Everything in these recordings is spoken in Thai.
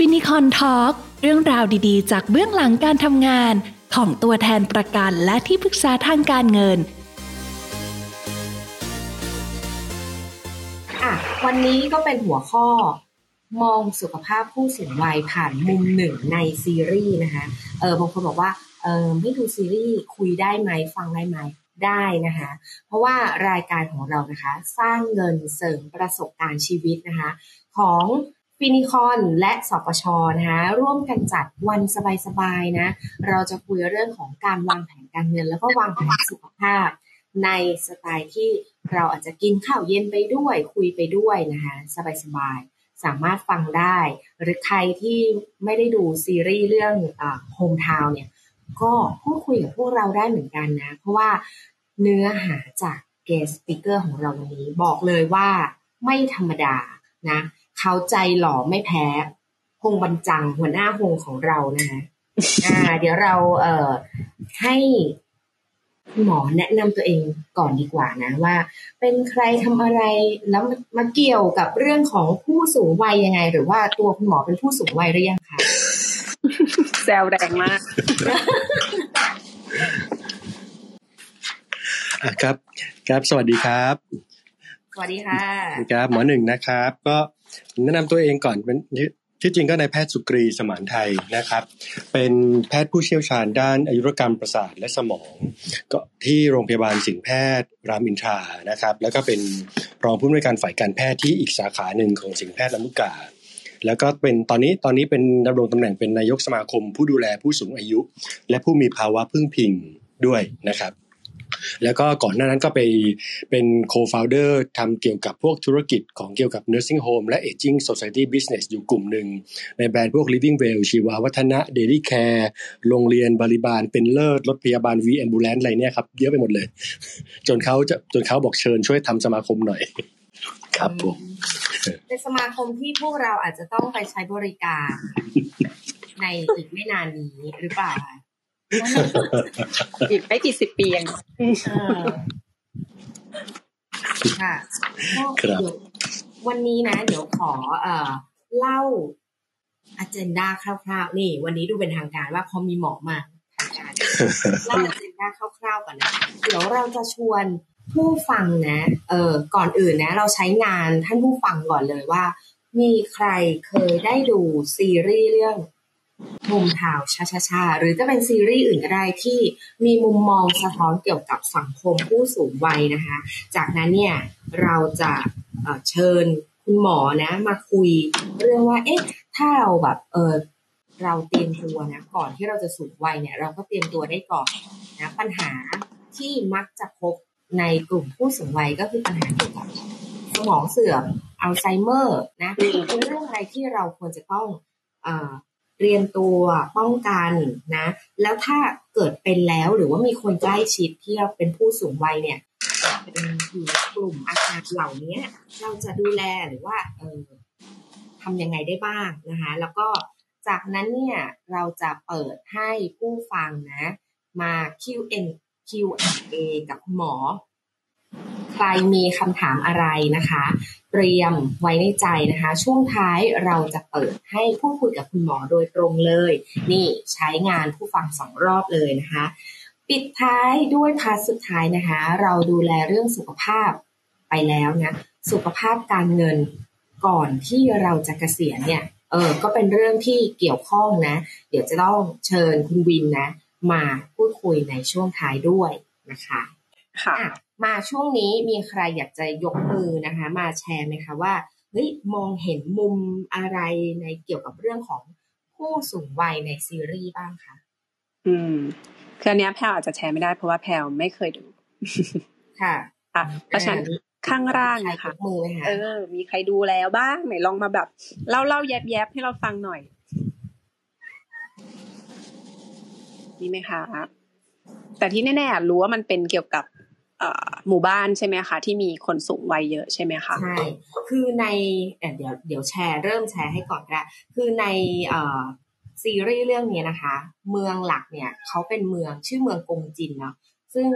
Finicorn Talk เรื่องราวดีๆ จากเบื้องหลังการทำงาน ของตัวแทนประกันและที่ปรึกษาทางการเงินอะวันนี้ก็เป็นหัวข้อ มองสุขภาพผู้สูงวัยผ่านมุมหนึ่งในซีรีส์นะคะเออบางคนบอกว่าเออไม่ดูซีรีส์คุยได้ไหมฟังได้ไหมได้นะคะ เพราะว่ารายการของเรานะคะ สร้างเงินเสริมประสบการณ์ชีวิตนะคะ ของ ฟินิคอนและสปชนะคะร่วมกันจัดวันสบายๆนะ เราจะคุยเรื่องของการวางแผนการเงิน แล้วก็วางแผนสุขภาพ ในสไตล์ที่เราอาจจะกินข้าวเย็นไปด้วยคุยไปด้วยนะคะสบายๆสามารถฟังได้ หรือใครที่ไม่ได้ดูซีรีส์เรื่องโฮมทาวเนี่ยก็พูดคุยกับพวกเราได้เหมือนกันนะ เพราะว่าเนื้อหาจาก guest speaker ของเราวันนี้ บอกเลยว่าไม่ธรรมดานะ เขาใจหล่อไม่แพ้ฮงบันจังหัวหน้าฮงของเรานะคะอ่า เดี๋ยวเราเอ่อให้หมอแนะนำตัวเองก่อนดีกว่านะว่า เป็นใครทำอะไรแล้วมาเกี่ยวกับเรื่องของผู้สูงวัยยังไง หรือว่าตัวคุณหมอเป็นผู้สูงวัยหรือยังคะแซวแรงมากครับ ครับ สวัสดีครับ สวัสดีค่ะครับ หมอหนึ่งนะครับ ก็ แนะนำตัวเองก่อนเป็นที่จริงก็นายแพทย์สุกรีสมานไทยนะครับ เป็นแพทย์ผู้เชี่ยวชาญด้านอายุรกรรมประสาทและสมอง ก็ที่โรงพยาบาลสิงห์แพทย์รามอินทรานะครับ แล้วก็เป็นรองผู้อำนวยการฝ่ายการแพทย์ที่อีกสาขาหนึ่งของสิงห์แพทย์ลำลูกกาแล้วก็เป็นตอนนี้ตอนนี้เป็นดำรงตำแหน่งเป็นนายกสมาคม ผู้ดูแลผู้สูงอายุ และผู้มีภาวะพึ่งพิงด้วยนะครับ แล้วก็ก่อนหน้านั้นก็ไปเป็นโคฟาวเดอร์ทำเกี่ยวกับพวกธุรกิจของเกี่ยวกับ nursing home และ aging society business อยู่กลุ่มหนึ่ง ในแบรนด์พวก living well ชีวาวัฒนะ daily care โรงเรียนบริบาล เป็นเลิศ รถพยาบาล v ambulance อะไรเนี่ยครับเยอะไปหมดเลย จนเขาจะจนเขาบอกเชิญช่วยทำสมาคมหน่อย ครับผมเป็นสมาคมที่พวกเราอาจจะต้องไปใช้บริการในอีกไม่นานนี้หรือเปล่า อีกไม่กี่สิบปีเองค่ะก็วันนี้นะ เดี๋ยวขอเอ่อเล่าอ g e n d a คร่าวๆ นี่ วันนี้ดูเป็นทางการว่าพอมีหมอมาทางการเล่าอ g e n d a คร่าวๆก่อนนะเดี๋ยวเราจะชวนผู้ฟังนะ เออก่อนอื่นนะ เราใช้งานท่านผู้ฟังก่อนเลยว่า มีใครเคยได้ดูซีรีส์เรื่อง มุมข่าวชาชาชาหรือจะเป็นซีรีส์อื่นก็ได้ที่มีมุมมองสะท้อนเกี่ยวกับสังคมผู้สูงวัยนะคะ จากนั้นเนี่ยเราจะเชิญคุณหมอนะมาคุยเรื่องว่า เอ๊ะ ถ้าเราแบบเออเราเตรียมตัวนะก่อนที่เราจะสูงวัยเนี่ย เราก็เตรียมตัวได้ก่อนนะปัญหาที่มักจะพบในกลุ่มผู้สูงวัยก็คือปัญหาเกี่ยวกับสมองเสื่อมอัลไซเมอร์นะเป็นเรื่องอะไรที่เราควรจะต้อง เรียนตัวป้องกันนะ แล้วถ้าเกิดเป็นแล้วหรือว่ามีคนใกล้ชิดที่เป็นผู้สูงวัยเนี่ยเป็นอยู่กลุ่มอาการเหล่านี้เราจะดูแลหรือว่าเออทำยังไงได้บ้างนะคะ แล้วก็จากนั้นเนี่ยเราจะเปิดให้ผู้ฟังนะ มา Q&A กับคุณหมอ ใครมีคำถามอะไรนะคะ เตรียมไว้ในใจนะคะ ช่วงท้ายเราจะเปิดให้พูดคุยกับคุณหมอโดยตรงเลย นี่ใช้งานผู้ฟังสองรอบเลยนะคะ ปิดท้ายด้วยพาร์ทสุดท้ายนะคะ เราดูแลเรื่องสุขภาพไปแล้วนะสุขภาพการเงินก่อนที่เราจะเกษียณเนี่ยเออก็เป็นเรื่องที่เกี่ยวข้องนะ เดี๋ยวจะต้องเชิญคุณวินนะ มาพูดคุยในช่วงท้ายด้วยนะคะ ค่ะมาช่วงนี้มีใครอยากจะยกมือนะคะ มาแชร์ไหมคะว่าเฮ้ยมองเห็นมุมอะไรในเกี่ยวกับเรื่องของผู้สูงวัยในซีรีส์บ้างคะอืมคืออันนี้แพลอาจจะแชร์ไม่ได้เพราะว่าแพลไม่เคยดู ค่ะอะเพราะฉะนั้นข้างล่างนะคะมือเออ มีใครดูแล้วบ้างไหนลองมาแบบเล่าเล่าแยบแยบให้เราฟังหน่อยมีไหมคะแต่ที่แน่ๆรู้ว่ามันเป็นเกี่ยวกับ หมู่บ้านใช่ไหมคะที่มีคนสูงวัยเยอะใช่ไหมคะใช่คือในเดี๋ยวเดี๋ยวแชร์เริ่มแชร์ให้ก่อนก็ได้คือในซีรีส์เรื่องนี้นะคะ เมืองหลักเนี่ยเขาเป็นเมืองชื่อเมืองกงจินเนาะซึ่ง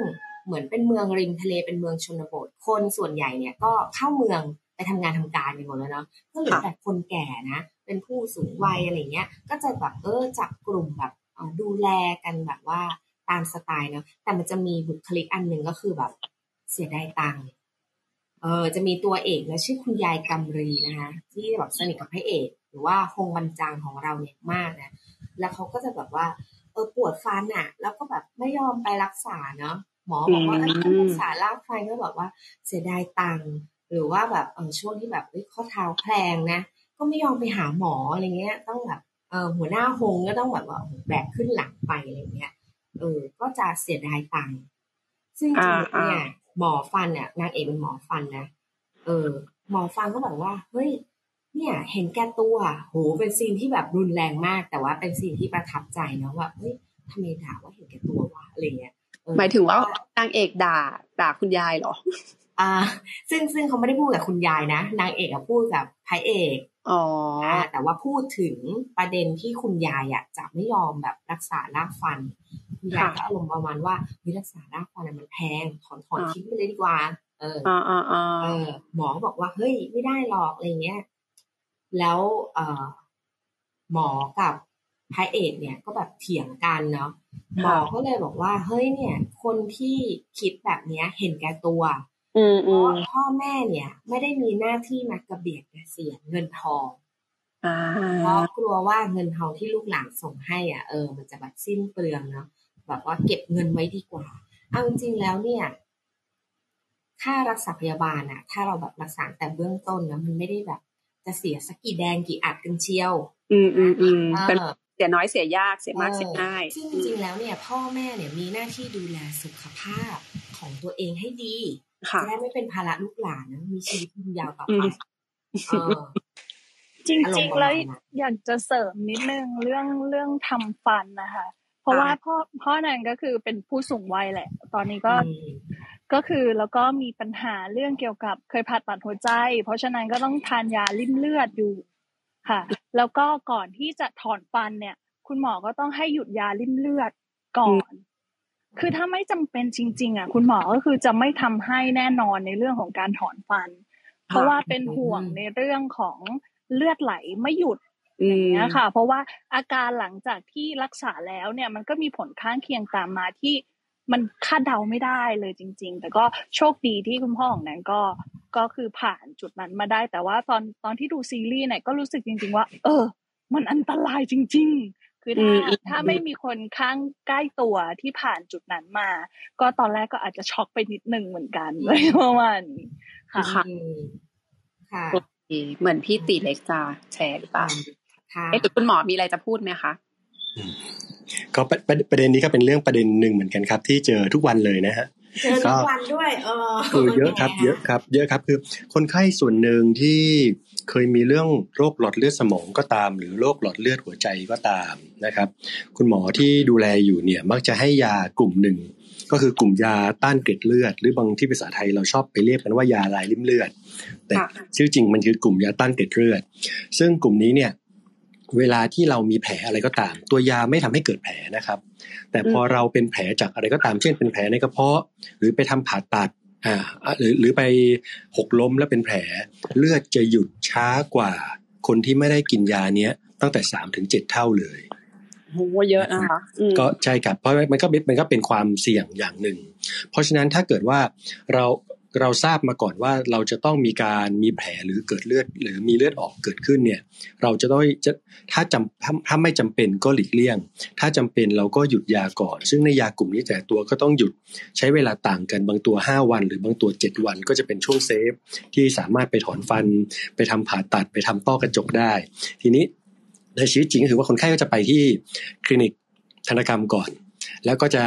เหมือนเป็นเมืองริมทะเลเป็นเมืองชนบท คนส่วนใหญ่เนี่ยก็เข้าเมืองไปทำงานทำการกันหมดแล้วเนาะก็เหลือแต่คนแก่นะ เป็นผู้สูงวัยอะไรเงี้ย ก็จะแบบเออจับกลุ่มแบบดูแลกันแบบว่า ตามสไตล์เนาะแต่มันจะมีบุคลิกอันหนึ่งก็คือแบบเสียดายตังค์เออจะมีตัวเอกนะชื่อคุณยายกำรีนะคะที่แบบสนิทกับพระเอก หรือว่าฮงบันจางของเราเนี่ยมากนะแล้วเขาก็จะแบบว่าเออปวดฟันอะแล้วก็แบบไม่ยอมไปรักษาเนาะหมอบอกว่าต้องรักษาลากฟันก็บอกว่าเสียดายตังค์หรือว่าแบบเออช่วงที่แบบข้อเท้าแพลงนะก็ไม่ยอมไปหาหมออะไรเงี้ย ต้องแบบเออหัวหน้าหงก็ต้องแบบว่าแบกขึ้นหลังไปอะไรเงี้ย เออ ก็จะเสียดายตังค์ซึ่งจริงเนี่ยหมอฟันเนี่ยนางเอกเป็นหมอฟันนะเออ หมอฟันก็บอกว่าเฮ้ยเนี่ย เห็นแก่ตัวโหเป็นซีนที่แบบรุนแรงมาก แต่ว่าเป็นซีนที่ประทับใจนะว่าเฮ้ยทำไมด่าว่าเห็นแก่ตัววะอะไรเงี้ยหมายถึงว่านางเอกด่าด่าคุณยายเหรอ อ่า ซึ่งซึ่งเขาไม่ได้พูดกับคุณยายนะนางเอกอะพูดกับพระเอกอ๋อแต่ว่าพูดถึงประเด็นที่คุณยายอะจะไม่ยอมแบบรักษารากฟัน คุณยายก็อารมณ์ประมาณว่าวิรักษารากฟันมันแพงถอนถอนทิ้งไปเลยดีกว่า เออเออหมอบอกว่าเฮ้ยไม่ได้หรอกอะไรเงี้ย แล้วเออหมอกับพระเอกเนี่ยก็แบบเถียงกันเนาะหมอก็เลยบอกว่า เฮ้ยเนี่ย คนที่คิดแบบเนี้ย เห็นแก่ตัวเพราะพ่อแม่เนี่ย ไม่ได้มีหน้าที่มากระเบียดกระเสียเงินทองเพราะกลัวว่าเงินทองที่ลูกหลานส่งให้อะเออมันจะแบบสิ้นเปลืองเนาะ แบบว่าเก็บเงินไว้ดีกว่า เอาจริงๆแล้วเนี่ย ค่ารักษาพยาบาลอะถ้าเราแบบรักษาแต่เบื้องต้นนะมันไม่ได้แบบ จะเสียสักกี่แดงกี่อัดกันเชียว อืมอืมอืมเป็นเสียน้อยเสียยากเสียมากเสียง่ายซึ่งจริงๆแล้วเนี่ย พ่อแม่เนี่ยมีหน้าที่ดูแลสุขภาพของตัวเองให้ดีจะได้ไม่เป็นภาระลูกหลานนะมีชีวิตที่ยาวต่อไปจริงๆแล้วอยากจะเสริมนิดนึงเรื่องเรื่องทำฟันนะคะ เพราะว่าพ่อพ่อนันก็คือเป็นผู้สูงวัยแหละ ตอนนี้ก็ก็คือแล้วก็มีปัญหาเรื่องเกี่ยวกับเคยผ่าตัดหัวใจ เพราะฉะนั้นก็ต้องทานยาลิ่มเลือดอยู่ค่ะ แล้วก็ก่อนที่จะถอนฟันเนี่ย คุณหมอก็ต้องให้หยุดยาลิ่มเลือดก่อน คือถ้าไม่จำเป็นจริง ๆ อะ คุณหมอก็คือจะไม่ทำให้แน่นอนในเรื่องของการถอนฟัน เพราะว่าเป็นห่วงในเรื่องของเลือดไหลไม่หยุด อย่างเงี้ยค่ะ เพราะว่าอาการหลังจากที่รักษาแล้วเนี่ยมันก็มีผลข้างเคียงตามมาที่มันคาดเดาไม่ได้เลยจริง ๆ แต่ก็โชคดีที่คุณพ่อของแนนก็ก็คือผ่านจุดนั้นมาได้ แต่ว่าตอนตอนที่ดูซีรีส์เนี่ยก็รู้สึกจริง ๆ ว่า เออ มันอันตรายจริง ๆ คือถ้าถ้าไม่มีคนข้างใกล้ตัวที่ผ่านจุดนั้นมา ก็ตอนแรกก็อาจจะช็อกไปนิดนึงเหมือนกันเลยประมาณนี้ค่ะค่ะเหมือนพี่ตีเล็กจะแชร์หรือเปล่า เอ๊ะคุณหมอมีอะไรจะพูดไหมคะก็ประเด็นนี้ก็เป็นเรื่องประเด็นหนึ่งเหมือนกันครับ ที่เจอทุกวันเลยนะฮะเจอทุกวันด้วยเออเยอะครับเยอะครับ เยอะครับคือ คนไข้ส่วนหนึ่งที่เคยมีเรื่องโรคหลอดเลือดสมองก็ตาม หรือโรคหลอดเลือดหัวใจก็ตามนะครับ คุณหมอที่ดูแลอยู่เนี่ยมักจะให้ยากลุ่มหนึ่งก็คือกลุ่มยาต้านเกล็ดเลือด หรือบางที่ภาษาไทยเราชอบไปเรียกกันว่ายาลายริ่มเลือด แต่ชื่อจริงมันคือกลุ่มยาต้านเกล็ดเลือด ซึ่งกลุ่มนี้เนี่ย เวลาที่เรามีแผลอะไรก็ตาม ตัวยาไม่ทำให้เกิดแผลนะครับ แต่พอเราเป็นแผลจากอะไรก็ตาม เช่นเป็นแผลในกระเพาะ หรือไปทำผ่าตัดอ่าหรือหรือไปหกล้มแล้วเป็นแผล เลือดจะหยุดช้ากว่า คนที่ไม่ได้กินยาเนี้ยตั้งแต่สามถึงเจ็ดเท่าเลยโหเยอะนะคะก็ใช่ครับเพราะมันก็มันก็เป็นความเสี่ยงอย่างหนึ่ง เพราะฉะนั้นถ้าเกิดว่าเรา เราทราบมาก่อนว่าเราจะต้องมีการมีแผลหรือเกิดเลือด หรือมีเลือดออกเกิดขึ้นเนี่ย เราจะต้องจะถ้าจำถ้าไม่จำเป็นก็หลีกเลี่ยง ถ้าจำเป็นเราก็หยุดยาก่อน ซึ่งในยากลุ่มนี้แต่ตัวก็ต้องหยุดใช้เวลาต่างกันบางตัว 5 วัน หรือบางตัว 7 วันก็จะเป็นช่วงเซฟ ที่สามารถไปถอนฟัน ไปทำผ่าตัดไปทำต้อกระจกได้ ทีนี้ในชีวิตจริงก็คือว่าคนไข้ก็จะไปที่คลินิกธนกรรมก่อน แล้วก็จะ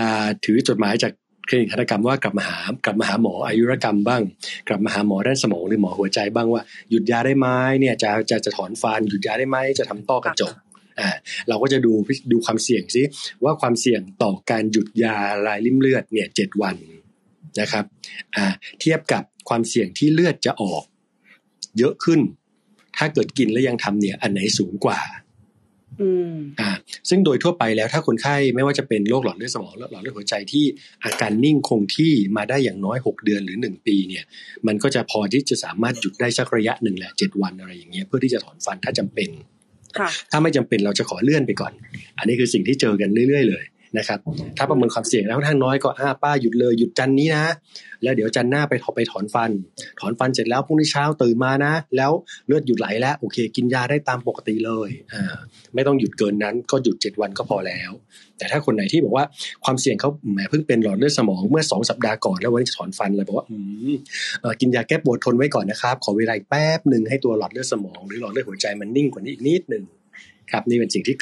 ถือจดหมายจาก คลินิกทันตกรรมว่ากลับมาหากลับมาหาหมออายุรกรรมบ้าง กลับมาหาหมอด้านสมองหรือหมอหัวใจบ้างว่าหยุดยาได้ไหมเนี่ยจะจะจะถอนฟันหยุดยาได้ไหมจะทำต้อกระจกอ่าเราก็จะดูดูความเสี่ยงซิว่าความเสี่ยงต่อการหยุดยาลายริ่มเลือดเนี่ยเจ็ดวันนะครับอ่าเทียบกับความเสี่ยงที่เลือดจะออก เยอะขึ้น ถ้าเกิดกินแล้วยังทำเนี่ยอันไหนสูงกว่า อืมอ่าซึ่งโดยทั่วไปแล้วถ้าคนไข้ไม่ว่าจะเป็นโรคหลอดเลือดสมองและหลอดเลือดหัวใจที่อาการนิ่งคงที่มาได้อย่างน้อย 6 เดือนหรือ 1 ปีเนี่ย มันก็จะพอที่จะสามารถหยุดได้สักระยะหนึ่งแหละเจ็ดวันอะไรอย่างเงี้ยเพื่อที่จะถอนฟันถ้าจำเป็นถ้าไม่จำเป็นเราจะขอเลื่อนไปก่อน อันนี้คือสิ่งที่เจอกันเรื่อยๆเลย นะครับ ถ้าประเมินความเสี่ยงแล้วทางน้อยก็อ้าป้าหยุดเลยหยุดจันนี้นะ แล้วเดี๋ยวจันหน้าไปไปถอนฟัน ถอนฟันเสร็จแล้วพรุ่งนี้เช้าตื่นมานะ แล้วเลือดหยุดไหลแล้วโอเค กินยาได้ตามปกติเลยอ่าไม่ต้องหยุดเกินนั้นก็หยุดเจ็ดวันก็พอแล้ว แต่ถ้าคนไหนที่บอกว่าความเสี่ยงเขาแหมเพิ่งเป็นหลอดเลือดสมองเมื่อสองสัปดาห์ก่อนแล้ววันนี้จะถอนฟันเลยบอกว่าอืมกินยาแก้ปวดทนไว้ก่อนนะครับ ขอเวลาแป๊บหนึ่งให้ตัวหลอดเลือดสมอง หรือหลอดเลือดหัวใจมันนิ่งกว่านี้อีกนิดหนึ่ง ครับนี่เป็นสิ่งที่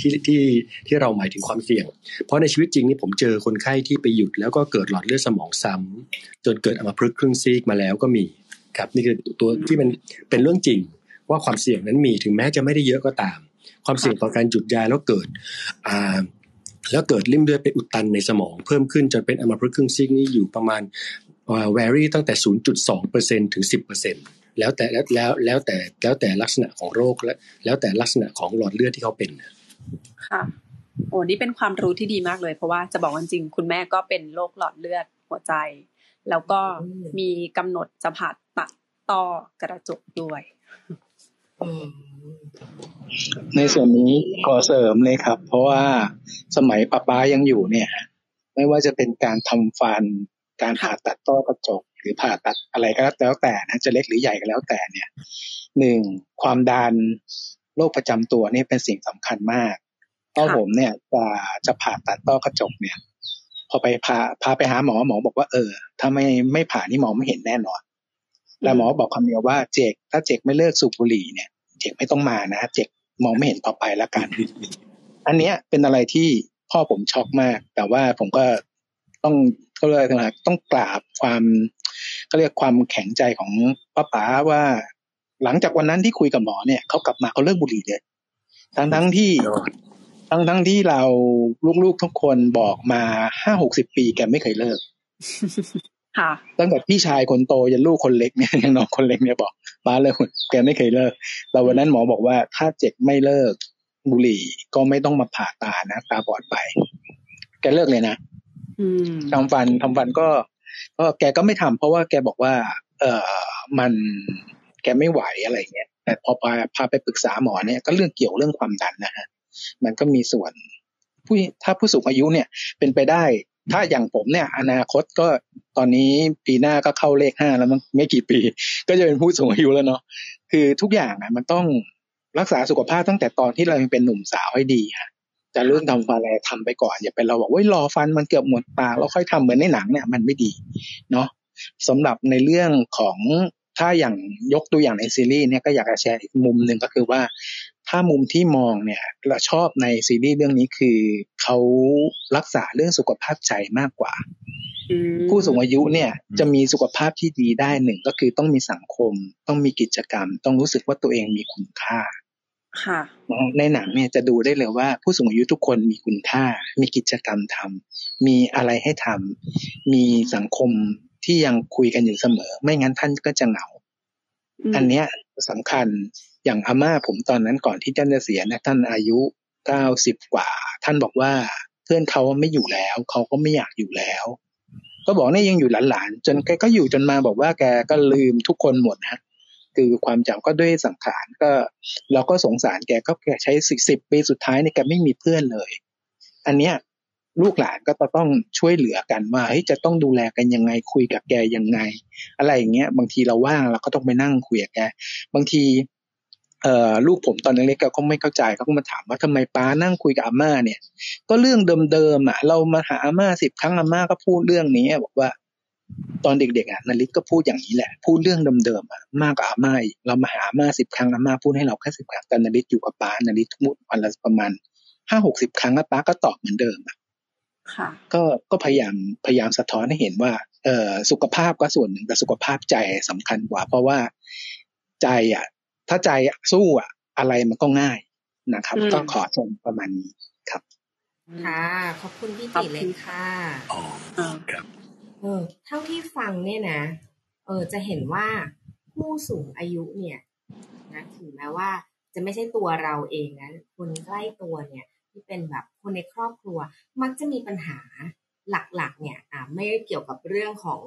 ที่ที่ที่เราหมายถึงความเสี่ยง เพราะในชีวิตจริงนี่ผมเจอคนไข้ที่ไปหยุดแล้วก็เกิดหลอดเลือดสมองซ้ำจนเกิดอัมพฤกษ์ครึ่งซีกมาแล้วก็มีครับนี่คือตัวที่มันเป็นเรื่องจริงว่าความเสี่ยงนั้นมีถึงแม้จะไม่ได้เยอะก็ตาม ความเสี่ยงต่อการหยุดยาแล้วเกิดอ่าแล้วเกิดริ่มเลือดไปอุดตันในสมองเพิ่มขึ้นจนเป็นอัมพฤกษ์ครึ่งซีกนี่อยู่ประมาณแวรี่ตั้งแต่ 0.2%ถึง 10% แล้วแต่แล้วแล้วแล้วแต่แล้วแต่ลักษณะของโรคและแล้วแต่ลักษณะของหลอดเลือดที่เขาเป็นค่ะโอ้นี่เป็นความรู้ที่ดีมากเลย เพราะว่าจะบอกจริงคุณแม่ก็เป็นโรคหลอดเลือดหัวใจ แล้วก็มีกำหนดจะผ่าตัดต่อกระจกด้วยในส่วนนี้ขอเสริมเลยครับ เพราะว่าสมัยป้าป้ายังอยู่เนี่ย ไม่ว่าจะเป็นการทำฟัน การผ่าตัดต้อกระจก หรือผ่าตัดอะไรก็แล้วแต่นะจะเล็กหรือใหญ่ก็แล้วแต่เนี่ยหนึ่งความดันโรคประจำตัวนี่เป็นสิ่งสำคัญมากเพราะผมเนี่ยจะจะผ่าตัดต้อกระจกเนี่ย พอไปพาพาไปหาหมอหมอบอกว่าเออ ถ้าไม่ไม่ผ่านี่หมอไม่เห็นแน่นอนแล้วหมอบอกคำเดียวว่าเจกถ้าเจกไม่เลิกสูบบุหรี่เนี่ย เจกไม่ต้องมานะเจกมองไม่เห็นต่อไปแล้วกัน อันเนี้ยเป็นอะไรที่พ่อผมช็อกมาก แต่ว่าผมก็ต้อง ก็เลยต้องกราบความก็เรียกความแข็งใจของป้าป๋าว่า หลังจากวันนั้นที่คุยกับหมอเนี่ยเขากลับมาเขาเลิกบุหรี่เลยทั้งทั้งที่ทั้งทั้งที่เราลูกๆทุกคนบอกมาห้าหกสิบปีแกไม่เคยเลิกค่ะตั้งแต่พี่ชายคนโตยันลูกคนเล็กเนี่ยยังน้องคนเล็กเนี่ยบอกป้าเลิกแกไม่เคยเลิกแต่วันนั้นหมอบอกว่าถ้าเจ็บไม่เลิกบุหรี่ก็ไม่ต้องมาผ่าตานะตาบอดไป แกเลิกเลยนะ ทำฟันทำฟันก็ ก็แกก็ไม่ทำเพราะว่าแกบอกว่า เออมันแกไม่ไหวอะไรเงี้ย แต่พอพาพาไปปรึกษาหมอเนี่ยก็เรื่องเกี่ยวเรื่องความดันนะฮะ มันก็มีส่วนผู้ถ้าผู้สูงอายุเนี่ยเป็นไปได้ ถ้าอย่างผมเนี่ย อนาคตก็ตอนนี้ปีหน้าก็เข้าเลขห้าแล้วมันไม่กี่ปี ก็จะเป็นผู้สูงอายุแล้วเนาะคือทุกอย่างอะ มันต้องรักษาสุขภาพตั้งแต่ตอนที่เรายังเป็นหนุ่มสาวให้ดีค่ะ จะเรื่องทำฟันอะไรทำไปก่อน อย่าไปเราบอกว่ารอฟันมันเกือบหมดปากแล้วค่อยทำเหมือนในหนังเนี่ยมันไม่ดีเนาะสำหรับในเรื่องของถ้าอย่างยกตัวอย่างในซีรีส์เนี่ยก็อยากจะแชร์อีกมุมหนึ่งก็คือว่า ถ้ามุมที่มองเนี่ยเราชอบในซีรีส์เรื่องนี้คือเขารักษาเรื่องสุขภาพใจมากกว่าผู้สูงอายุเนี่ยจะมีสุขภาพที่ดีได้หนึ่งก็คือต้องมีสังคม ต้องมีกิจกรรม ต้องรู้สึกว่าตัวเองมีคุณค่า ค่ะในหนังเนี่ยจะดูได้เลยว่าผู้สูงอายุทุกคนมีคุณค่า มีกิจกรรมทำมีอะไรให้ทำมีสังคมที่ยังคุยกันอยู่เสมอ ไม่งั้นท่านก็จะเหงา อันเนี้ยสำคัญอย่างอาม่าผมตอนนั้นก่อนที่ท่านจะเสียนะท่านอายุเก้าสิบกว่า ท่านบอกว่าเพื่อนเขาไม่อยู่แล้วเขาก็ไม่อยากอยู่แล้ว ก็บอกนี่ยังอยู่หลานๆจนแกก็อยู่จนมาบอกว่าแกก็ลืมทุกคนหมดนะ คือความจำก็ด้วยสังขารก็ เราก็สงสารแกก็แกใช้สิบสิบปีสุดท้ายในแกไม่มีเพื่อนเลย อันเนี้ยลูกหลานก็ต้องช่วยเหลือกันว่าเฮ้ยจะต้องดูแลกันยังไงคุยกับแกยังไง อะไรอย่างเงี้ย บางทีเราว่างเราก็ต้องไปนั่งคุยกับแกบางทีเอ่อลูกผมตอนเล็กๆก็ไม่เข้าใจเขาก็มาถามว่าทำไมป้านั่งคุยกับอาม่าเนี่ย ก็เรื่องเดิมๆอะ เรามาหาอาม่าสิบครั้งอาม่าก็พูดเรื่องนี้บอกว่า ตอนเด็กๆอะนาริศก็พูดอย่างนี้แหละ พูดเรื่องเดิมๆอะมากกว่าอาม่าเรามาหาอาม่าสิบครั้งอาม่าพูดให้เราแค่สิบครั้งแต่นาริศอยู่กับป้านาริศพูดวันละประมาณห้าหกสิบครั้งป้าก็ตอบเหมือนเดิมอะก็ก็พยายามพยายามสะท้อนให้เห็นว่าเออสุขภาพก็ส่วนหนึ่งแต่สุขภาพใจสำคัญกว่า เพราะว่าใจอะ ถ้าใจสู้อะ อะไรมันก็ง่ายนะครับ ก็ขอชมประมาณนี้ครับค่ะขอบคุณพี่ติเลยค่ะอ๋อครับ เออเท่าที่ฟังเนี่ยนะเออจะเห็นว่าผู้สูงอายุเนี่ยนะถึงแม้ว่าจะไม่ใช่ตัวเราเองนะคนใกล้ตัวเนี่ยที่เป็นแบบคนในครอบครัว มักจะมีปัญหาหลักๆ เนี่ยอ่าไม่เกี่ยวกับเรื่องของ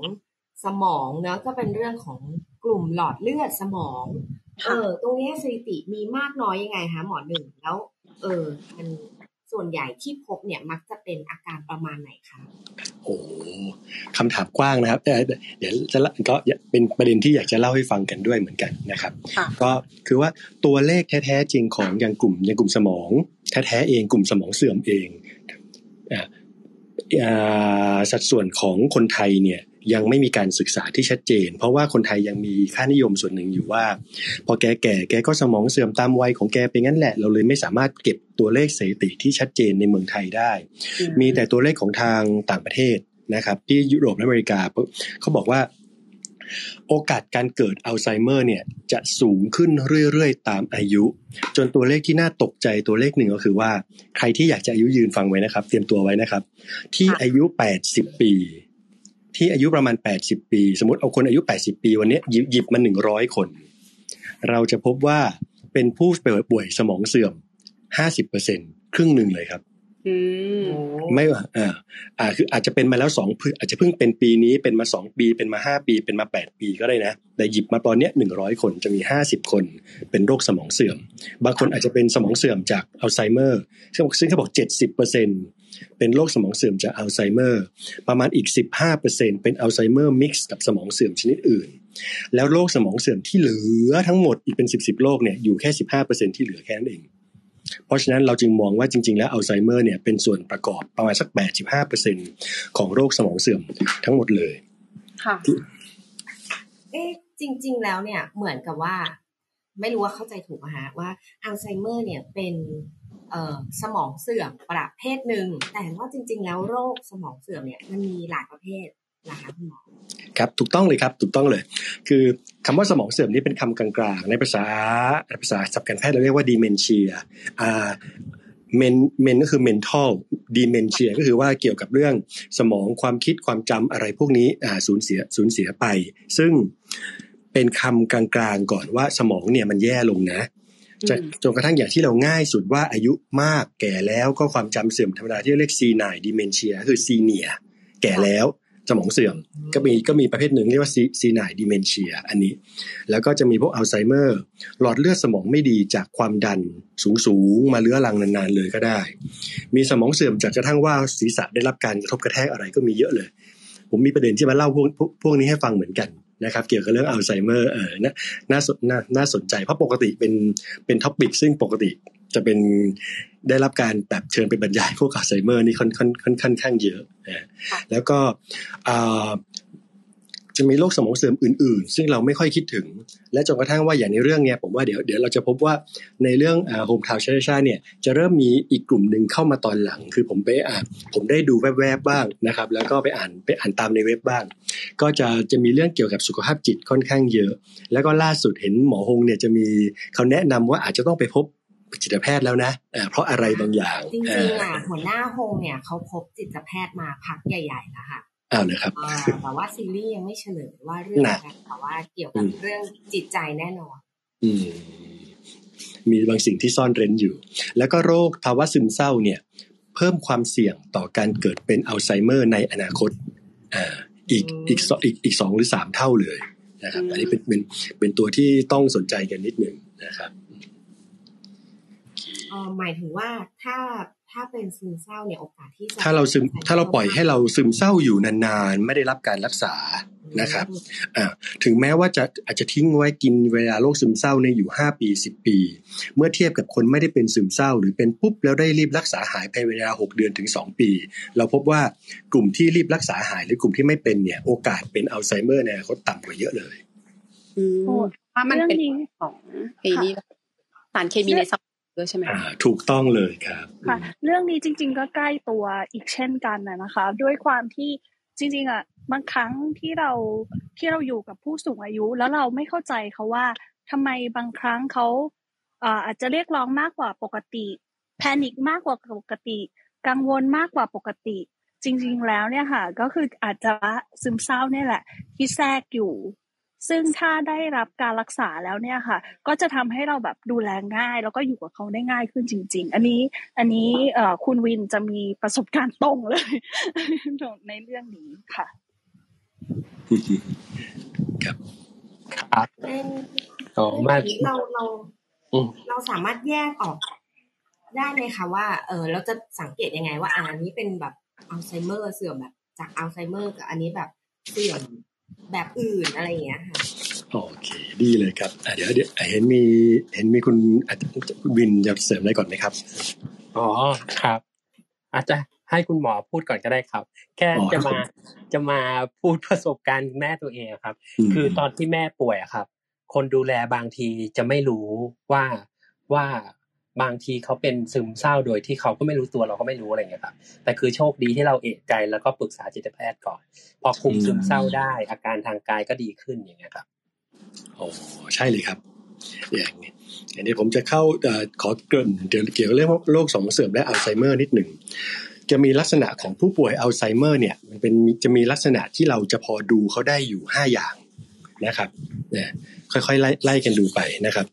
สมองเนาะก็เป็นเรื่องของกลุ่มหลอดเลือดสมองเออตรงนี้สถิติมีมากน้อยยังไงคะหมอหนึ่งแล้ว เออมัน ส่วนใหญ่ที่พบเนี่ยมักจะเป็นอาการประมาณไหนคะโอ้คำถามกว้างนะครับเดี๋ยวจะก็เป็นประเด็นที่อยากจะเล่าให้ฟังกันด้วยเหมือนกันนะครับ ก็คือว่าตัวเลขแท้ๆจริงของยังกลุ่มยังกลุ่มสมองแท้ๆเองกลุ่มสมองเสื่อมเองสัดส่วนของคนไทยเนี่ย ยังไม่มีการศึกษาที่ชัดเจน เพราะว่าคนไทยยังมีค่านิยมส่วนหนึ่งอยู่ว่า พอแกแก่แกก็สมองเสื่อมตามวัยของแกเป็นงั้นแหละ เราเลยไม่สามารถเก็บตัวเลขสถิติที่ชัดเจนในเมืองไทยได้ มีแต่ตัวเลขของทางต่างประเทศนะครับที่ยุโรปและอเมริกาเขาบอกว่าโอกาสการเกิดอัลไซเมอร์เนี่ยจะสูงขึ้นเรื่อยๆ ตามอายุ จนตัวเลขที่น่าตกใจตัวเลขหนึ่งก็คือว่า ใครที่อยากจะอายุยืนฟังไว้นะครับ เตรียมตัวไว้นะครับ ที่อายุ 80 ปี ที่อายุประมาณ 80 ปี สมมติเอาคนอายุ 80 ปี วันนี้หยิบมา 100 คน เราจะพบว่าเป็นผู้ป่วยสมองเสื่อม 50%ครึ่งหนึ่งเลยครับไม่อ่าอ่าคืออาจจะเป็นมาแล้วสองอาจจะเพิ่งเป็นปีนี้เป็นมาสองปีเป็นมาห้าปี เป็นมาแปดปีก็ได้นะ แต่หยิบมาตอนเนี้ยหนึ่งร้อยคนจะมีห้าสิบคน เป็นโรคสมองเสื่อม บางคนอาจจะเป็นสมองเสื่อมจากอัลไซเมอร์ซึ่งเขาบอกเจ็ดสิบเปอร์เซ็นต์ เป็นโรคสมองเสื่อมจากอัลไซเมอร์ ประมาณอีก 15%เป็นอัลไซเมอร์ mix กับสมองเสื่อมชนิดอื่น แล้วโรคสมองเสื่อมที่เหลือทั้งหมดอีกเป็น10 10โรคเนี่ยอยู่แค่ 15%ที่เหลือแค่นั้นเอง เพราะฉะนั้นเราจึงมองว่าจริง ๆ แล้วอัลไซเมอร์เนี่ยเป็นส่วนประกอบประมาณสัก 85%ของโรคสมองเสื่อมทั้งหมดเลย ค่ะเอ๊ะจริง ๆ แล้วเนี่ยเหมือนกับว่า ไม่รู้ว่าเข้าใจถูกไหมฮะว่าอัลไซเมอร์เนี่ยเป็น สมองเสื่อมประเภทหนึ่ง แต่ว่าจริง ๆ แล้วโรคสมองเสื่อมเนี่ยมันมีหลายประเภทนะคะคุณหมอครับถูกต้องเลยครับถูกต้องเลย คือคำว่าสมองเสื่อมนี่เป็นคำกลางๆ ในภาษาภาษาศัพท์การแพทย์เราเรียกว่า dementia อ่า men men ก็คือ mental dementia ก็คือว่าเกี่ยวกับเรื่องสมองความคิดความจำอะไรพวกนี้อ่าสูญเสียสูญเสียไป ซึ่งเป็นคำกลางๆก่อนว่าสมองเนี่ยมันแย่ลงนะ จะจนกระทั่งอย่างที่เราง่ายสุดว่าอายุมากแก่แล้วก็ความจำเสื่อมธรรมดาที่เรียก senile dementia คือ senior แก่แล้วสมองเสื่อมก็มีก็มีประเภทหนึ่งเรียกว่า senile dementia อันนี้ แล้วก็จะมีพวกอัลไซเมอร์ หลอดเลือดสมองไม่ดีจากความดันสูงสูงมาเรื้อรังนานๆเลยก็ได้ มีสมองเสื่อมจากกระทั่งว่าศีรษะได้รับการกระทบกระแทกอะไรก็มีเยอะเลย ผมมีประเด็นที่มาเล่าพวกพวกนี้ให้ฟังเหมือนกัน นะครับเกี่ยวกับเรื่องอัลไซเมอร์เออน่าน่าสนน่าน่าสนใจ เพราะปกติเป็นเป็น topic ซึ่งปกติจะเป็นได้รับการแบบเชิญไปบรรยายพวกอัลไซเมอร์นี่ค่อนค่อนค่อนค่อนข้างเยอะ แล้วก็ จะมีโรคสมองเสื่อมอื่น ๆ ซึ่งเราไม่ค่อยคิดถึง และจนกระทั่งว่าอย่างในเรื่องเนี้ยผมว่าเดี๋ยวเดี๋ยวเราจะพบว่าในเรื่องโฮมทาวน์ชาชาเนี่ยจะเริ่มมีอีกกลุ่มหนึ่งเข้ามาตอนหลัง คือผมไปอ่านผมได้ดูแวบๆบ้างนะครับ แล้วก็ไปอ่านไปอ่านตามในเว็บบ้าง ก็จะจะมีเรื่องเกี่ยวกับสุขภาพจิตค่อนข้างเยอะ แล้วก็ล่าสุดเห็นหมอฮงเนี่ยจะมีเขาแนะนำว่าอาจจะต้องไปพบจิตแพทย์แล้วนะเพราะอะไรบางอย่างจริงๆอะหัวหน้าฮงเนี่ยเขาพบจิตแพทย์มาพักใหญ่ๆแล้วค่ะ อ้าวเลยครับแต่ว่าซีรีส์ยังไม่เฉลยว่าเรื่องอะไรแต่ว่าเกี่ยวกับเรื่องจิตใจแน่นอน อืมมีบางสิ่งที่ซ่อนเร้นอยู่ แล้วก็โรคภาวะซึมเศร้าเนี่ย เพิ่มความเสี่ยงต่อการเกิดเป็นอัลไซเมอร์ในอนาคตอ่าอีกอีกอีกอีกสองหรือสามเท่าเลยนะครับ อันนี้เป็นเป็นเป็นตัวที่ต้องสนใจกันนิดหนึ่งนะครับหมายถึงว่าถ้า ถ้าเป็นซึมเศร้าเนี่ยโอกาสที่ถ้าเราซึมถ้าเราปล่อยให้เราซึมเศร้าอยู่นานๆ ไม่ได้รับการรักษานะครับอ่าถึงแม้ว่าจะอาจจะทิ้งไว้กินเวลาโรคซึมเศร้าในอยู่ห้าปีสิบปี เมื่อเทียบกับคนไม่ได้เป็นซึมเศร้า หรือเป็นปุ๊บแล้วได้รีบรักษาหายภายในเวลาหกเดือนถึงสองปี เราพบว่ากลุ่มที่รีบรักษาหายหรือกลุ่มที่ไม่เป็นเนี่ยโอกาสเป็นอัลไซเมอร์เนี่ยเขาต่ำกว่าเยอะเลยอืมว่ามันเป็นของไอ้นี่สารเคมีในสม ด้วยใช่ไหมถูกต้องเลยครับค่ะเรื่องนี้จริง ๆ ก็ใกล้ตัวอีกเช่นกันนะคะ ด้วยความที่จริง ๆอะบางครั้งที่เราที่เราอยู่กับผู้สูงอายุ แล้วเราไม่เข้าใจเขาว่าทำไมบางครั้งเขาอาจจะเรียกร้องมากกว่าปกติ แพนิคมากกว่าปกติ กังวลมากกว่าปกติ จริง ๆ แล้วเนี่ยค่ะ ก็คืออาจจะซึมเศร้าเนี่ยแหละ ที่แทรกอยู่ ซึ่งถ้าได้รับการรักษาแล้วเนี่ยค่ะ ก็จะทำให้เราแบบดูแลง่าย แล้วก็อยู่กับเขาได้ง่ายขึ้นจริง ๆ อันนี้อันนี้เอ่อคุณวินจะมีประสบการณ์ตรงเลย ในเรื่องนี้ค่ะครับครับอ๋อมาเราเราเราสามารถแยกออกได้ไหมคะว่าเออเราจะสังเกตยังไงว่าอันนี้เป็นแบบอัลไซเมอร์เสื่อมแบบจากอัลไซเมอร์กับอันนี้แบบเสื่อม แบบอื่นอะไรอย่างเงี้ยค่ะโอเค ดีเลยครับเดี๋ยวเดี๋ยวเห็นมีเห็นมีคุณวินจะเสริมอะไรก่อนไหมครับอ๋อครับ อาจจะให้คุณหมอพูดก่อนก็ได้ครับ แค่จะมาจะมาพูดประสบการณ์แม่ตัวเองครับ คือตอนที่แม่ป่วยอะครับ คนดูแลบางทีจะไม่รู้ว่าว่า บางทีเขาเป็นซึมเศร้าโดยที่เขาก็ไม่รู้ตัวเราก็ไม่รู้อะไรเงี้ยครับ แต่คือโชคดีที่เราเอะใจแล้วก็ปรึกษาจิตแพทย์ก่อน พอคุมซึมเศร้าได้ อาการทางกายก็ดีขึ้นอย่างเงี้ยครับโอ้ใช่เลยครับ อย่างนี้อันนี้ผมจะเข้าขอเกริ่นเกี่ยวกับเรื่องโรคสมองเสื่อมและอัลไซเมอร์นิดหนึ่งจะมีลักษณะของผู้ป่วยอัลไซเมอร์เนี่ยมันเป็นจะมีลักษณะที่เราจะพอดูเขาได้อยู่ห้าอย่างนะครับเนี่ยค่อยๆไล่ไล่กันดูไปนะครับ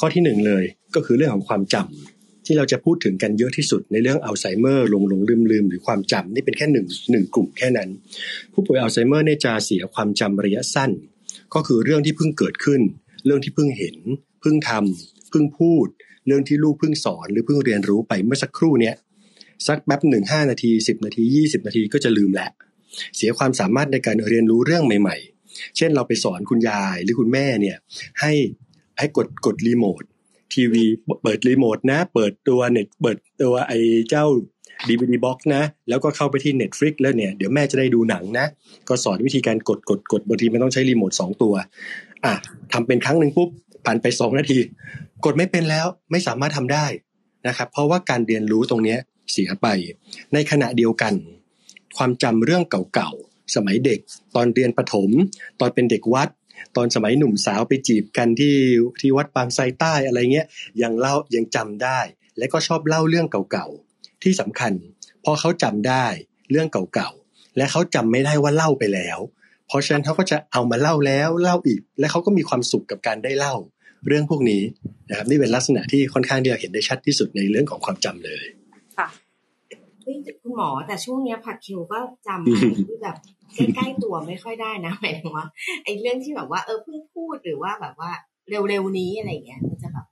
ข้อที่หนึ่งเลยก็คือเรื่องของความจำที่เราจะพูดถึงกันเยอะที่สุดในเรื่องอัลไซเมอร์หลงหลงลืมลืมหรือความจำนี่เป็นแค่หนึ่งหนึ่งกลุ่มแค่นั้น ผู้ป่วยอัลไซเมอร์เนี่ยจะเสียความจำระยะสั้น ก็คือเรื่องที่เพิ่งเกิดขึ้น เรื่องที่เพิ่งเห็น เพิ่งทำเพิ่งพูด เรื่องที่ลูกเพิ่งสอน หรือเพิ่งเรียนรู้ไปเมื่อสักครู่เนี้ยสักแป๊บหนึ่งห้านาทีสิบนาทียี่สิบนาทีก็จะลืมแหละเสียความสามารถในการเรียนรู้เรื่องใหม่ ๆ เช่นเราไปสอนคุณยายหรือคุณแม่เนี่ยให้ ให้กดกดรีโมททีวีเปิดรีโมทนะ เปิดตัวเน็ตเปิดตัวไอ้เจ้า DVD box นะ แล้วก็เข้าไปที่ Netflix แล้วเนี่ย เดี๋ยวแม่จะได้ดูหนังนะ ก็สอนวิธีการกดกดกดบางทีไม่ต้องใช้รีโมทสองตัว อะทำเป็นครั้งหนึ่งปุ๊บ ผ่านไปสองนาที กดไม่เป็นแล้วไม่สามารถทำได้นะครับ เพราะว่าการเรียนรู้ตรงนี้เสียไป ในขณะเดียวกัน ความจำเรื่องเก่าๆ สมัยเด็ก ตอนเรียนประถม ตอนเป็นเด็กวัด ตอนสมัยหนุ่มสาวไปจีบกันที่ที่วัดบางไทรใต้อะไรเงี้ยยังเล่ายังจำได้ และก็ชอบเล่าเรื่องเก่าๆที่สำคัญพอเขาจำได้เรื่องเก่าๆและเขาจำไม่ได้ว่าเล่าไปแล้ว เพราะฉะนั้นเขาก็จะเอามาเล่าแล้วเล่าอีก และเขาก็มีความสุขกับการได้เล่าเรื่องพวกนี้นะครับนี่เป็นลักษณะที่ค่อนข้างที่จะเห็นได้ชัดที่สุดในเรื่องของความจำเลยคุณหมอแต่ช่วงเนี้ยผัดคิวก็จำอะไรที่แบบ ใกล้ๆตัวไม่ค่อยได้นะหมายถึงว่าไอ้เรื่องที่แบบว่าเออเพิ่งพูดหรือว่าแบบว่าเร็วๆนี้อะไรเงี้ยมันจะแบบ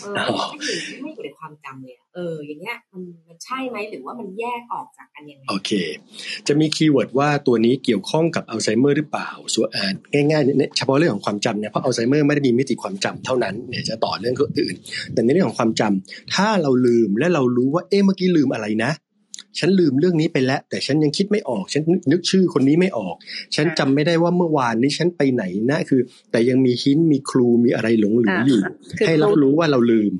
เออไม่อยู่ไม่อยู่ในความจำเลยเออ อย่างเงี้ยมันมันใช่ไหมหรือว่ามันแยกออกจากกันยังไงโอเค จะมี keyword ว่าตัวนี้เกี่ยวข้องกับอัลไซเมอร์หรือเปล่าส่วนง่ายๆเฉพาะเรื่องของความจำเนี่ยเพราะอัลไซเมอร์ไม่ได้มีมิติความจำเท่านั้นเนี่ยจะต่อเรื่องอื่น แต่ในเรื่องของความจำถ้าเราลืมและเรารู้ว่าเอ๊ะเมื่อกี้ลืมอะไรนะ ฉันลืมเรื่องนี้ไปแล้ว แต่ฉันยังคิดไม่ออก ฉันนึกชื่อคนนี้ไม่ออก ฉันจำไม่ได้ว่าเมื่อวานนี้ฉันไปไหนนะคือ แต่ยังมี hint มี clue มีอะไรหลงเหลืออยู่ ให้รับรู้ว่าเราลืม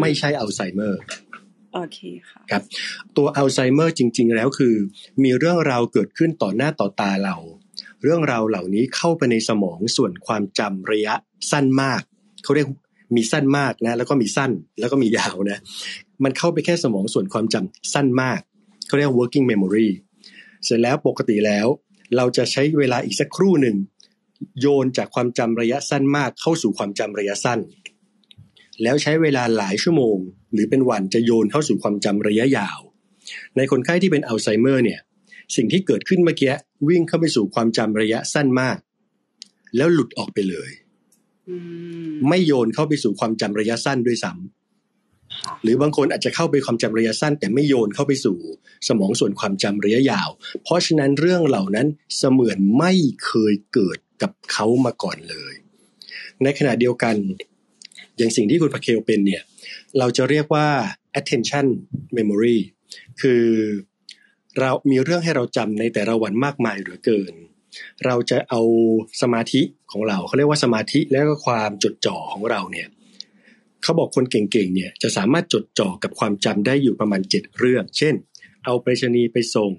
ไม่ใช่อัลไซเมอร์โอเคค่ะครับตัวอัลไซเมอร์จริง ๆ แล้วคือ มีเรื่องราวเกิดขึ้นต่อหน้าต่อตาเรา เรื่องราวเหล่านี้เข้าไปในสมองส่วนความจำระยะสั้นมาก เขาเรียกมีสั้นมากนะ แล้วก็มีสั้นแล้วก็มียาวนะ มันเข้าไปแค่สมองส่วนความจำสั้นมาก เขาเรียก working memory เสร็จแล้วปกติแล้ว เราจะใช้เวลาอีกสักครู่หนึ่ง โยนจากความจำระยะสั้นมากเข้าสู่ความจำระยะสั้น แล้วใช้เวลาหลายชั่วโมง หรือเป็นวันจะโยนเข้าสู่ความจำระยะยาว ในคนไข้ที่เป็นอัลไซเมอร์เนี่ยสิ่งที่เกิดขึ้นเมื่อกี้วิ่งเข้าไปสู่ความจำระยะสั้นมาก แล้วหลุดออกไปเลย ไม่โยนเข้าไปสู่ความจำระยะสั้นด้วยซ้ำ หรือบางคนอาจจะเข้าไปความจำระยะสั้น แต่ไม่โยนเข้าไปสู่สมองส่วนความจำระยะยาว เพราะฉะนั้นเรื่องเหล่านั้นเสมือนไม่เคยเกิดกับเขามาก่อนเลย ในขณะเดียวกัน อย่างสิ่งที่คุณพาเคลเป็นเนี่ย เราจะเรียกว่า attention memory คือเรามีเรื่องให้เราจำในแต่ละวันมากมายเหลือเกิน เราจะเอาสมาธิของเราเขาเรียกว่าสมาธิและก็ความจดจ่อของเราเนี่ย เขาบอกคนเก่งๆเนี่ยจะสามารถจดจ่อกับความจำได้อยู่ประมาณเจ็ดเรื่อง เช่น เอาไปรษณีย์ไปส่ง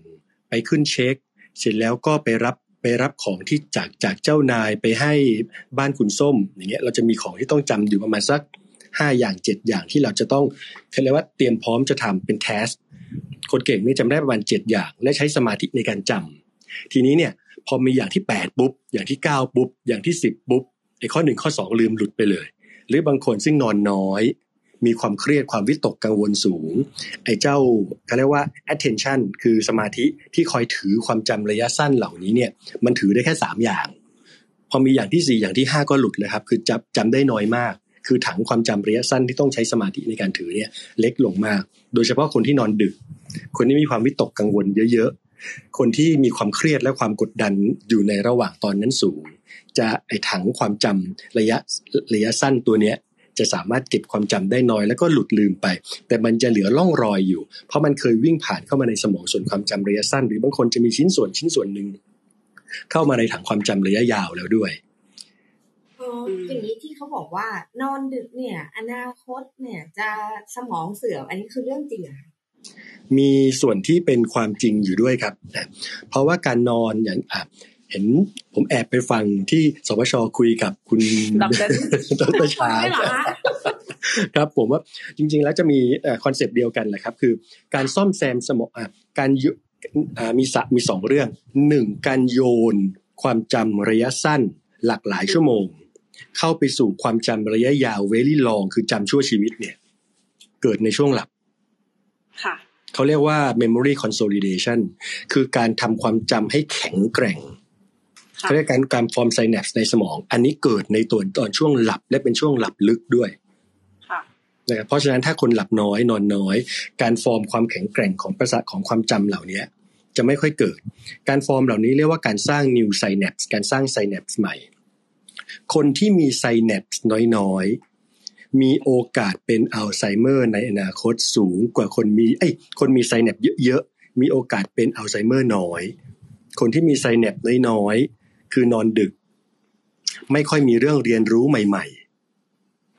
ไปขึ้นเช็ค เสร็จแล้วก็ไปรับไปรับของที่จากจากเจ้านายไปให้บ้านคุณส้มอย่างเงี้ยเราจะมีของที่ต้องจำอยู่ประมาณสักห้าอย่างเจ็ดอย่างที่เราจะต้องเขาเรียกว่าเตรียมพร้อมจะทำเป็นแทสคนเก่งนี่จำได้ประมาณเจ็ดอย่าง และใช้สมาธิในการจำทีนี้เนี่ยพอมีอย่างที่แปดปุ๊บ อย่างที่เก้าปุ๊บ อย่างที่สิบปุ๊บไอ้ข้อหนึ่งข้อสองลืมหลุดไปเลย หรือบางคนซึ่งนอนน้อย มีความเครียดความวิตกกังวลสูง ไอ้เจ้าเขาเรียกว่า attention คือสมาธิที่คอยถือความจำระยะสั้นเหล่านี้เนี่ย มันถือได้แค่สามอย่าง พอมีอย่างที่สี่อย่างที่ห้าก็หลุดเลยครับ คือจำจำได้น้อยมาก คือถังความจำระยะสั้นที่ต้องใช้สมาธิในการถือเนี่ย เล็กลงมาก โดยเฉพาะคนที่นอนดึก คนที่มีความวิตกกังวลเยอะ ๆ คนที่มีความเครียดและความกดดันอยู่ในระหว่างตอนนั้นสูง จะไอ้ถังความจำระยะระยะสั้นตัวเนี้ยจะสามารถเก็บความจำได้น้อยแล้วก็หลุดลืมไป แต่มันจะเหลือร่องรอยอยู่ เพราะมันเคยวิ่งผ่านเข้ามาในสมองส่วนความจำระยะสั้น หรือบางคนจะมีชิ้นส่วนชิ้นส่วนหนึ่งเข้ามาในถังความจำระยะยาวแล้วด้วยเอออย่างนี้ที่เขาบอกว่านอนดึกเนี่ย อนาคตเนี่ยจะสมองเสื่อมอันนี้คือเรื่องจริงอะมีส่วนที่เป็นความจริงอยู่ด้วยครับนะเพราะว่าการนอนอย่างอะ เห็นผมแอบไปฟังที่สวชคุยกับคุณดรดรชาไม่เหรอคะครับผมว่าจริง ๆ แล้วจะมี concept เดียวกันแหละครับ คือการซ่อมแซมสมองอะการโยอ่ามีสะมีสองเรื่องหนึ่งการโยนความจำระยะสั้นหลากหลายชั่วโมง เข้าไปสู่ความจำระยะยาว very long คือจำชั่วชีวิตเนี่ย เกิดในช่วงหลับค่ะเขาเรียกว่า memory consolidation คือการทำความจำให้แข็งแกร่งค่ะ เขาเรียกการการฟอร์มไซแนปในสมอง อันนี้เกิดในตัวตอนช่วงหลับและเป็นช่วงหลับลึกด้วยค่ะนะครับเพราะฉะนั้นถ้าคนหลับน้อยนอนน้อย การฟอร์มความแข็งแกร่งของประสาทของความจำเหล่านี้จะไม่ค่อยเกิด การฟอร์มเหล่านี้เรียกว่าการสร้าง new synapse การสร้าง synapse ใหม่ คนที่มี synapse น้อยๆ มีโอกาสเป็นอัลไซเมอร์ในอนาคตสูงกว่าคนมีเอ้ยคนมี synapse เยอะๆมีโอกาสเป็นอัลไซเมอร์น้อย คนที่มี synapse น้อยๆ คือนอนดึก ไม่ค่อยมีเรื่องเรียนรู้ใหม่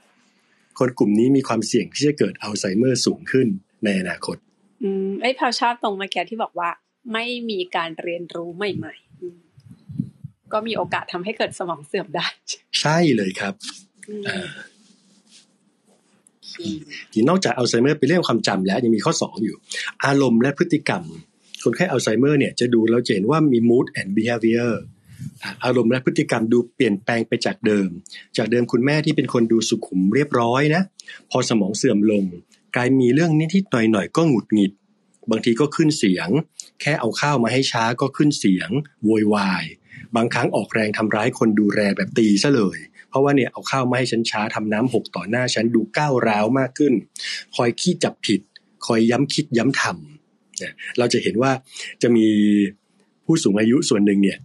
ๆ คนกลุ่มนี้มีความเสี่ยงที่จะเกิดอัลไซเมอร์สูงขึ้นในอนาคต อืมไอ้ยพาวชอบตรงเมื่อกี้ที่บอกว่า ไม่มีการเรียนรู้ใหม่ๆอืมก็มีโอกาสทำให้เกิดสมองเสื่อมได้ ใช่เลยครับอืมอ่าที่นอกจากอัลไซเมอร์เป็นเรื่องความจำแล้วยังมีข้อสองอยู่ อารมณ์และพฤติกรรม คนไข้อัลไซเมอร์เนี่ยจะดูแล้วจะเห็นว่ามี mood and behavior อารมณ์และพฤติกรรมดูเปลี่ยนแปลงไปจากเดิม จากเดิมคุณแม่ที่เป็นคนดูสุขุมเรียบร้อยนะ พอสมองเสื่อมลง กลายมีเรื่องนิดๆหน่อยๆก็หงุดหงิด บางทีก็ขึ้นเสียง แค่เอาข้าวมาให้ช้าก็ขึ้นเสียงโวยวาย บางครั้งออกแรงทำร้ายคนดูแลแบบตีซะเลย เพราะว่าเนี่ยเอาข้าวมาให้ฉันช้าทำน้ำหกต่อหน้าฉันดูก้าวร้าวมากขึ้น คอยขี้จับผิด คอยย้ำคิดย้ำทำเราจะเห็นว่าจะมีผู้สูงอายุส่วนหนึ่งเนี่ย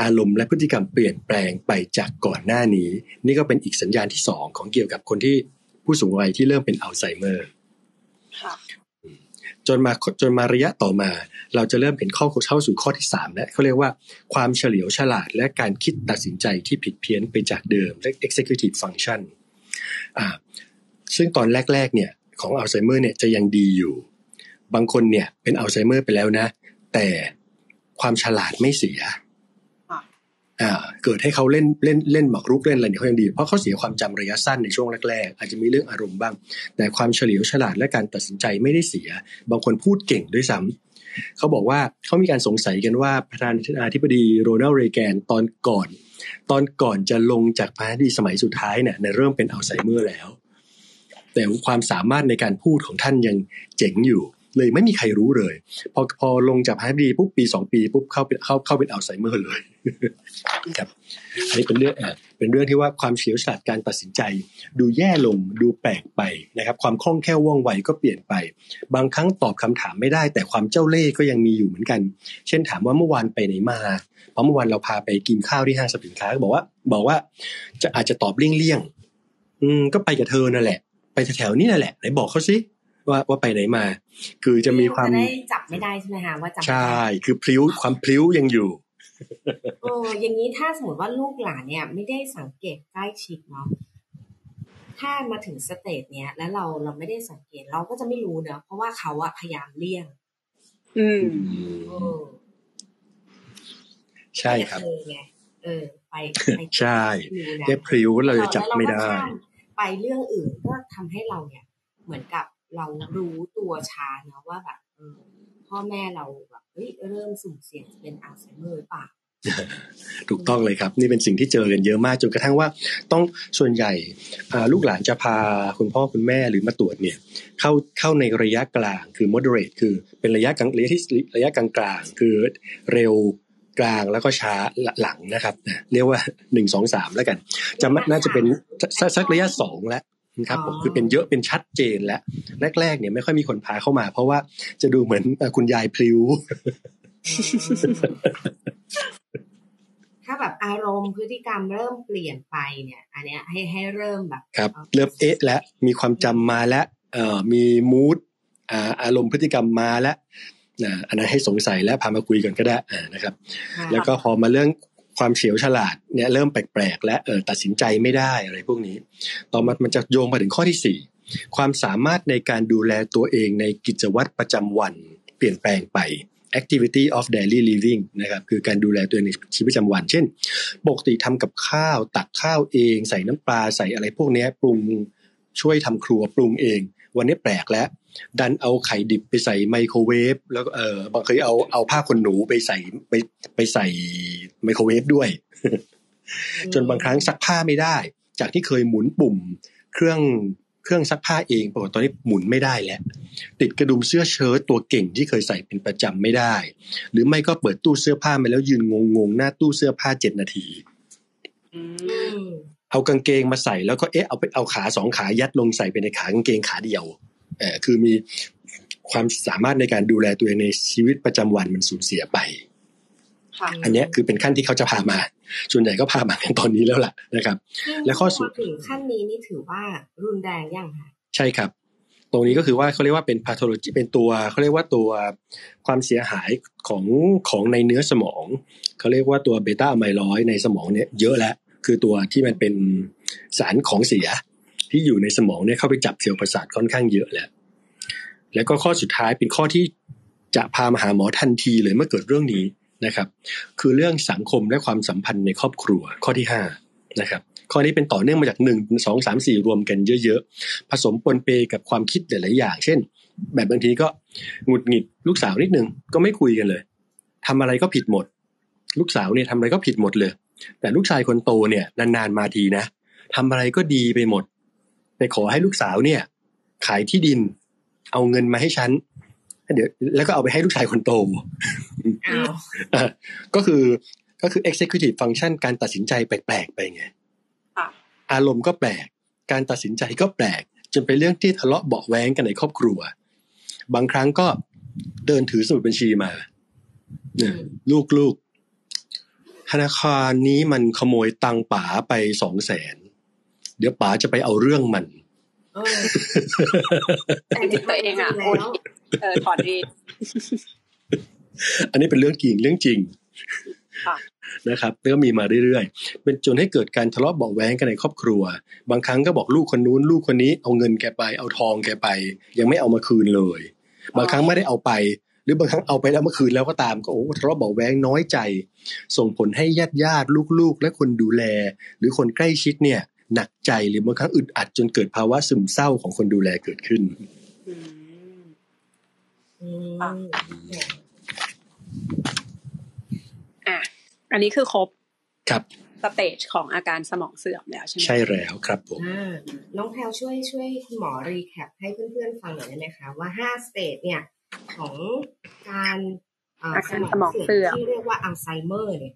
อารมณ์และพฤติกรรมเปลี่ยนแปลงไปจากก่อนหน้านี้ นี่ก็เป็นอีกสัญญาณที่สองของเกี่ยวกับคนที่ผู้สูงวัยที่เริ่มเป็นอัลไซเมอร์ค่ะจนมาจนมาระยะต่อมา เราจะเริ่มเห็นข้อเข้าสู่ข้อที่สามแล้วเขาเรียกว่าความเฉลียวฉลาดและการคิดตัดสินใจที่ผิดเพี้ยนไปจากเดิมเรียก executive function อ่าซึ่งตอนแรก ๆ เนี่ยของอัลไซเมอร์เนี่ยจะยังดีอยู่ บางคนเนี่ยเป็นอัลไซเมอร์ไปแล้วนะ แต่ความฉลาดไม่เสียค่ะอ่า เกิดให้เขาเล่นเล่นเล่นหมากรุกเล่นอะไรเนี่ยเขายังดี เพราะเขาเสียความจำระยะสั้นในช่วงแรกๆ อาจจะมีเรื่องอารมณ์บ้าง แต่ความเฉลียวฉลาดและการตัดสินใจไม่ได้เสีย บางคนพูดเก่งด้วยซ้ำเขาบอกว่าเขามีการสงสัยกันว่าประธานาธิบดีโรนัลด์เรแกนตอนก่อน ตอนก่อนจะลงจากประธานาธิบดีสมัยสุดท้ายเนี่ยเริ่มเป็นอัลไซเมอร์แล้ว แต่ความสามารถในการพูดของท่านยังเจ๋งอยู่ เลยไม่มีใครรู้เลย พอพอลงจากประธานาธิบดีปุ๊บปีสองปีปุ๊บเข้าเป็นเข้าเข้าเป็นอัลไซเมอร์เลยครับอันนี้เป็นเรื่องอะเป็นเรื่องที่ว่าความเฉียวฉลาดการตัดสินใจ ดูแย่ลงดูแปลกไปนะครับ ความคล่องแคล่วว่องไวก็เปลี่ยนไป บางครั้งตอบคำถามไม่ได้ แต่ความเจ้าเล่ห์ก็ยังมีอยู่เหมือนกัน เช่นถามว่าเมื่อวานไปไหนมาเพราะเมื่อวานเราพาไปกินข้าวที่ห้างสรรพสินค้าก็บอกว่า บอกว่า จะอาจจะตอบเลี่ยงๆอืมก็ไปกับเธอนั่นแหละ ไปแถวๆนี้นั่นแหละไหนบอกเขาสิ ว่าว่าไปไหนมา คือจะมีความจะได้จับไม่ได้ใช่ไหมคะว่าจับไม่ใช่ได้คือพลิ้วความพลิ้วยังอยู่เอออย่างนี้ถ้าสมมติว่าลูกหลานเนี่ย ไม่ได้สังเกตใกล้ชิดเนาะถ้ามาถึงสเตจเนี้ยแล้วเราเราไม่ได้สังเกตเราก็จะไม่รู้เนอะเพราะว่าเขาอะพยายามเลี่ยง อืมเออใช่ครับเออไงเออไปไปใช่รู้นะแค่พลิ้วเราจะจับไม่ได้แล้วเราก็ข้ามไปเรื่องอื่นก็ทำให้เราเนี่ย เหมือนกับ เรารู้ตัวช้าเนะว่าแบบเออพ่อแม่เราแบบเฮ้ยเริ่มสุ่มเสี่ยงจะเป็นอัลไซเมอร์หรือเปล่าถูกต้องเลยครับ นี่เป็นสิ่งที่เจอกันเยอะมากจนกระทั่งว่า ต้องส่วนใหญ่ลูกหลานจะพาคุณพ่อคุณแม่หรือมาตรวจเนี่ยเข้าเข้าในระยะกลางคือ moderate คือเป็นระยะกลางระยะที่ระยะกลางกลางคือเร็วกลางแล้วก็ช้าหลังนะครับเรียกว่าหนึ่งสองสามแล้วกัน จะน่าจะเป็นสักระยะสองแล้ว ครับผมคือเป็นเยอะเป็นชัดเจนแล้วแรกๆเนี่ยไม่ค่อยมีคนพาเข้ามา เพราะว่าจะดูเหมือนคุณยายพลิ้วถ้าแบบอารมณ์พฤติกรรมเริ่มเปลี่ยนไปเนี่ย อันเนี้ยให้ให้เริ่มแบบครับ เริ่มเอ๊ะแล้วมีความจำมาแล้วเอ่อมีมูดอ่าอารมณ์พฤติกรรมมาแล้วนะอันนั้นให้สงสัยแล้วพามาคุยกันก็ได้อ่านะครับ แล้วก็พอมาเรื่อง ความเฉียวฉลาดเนี่ยเริ่มแปลกๆ และเออตัดสินใจไม่ได้อะไรพวกนี้ ต่อมามันจะโยงมาถึงข้อที่สี่ความสามารถในการดูแลตัวเองในกิจวัตรประจำวันเปลี่ยนแปลงไป activity of daily living นะครับคือการดูแลตัวเองในชีวิตประจำวัน เช่น ปกติทำกับข้าว ตักข้าวเอง ใส่น้ำปลาใส่อะไรพวกนี้ปรุงช่วยทำครัวปรุงเอง วันนี้แปลกแล้ว ดันเอาไข่ดิบไปใส่ไมโครเวฟแล้วเออบางเคยเอาเอาผ้าขนหนูไปใส่ไปไปใส่ไมโครเวฟด้วย จนบางครั้งซักผ้าไม่ได้ จากที่เคยหมุนปุ่ม เครื่องเครื่องซักผ้าเองปรากฏตอนนี้หมุนไม่ได้แล้ว ติดกระดุมเสื้อเชิ้ตตัวเก่งที่เคยใส่เป็นประจำไม่ได้ หรือไม่ก็เปิดตู้เสื้อผ้ามาแล้วยืนงงๆหน้าตู้เสื้อผ้าเจ็ดนาทีเอากางเกงมาใส่แล้วก็เอ๊ะเอาไปเอาขาสองขายัดลงใส่ไปในขากางเกงขาเดียวเออ คือมีความสามารถในการดูแลตัวเองในชีวิตประจำวันมันสูญเสียไปอันนี้คือเป็นขั้นที่เขาจะพามา ส่วนใหญ่ก็พามากันตอนนี้แล้วล่ะนะครับ และข้อสุดถึงขั้นนี้นี่ถือว่ารุนแรงยังคะใช่ครับ ตรงนี้ก็คือว่าเขาเรียกว่าเป็น pathology เป็นตัวเขาเรียกว่าตัวความเสียหายของของในเนื้อสมอง เขาเรียกว่าตัว beta amyloid ในสมองเนี่ยเยอะแล้ว คือตัวที่มันเป็นสารของเสีย ที่อยู่ในสมองเนี่ยเข้าไปจับเซลล์ประสาทค่อนข้างเยอะแล้ว แล้วก็ข้อสุดท้ายเป็นข้อที่จะพามาหาหมอทันทีเลยเมื่อเกิดเรื่องนี้นะครับ คือเรื่องสังคมและความสัมพันธ์ในครอบครัวข้อที่ห้านะครับข้อนี้เป็นต่อเนื่องมาจากหนึ่งสองสามสี่รวมกันเยอะๆ ผสมปนเปกับความคิดหลายๆอย่าง เช่น แบบบางทีก็หงุดหงิดลูกสาวนิดนึงก็ไม่คุยกันเลยทำอะไรก็ผิดหมด ลูกสาวเนี่ยทำอะไรก็ผิดหมดเลย แต่ลูกชายคนโตเนี่ยนานๆมาทีนะทำอะไรก็ดีไปหมด ไปขอให้ลูกสาวเนี่ย ขายที่ดิน เอาเงินมาให้ฉันเดี๋ยวแล้วก็เอาไปให้ลูกชายคนโตก็คือก็คือ executive function การตัดสินใจแปลกๆไปไงอารมณ์ก็แปลก การตัดสินใจก็แปลก จนเป็นเรื่องที่ทะเลาะเบาแว้งกันในครอบครัว บางครั้งก็เดินถือสมุดบัญชีมาเนี่ยลูกๆธนาคารนี้มันขโมยตังป๋าไปสองแสน เดี๋ยวป๋าจะไปเอาเรื่องมันแต่ตัวเองอะโอนเออถอนเองอันนี้เป็นเรื่องจริงเรื่องจริงนะครับแล้วก็มีมาเรื่อยๆ เป็นจนให้เกิดการทะเลาะเบาแว้งกันในครอบครัว บางครั้งก็บอกลูกคนนู้นลูกคนนี้เอาเงินแกไปเอาทองแกไป ยังไม่เอามาคืนเลย บางครั้งไม่ได้เอาไป หรือบางครั้งเอาไปแล้วเมื่อคืนแล้วก็ตามก็โอ้ทะเลาะเบาแว้งน้อยใจ ส่งผลให้ญาติญาติลูกๆ และคนดูแล หรือคนใกล้ชิดเนี่ย หนักใจหรือบางครั้งอึดอัดจนเกิดภาวะซึมเศร้าของคนดูแลเกิดขึ้นอะอันนี้คือครบครับ stage ของอาการสมองเสื่อมแล้วใช่ไหมใช่แล้วครับผมน้องแพลวช่วยช่วยคุณหมอ recap ให้เพื่อนๆฟังหน่อยได้ไหมคะว่าห้า stage เนี่ยของการอาการสมองเสื่อมที่เรียกว่าอัลไซเมอร์เนี่ย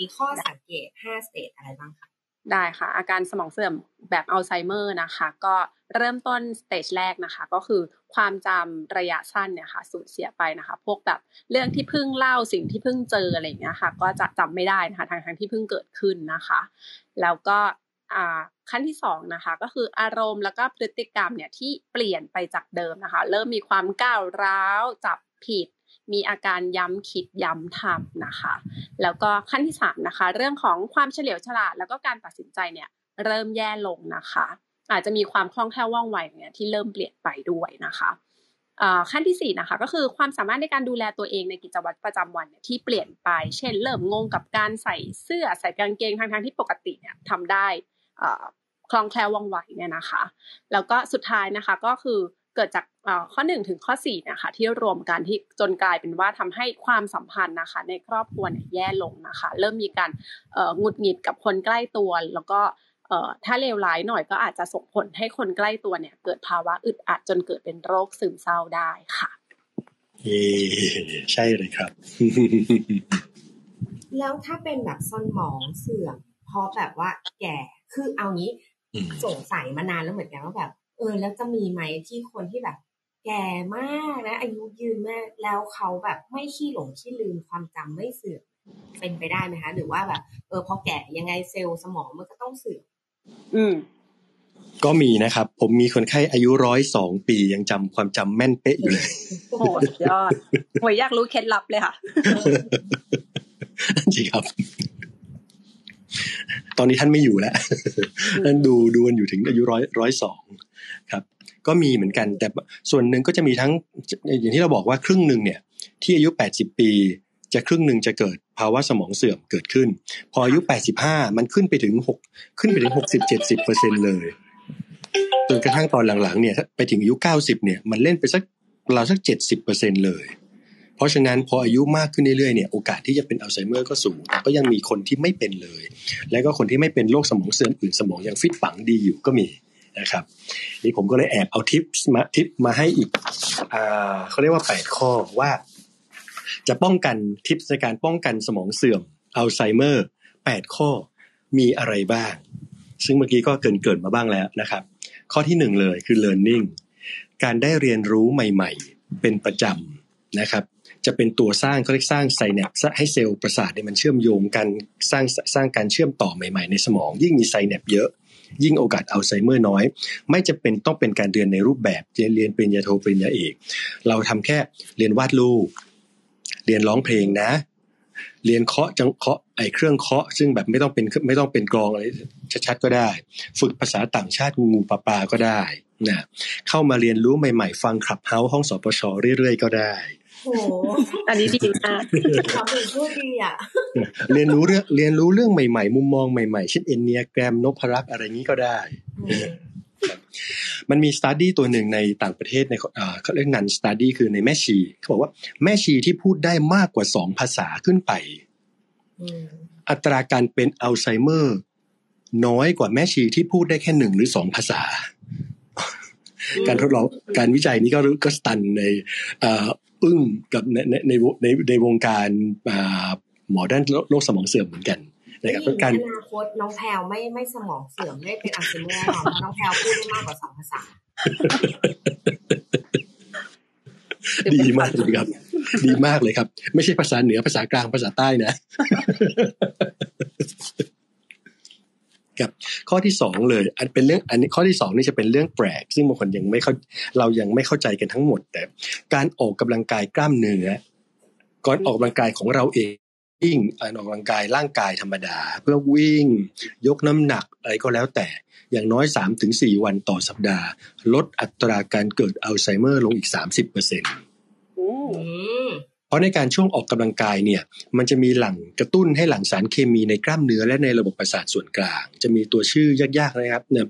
มีข้อสังเกตห้า stage อะไรบ้างคะ ได้ค่ะ อาการสมองเสื่อมแบบอัลไซเมอร์นะคะ ก็เริ่มต้น stage แรกนะคะ ก็คือความจำระยะสั้นเนี่ยค่ะสูญเสียไปนะคะ พวกแบบเรื่องที่เพิ่งเล่าสิ่งที่เพิ่งเจออะไรอย่างเงี้ยค่ะ ก็จะจำไม่ได้นะคะทางทางที่เพิ่งเกิดขึ้นนะคะ แล้วก็ขั้นที่สองนะคะก็คืออารมณ์แล้วก็พฤติกรรมเนี่ยที่เปลี่ยนไปจากเดิมนะคะ เริ่มมีความก้าวร้าวจับผิด มีอาการย้ำคิดย้ำทำนะคะ แล้วก็ขั้นที่สามนะคะ เรื่องของความเฉลียวฉลาด แล้วก็การตัดสินใจเนี่ยเริ่มแย่ลงนะคะ อาจจะมีความคล่องแคล่วว่องไวเนี่ยที่เริ่มเปลี่ยนไปด้วยนะคะขั้นที่สี่นะคะก็คือความสามารถในการดูแลตัวเองในกิจวัตรประจำวันเนี่ยที่เปลี่ยนไป เช่น เริ่มงงกับการใส่เสื้อใส่กางเกงทางทางที่ปกติเนี่ยทำได้คล่องแคล่วว่องไวเนี่ยนะคะ แล้วก็สุดท้ายนะคะก็คือ เกิดจากข้อหนึ่งถึงข้อสี่นะคะที่รวมกันที่จนกลายเป็นว่าทำให้ความสัมพันธ์นะคะ ในครอบครัวเนี่ยแย่ลงนะคะ เริ่มมีการหงุดหงิดกับคนใกล้ตัว แล้วก็ถ้าเลวร้ายหน่อยก็อาจจะส่งผลให้คนใกล้ตัวเนี่ย เกิดภาวะอึดอัดจนเกิดเป็นโรคซึมเศร้าได้ค่ะเอใช่เลยครับ แล้วถ้าเป็นแบบสมองเสื่อมเพราะแบบว่าแก่คือเอางี้สงสัยมานานแล้วเหมือนกันว่าแบบ เออ แล้วจะมีไหมที่คนที่แบบ แก่มากนะ อายุยืนมากแล้วเขาแบบไม่ขี้หลงขี้ลืมความจำไม่เสื่อมเป็นไปได้ไหมคะ หรือว่าแบบ เออพอแก่ยังไงเซลล์สมองมันก็ต้องเสื่อมอืมก็มีนะครับ ผมมีคนไข้อายุร้อยสองปียังจำความจำแม่นเป๊ะอยู่เลยโอ้โหยอดโอยอยากรู้เคล็ดลับเลยค่ะจริงครับ ตอนนี้ท่านไม่อยู่แล้วท่านดูดูกันอยู่ถึงอายุร้อยร้อยสองครับ ก็มีเหมือนกัน แต่ส่วนหนึ่งก็จะมีทั้งอย่างที่เราบอกว่าครึ่งหนึ่งเนี่ย ที่อายุแปดสิบปี จะครึ่งหนึ่งจะเกิดภาวะสมองเสื่อมเกิดขึ้น พออายุแปดสิบห้ามันขึ้นไปถึงหกขึ้นไปถึงหกสิบเจ็ดสิบเปอร์เซ็นเลยจนกระทั่งตอนหลังๆเนี่ยไปถึงอายุเก้าสิบเนี่ยมันเล่นไปสักราวสักเจ็ดสิบเปอร์เซ็นเลย เพราะฉะนั้นพออายุมากขึ้นเรื่อยๆเนี่ยโอกาสที่จะเป็นอัลไซเมอร์ก็สูง แต่ก็ยังมีคนที่ไม่เป็นเลย และก็คนที่ไม่เป็นโรคสมองเสื่อมอื่นสมองยังฟิตปั๋งดีอยู่ก็มีนะครับนี่ผมก็เลยแอบเอาทิปมาทิปมาให้อีกอ่าเขาเรียกว่าแปดข้อว่า จะป้องกันทิปในการป้องกันสมองเสื่อมอัลไซเมอร์แปดข้อมีอะไรบ้าง ซึ่งเมื่อกี้ก็เกินเกินมาบ้างแล้วนะครับ ข้อที่หนึ่งเลยคือ learning การได้เรียนรู้ใหม่ ๆ เป็นประจำนะครับ จะเป็นตัวสร้างเขาเรียกสร้างไซแนปให้เซลล์ประสาทเนี่ยมันเชื่อมโยงกันสร้างสร้างการเชื่อมต่อใหม่ๆในสมอง ยิ่งมีไซแนปเยอะ ยิ่งโอกาสอัลไซเมอร์น้อย ไม่จะเป็นต้องเป็นการเรียนในรูปแบบเรียนปริญญาโทปริญญาเอก เราทำแค่เรียนวาดรูปเรียนร้องเพลงนะ เรียนเคาะจังเคาะไอเครื่องเคาะ ซึ่งแบบไม่ต้องเป็นไม่ต้องเป็นกรองอะไรชัดๆก็ได้ ฝึกภาษาต่างชาติงูงูปลาปลาก็ได้นะเข้ามาเรียนรู้ใหม่ๆ ฟัง Clubhouse ห้องสปชเรื่อยๆ ก็ได้ โอ้อันนี้ดีมากคำเป็นพูดดีอะ เรียนรู้เรื่องเรียนรู้เรื่องใหม่ๆ มุมมองใหม่ๆ เช่น Enneagram นพลักษณ์อะไรนี้ก็ได้ มันมี study ตัวหนึ่งในต่างประเทศในเขาเรียก Nun Study คือในแม่ชีเขาบอกว่าแม่ชีที่พูดได้มากกว่าสองภาษาขึ้นไป อัตราการเป็นอัลไซเมอร์ น้อยกว่าแม่ชีที่พูดได้แค่หนึ่งหรือสองภาษาการทดลองการวิจัยนี้ก็ก็ stun ใน อึ้งกับในในในในวงการหมอด้านโรคสมองเสื่อมเหมือนกันนะครับการอนาคตน้องแพลวไม่ไม่สมองเสื่อมไม่เป็นอัลไซเมอร์หรอกน้องแพลวพูดได้มากกว่าสองภาษาดีมากเลยครับ ดีมากเลยครับ ไม่ใช่ภาษาเหนือภาษากลางภาษาใต้นะ กับข้อที่สองเลยอันเป็นเรื่องอันนี้ข้อที่สองนี่จะเป็นเรื่องแปลก ซึ่งบางคนยังไม่เข้าเรายังไม่เข้าใจกันทั้งหมด แต่ การออกกำลังกายกล้ามเนื้อก่อนออกกำลังกายของเราเองวิ่งออกกำลังกายร่างกายธรรมดา เพื่อวิ่ง ยกน้ำหนักอะไรก็แล้วแต่อย่างน้อย 3-4 วันต่อสัปดาห์ ลดอัตราการเกิดอัลไซเมอร์ลงอีก 30%เปอร์ เพราะในการช่วงออกกำลังกายเนี่ยมันจะมีหลั่งกระตุ้นให้หลั่งสารเคมีในกล้ามเนื้อและในระบบประสาทส่วนกลาง จะมีตัวชื่อยากๆนะครับเนี่ย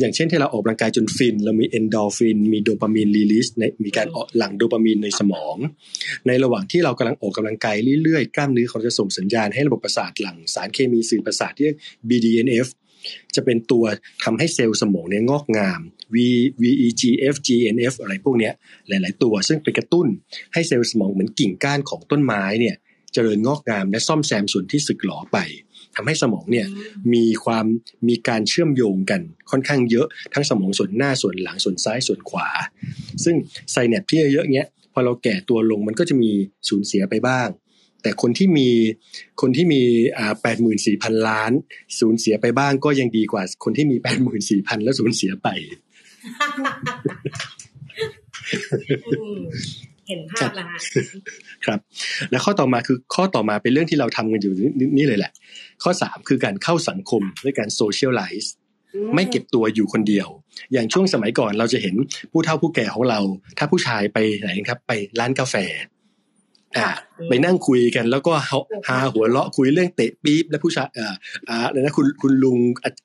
อย่างเช่นที่เราออกกำลังกายจนฟิน เรามีเอนดอร์ฟิน มีโดปามีน release ในมีการออกหลั่งโดปามีนในสมอง ในระหว่างที่เรากำลังออกกำลังกายเรื่อยๆ กล้ามเนื้อเขาจะส่งสัญญาณให้ระบบประสาทหลั่งสารเคมีสื่อประสาทที่เรียก BDNF จะเป็นตัวทำให้เซลล์สมองเนี่ยงอกงาม V VEGF GNF อะไรพวกนี้หลาย ๆ ตัวซึ่งไปกระตุ้นให้เซลล์สมองเหมือนกิ่งก้านของต้นไม้เนี่ยเจริญงอกงามและซ่อมแซมส่วนที่สึกหรอไปทำให้สมองเนี่ยมีความมีการเชื่อมโยงกันค่อนข้างเยอะทั้งสมองส่วนหน้าส่วนหลังส่วนซ้ายส่วนขวา ซึ่งไซเนปที่เยอะเงี้ยพอเราแก่ตัวลงมันก็จะมีสูญเสียไปบ้าง แต่คนที่มีคนที่มีอ่าแปดหมื่นสี่พันล้าน สูญเสียไปบ้างก็ยังดีกว่า คนที่มีแปดหมื่นสี่พันแล้วสูญเสียไป เห็นภาพแล้วครับ แล้วข้อต่อมาคือข้อต่อมาเป็นเรื่องที่เราทำกันอยู่นี่เลยแหละ ข้อสามคือการเข้าสังคมด้วยการโซเชียลไลซ์ไม่เก็บตัวอยู่คนเดียว อย่างช่วงสมัยก่อนเราจะเห็นผู้เฒ่าผู้แก่ของเรา ถ้าผู้ชายไปไหนครับ ไปร้านกาแฟ อ่าไปนั่งคุยกัน แล้วก็หาหัวเราะคุยเรื่องเตะปี๊บและผู้ชายอ่าอ่าอะไรนะคุณคุณลุง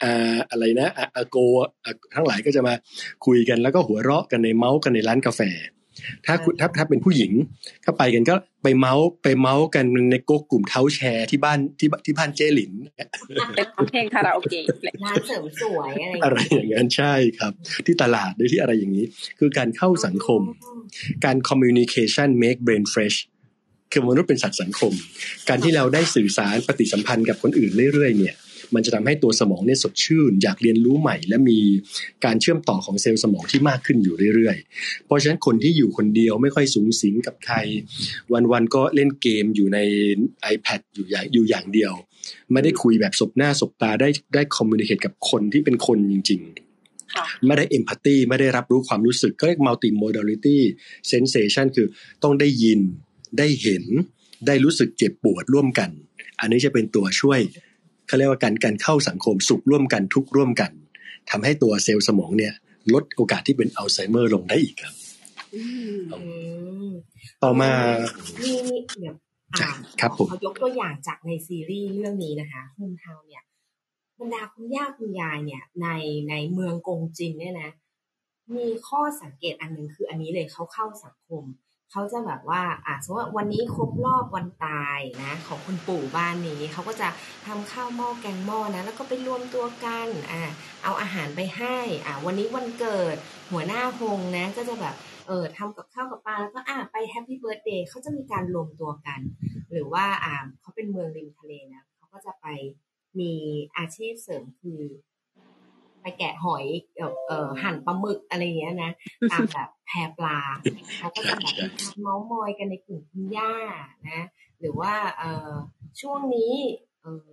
อ่าอะไรนะอาโกทั้งหลายก็จะมาคุยกันแล้วก็หัวเราะกันในเมาส์กันในร้านกาแฟ ถ้าถ้าถ้าเป็นผู้หญิงถ้าไปกันก็ไปเมาส์ไปเมาส์กันในกกกลุ่มเท้าแชร์ที่บ้านที่ที่บ้านเจหลินเป็นเพลงคาราโอเกะร้านเสริมสวยอะไรอย่างนั้นใช่ครับ ที่ตลาดหรือที่อะไรอย่างนี้ คือการเข้าสังคม การ communication make brain fresh คือมนุษย์เป็นสัตว์สังคม การที่เราได้สื่อสารปฏิสัมพันธ์กับคนอื่นเรื่อยๆเนี่ยมันจะทำให้ตัวสมองเนี่ยสดชื่น อยากเรียนรู้ใหม่ และมีการเชื่อมต่อของเซลล์สมองที่มากขึ้นอยู่เรื่อยๆ เพราะฉะนั้นคนที่อยู่คนเดียวไม่ค่อยสูงสิงกับใคร วันๆก็เล่นเกมอยู่ใน iPad อยู่อย่างอยู่อย่างเดียว ไม่ได้คุยแบบสบหน้าสบตาได้ได้ communicate กับคนที่เป็นคนจริง ๆไม่ได้ empathy ไม่ได้รับรู้ความรู้สึกก็เรียกมัลติโมด a ลิตี้เซนเซชันคือต้องได้ยิน ได้เห็นได้รู้สึกเจ็บปวดร่วมกัน อันนี้จะเป็นตัวช่วยเขาเรียกว่าการการเข้าสังคมสุขร่วมกันทุกข์ร่วมกันทำให้ตัวเซลล์สมองเนี่ย ลดโอกาสที่เป็นอัลไซเมอร์ลงได้อีกครับต่อมานี่นี่เดี๋ยวครับผมเขายกตัวอย่างจากในซีรีส์เรื่องนี้นะคะฮุนเทาเนี่ยบรรดาคุณย่าคุณยายเนี่ย ในในเมืองกงจินเนี่ยนะ มีข้อสังเกตอันหนึ่งคืออันนี้เลยเขาเข้าสังคม เขาจะแบบว่าอะสมมติว่าวันนี้ครบรอบวันตายนะ ของคุณปู่บ้านนี้เขาก็จะทำข้าวหม้อแกงหม้อนะ แล้วก็ไปรวมตัวกันอะเอาอาหารไปให้อะวันนี้วันเกิดหัวหน้าฮงนะ ก็จะแบบเออทำกับข้าวกับปลาแล้วก็อะไป Happy Birthday เขาจะมีการรวมตัวกัน หรือว่าอ่าเขาเป็นเมืองริมทะเลนะเขาก็จะไปมีอาชีพเสริมคือ ไปแกะหอยเอ่อหั่นปลาหมึกอะไรเงี้ยนะตามแบบแพปลาเขาก็จะแบบเมาส์มอยกันในกลุ่มคุณย่านะ หรือว่าเอ่อช่วงนี้เอ่อ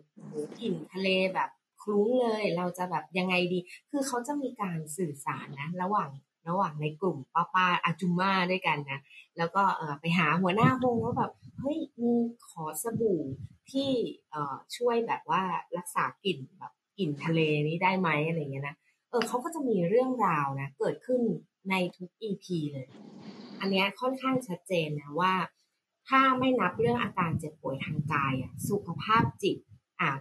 กลิ่นทะเลแบบคลุ้งเลย เราจะแบบยังไงดี คือเขาจะมีการสื่อสารนะ ระหว่างระหว่างในกลุ่มป้าป้าอาจุม่าด้วยกันนะ แล้วก็เออไปหาหัวหน้าฮงว่าแบบเฮ้ยมีขอสบู่ที่เอ่อช่วยแบบว่ารักษากลิ่นแบบ กลิ่นทะเลนี้ได้ไหมอะไรเงี้ยนะเออเขาก็จะมีเรื่องราวนะเกิดขึ้นในทุก EP เลย อันนี้ค่อนข้างชัดเจนนะว่า ถ้าไม่นับเรื่องอาการเจ็บป่วยทางกายอะสุขภาพจิตอะ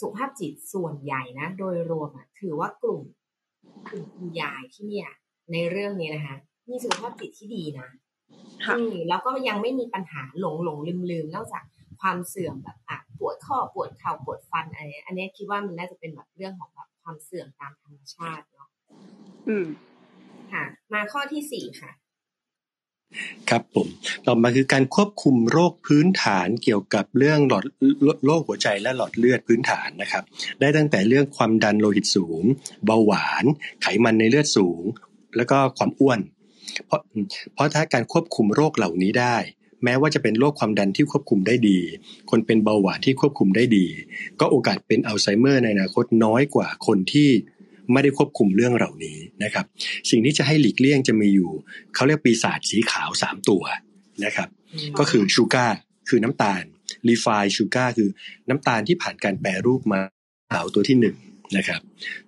สุขภาพจิตส่วนใหญ่นะ โดยรวมอะถือว่ากลุ่มกลุ่มคุณยายที่เนี่ยในเรื่องนี้นะคะ มีสุขภาพจิตที่ดีนะอืมแล้วก็ยังไม่มีปัญหาหลงหลงลืมลืมนอกจาก ความเสื่อมแบบอะปวดข้อปวดเข่าปวดฟันอะไรอันนี้คิดว่ามันน่าจะเป็นแบบเรื่องของแบบความเสื่อมตามธรรมชาติเนาะอืมค่ะ มาข้อที่สี่ค่ะ ครับผมต่อมาคือการควบคุมโรคพื้นฐานเกี่ยวกับเรื่องหลอดโรคหัวใจและหลอดเลือดพื้นฐานนะครับ ได้ตั้งแต่เรื่องความดันโลหิตสูง เบาหวาน ไขมันในเลือดสูง แล้วก็ความอ้วน เพราะเพราะถ้าการควบคุมโรคเหล่านี้ได้ แม้ว่าจะเป็นโรคความดันที่ควบคุมได้ดี คนเป็นเบาหวานที่ควบคุมได้ดี ก็โอกาสเป็นอัลไซเมอร์ในอนาคตน้อยกว่าคนที่ไม่ได้ควบคุมเรื่องเหล่านี้นะครับ สิ่งที่จะให้หลีกเลี่ยงจะมีอยู่ เขาเรียกปีศาจสีขาวสามตัวนะครับ ก็คือ sugar คือน้ำตาล refined sugar คือน้ำตาลที่ผ่านการแปรรูปมาขาวตัวที่หนึ่งนะครับ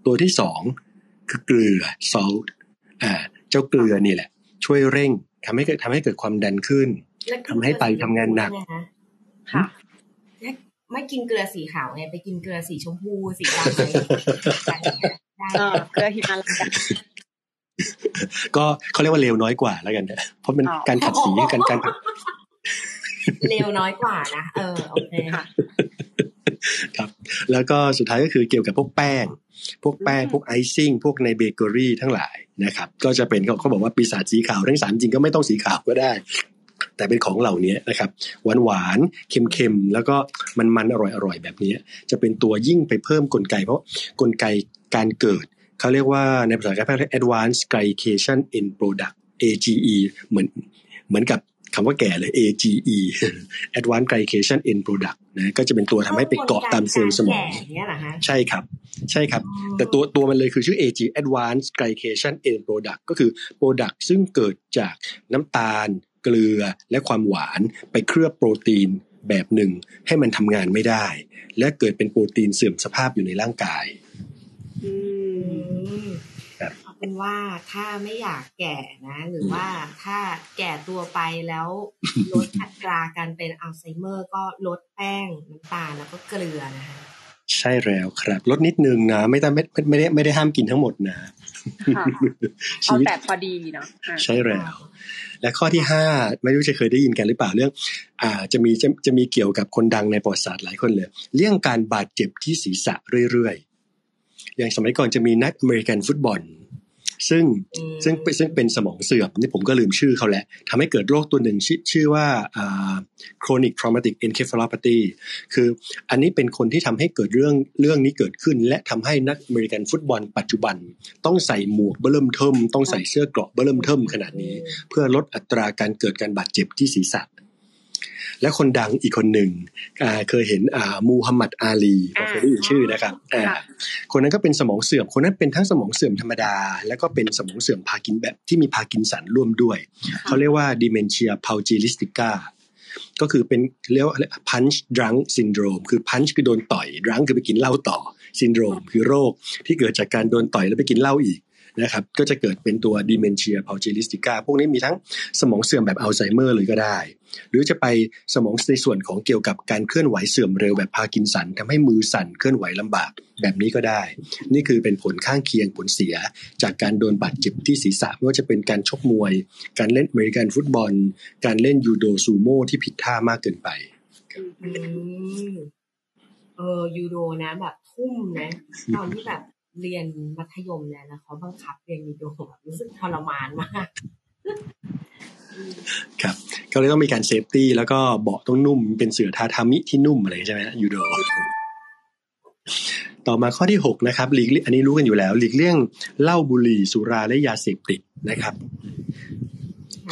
ตัวที่สองคือเกลือ salt อ่า เจ้าเกลือนี่แหละ ช่วยเร่งทำให้เกิดทำให้เกิดความดันขึ้น ทำให้ไตทำงานหนักค่ะไม่กินเกลือสีขาวไงไปกินเกลือสีชมพูสีดำอะไรได้เกลือหิมาลัยก็เขาเรียกว่าเลวน้อยกว่าแล้วกันเพราะเป็นการขัดสีกันการเลวน้อยกว่านะเออโอเคค่ะครับ แล้วก็สุดท้ายก็คือเกี่ยวกับพวกแป้ง พวกแป้ง พวกไอซิ่ง พวกในเบเกอรี่ทั้งหลายนะครับ ก็จะเป็นเขาเขาบอกว่าปีศาจสีขาวทั้งสามจริงก็ไม่ต้องสีขาวก็ได้ แต่เป็นของเหล่านี้นะครับหวานหวานเค็มเค็มแล้วก็มันมันอร่อยอร่อยแบบนี้ จะเป็นตัวยิ่งไปเพิ่มกลไก เพราะกลไกการเกิด เขาเรียกว่าในภาษาการแพทย์เรียก advanced glycation end product AGE เหมือนเหมือนกับคำว่าแก่เลย AGE advanced glycation end product นะก็จะเป็นตัวทำให้ไปเกาะตามเซลล์สมองใช่ครับ ใช่ครับ แต่ตัวตัวมันเลยคือชื่อ AG advanced glycation end product ก็คือ product ซึ่งเกิดจากน้ำตาล เกลือและความหวานไปเคลือบโปรตีนแบบหนึ่งให้มันทำงานไม่ได้ และเกิดเป็นโปรตีนเสื่อมสภาพอยู่ในร่างกายเป็นว่าถ้าไม่อยากแก่นะ หรือว่าถ้าแก่ตัวไปแล้วลดอัตราการเป็นอัลไซเมอร์ ก็ลดแป้งน้ำตาลแล้วก็เกลือนะคะ ใช่แล้วครับ ลดนิดนึงนะ ไม่ต้องไม่ไม่ได้ไม่ได้ห้ามกินทั้งหมดนะเอาแต่พอดีเนาะใช่แล้ว และข้อที่ห้าไม่รู้จะเคยได้ยินกันหรือเปล่าเรื่อง อ่าจะมีจะจะมีเกี่ยวกับคนดังในประวัติศาสตร์หลายคนเลย เรื่องการบาดเจ็บที่ศีรษะเรื่อยๆอย่างสมัยก่อนจะมีนักอเมริกันฟุตบอล ซึ่งซึ่งซึ่งเป็นสมองเสื่อมนี่ผมก็ลืมชื่อเขาแหละทำให้เกิดโรคตัวหนึ่งชื่อชื่อว่า chronic traumatic encephalopathy คืออันนี้เป็นคนที่ทำให้เกิดเรื่องเรื่องนี้เกิดขึ้น และทำให้นักอเมริกันฟุตบอลปัจจุบัน ต้องใส่หมวกเบ้อเริ่มเทิ่มต้องใส่เสื้อเกราะเบ้อเริ่มเทิ่มขนาดนี้ เพื่อลดอัตราการเกิดการบาดเจ็บที่ศีรษะ และคนดังอีกคนหนึ่งเคยเห็นมูฮัมหมัดอาลีเคยได้ยินชื่อนะครับคนนั้นก็เป็นสมองเสื่อม คนนั้นเป็นทั้งสมองเสื่อมธรรมดา แล้วก็เป็นสมองเสื่อมพาร์กินแบบที่มีพาร์กินสันร่วมด้วย เขาเรียกว่า dementia pugilistica ก็คือเป็นเรียกว่า punch drunk syndrome คือ punch คือโดนต่อย drunk คือไปกินเหล้าต่อซินโดรมคือโรคที่เกิดจากการโดนต่อยแล้วไปกินเหล้าอีก นะครับก็จะเกิดเป็นตัว dementia pugilistica พวกนี้มีทั้งสมองเสื่อมแบบอัลไซเมอร์เลยก็ได้ หรือจะไปสมองในส่วนของเกี่ยวกับการเคลื่อนไหวเสื่อมเร็วแบบพาร์กินสันทำให้มือสั่นเคลื่อนไหวลำบากแบบนี้ก็ได้ นี่คือเป็นผลข้างเคียงผลเสีย จากการโดนบาดเจ็บที่ศีรษะไม่ว่าจะเป็นการชกมวย การเล่นอเมริกันฟุตบอล การเล่นยูโดซูโม่ที่ผิดท่ามากเกินไปเออยูโดนะแบบทุ่มนะ ตอนที่แบบ เรียนมัธยมเนี่ยแล้วเขาบังคับเรียนยูโดแบบรู้สึกทรมานมากครับก็เลยต้องมีการ safety แล้วก็เบาะต้องนุ่มเป็นเสื่อทาทามิที่นุ่มอะไรใช่ไหมยูโดต่อมาข้อที่หกนะครับหลีกอันนี้รู้กันอยู่แล้ว หลีกเลี่ยงเหล้าบุหรี่สุราและยาเสพติดนะครับ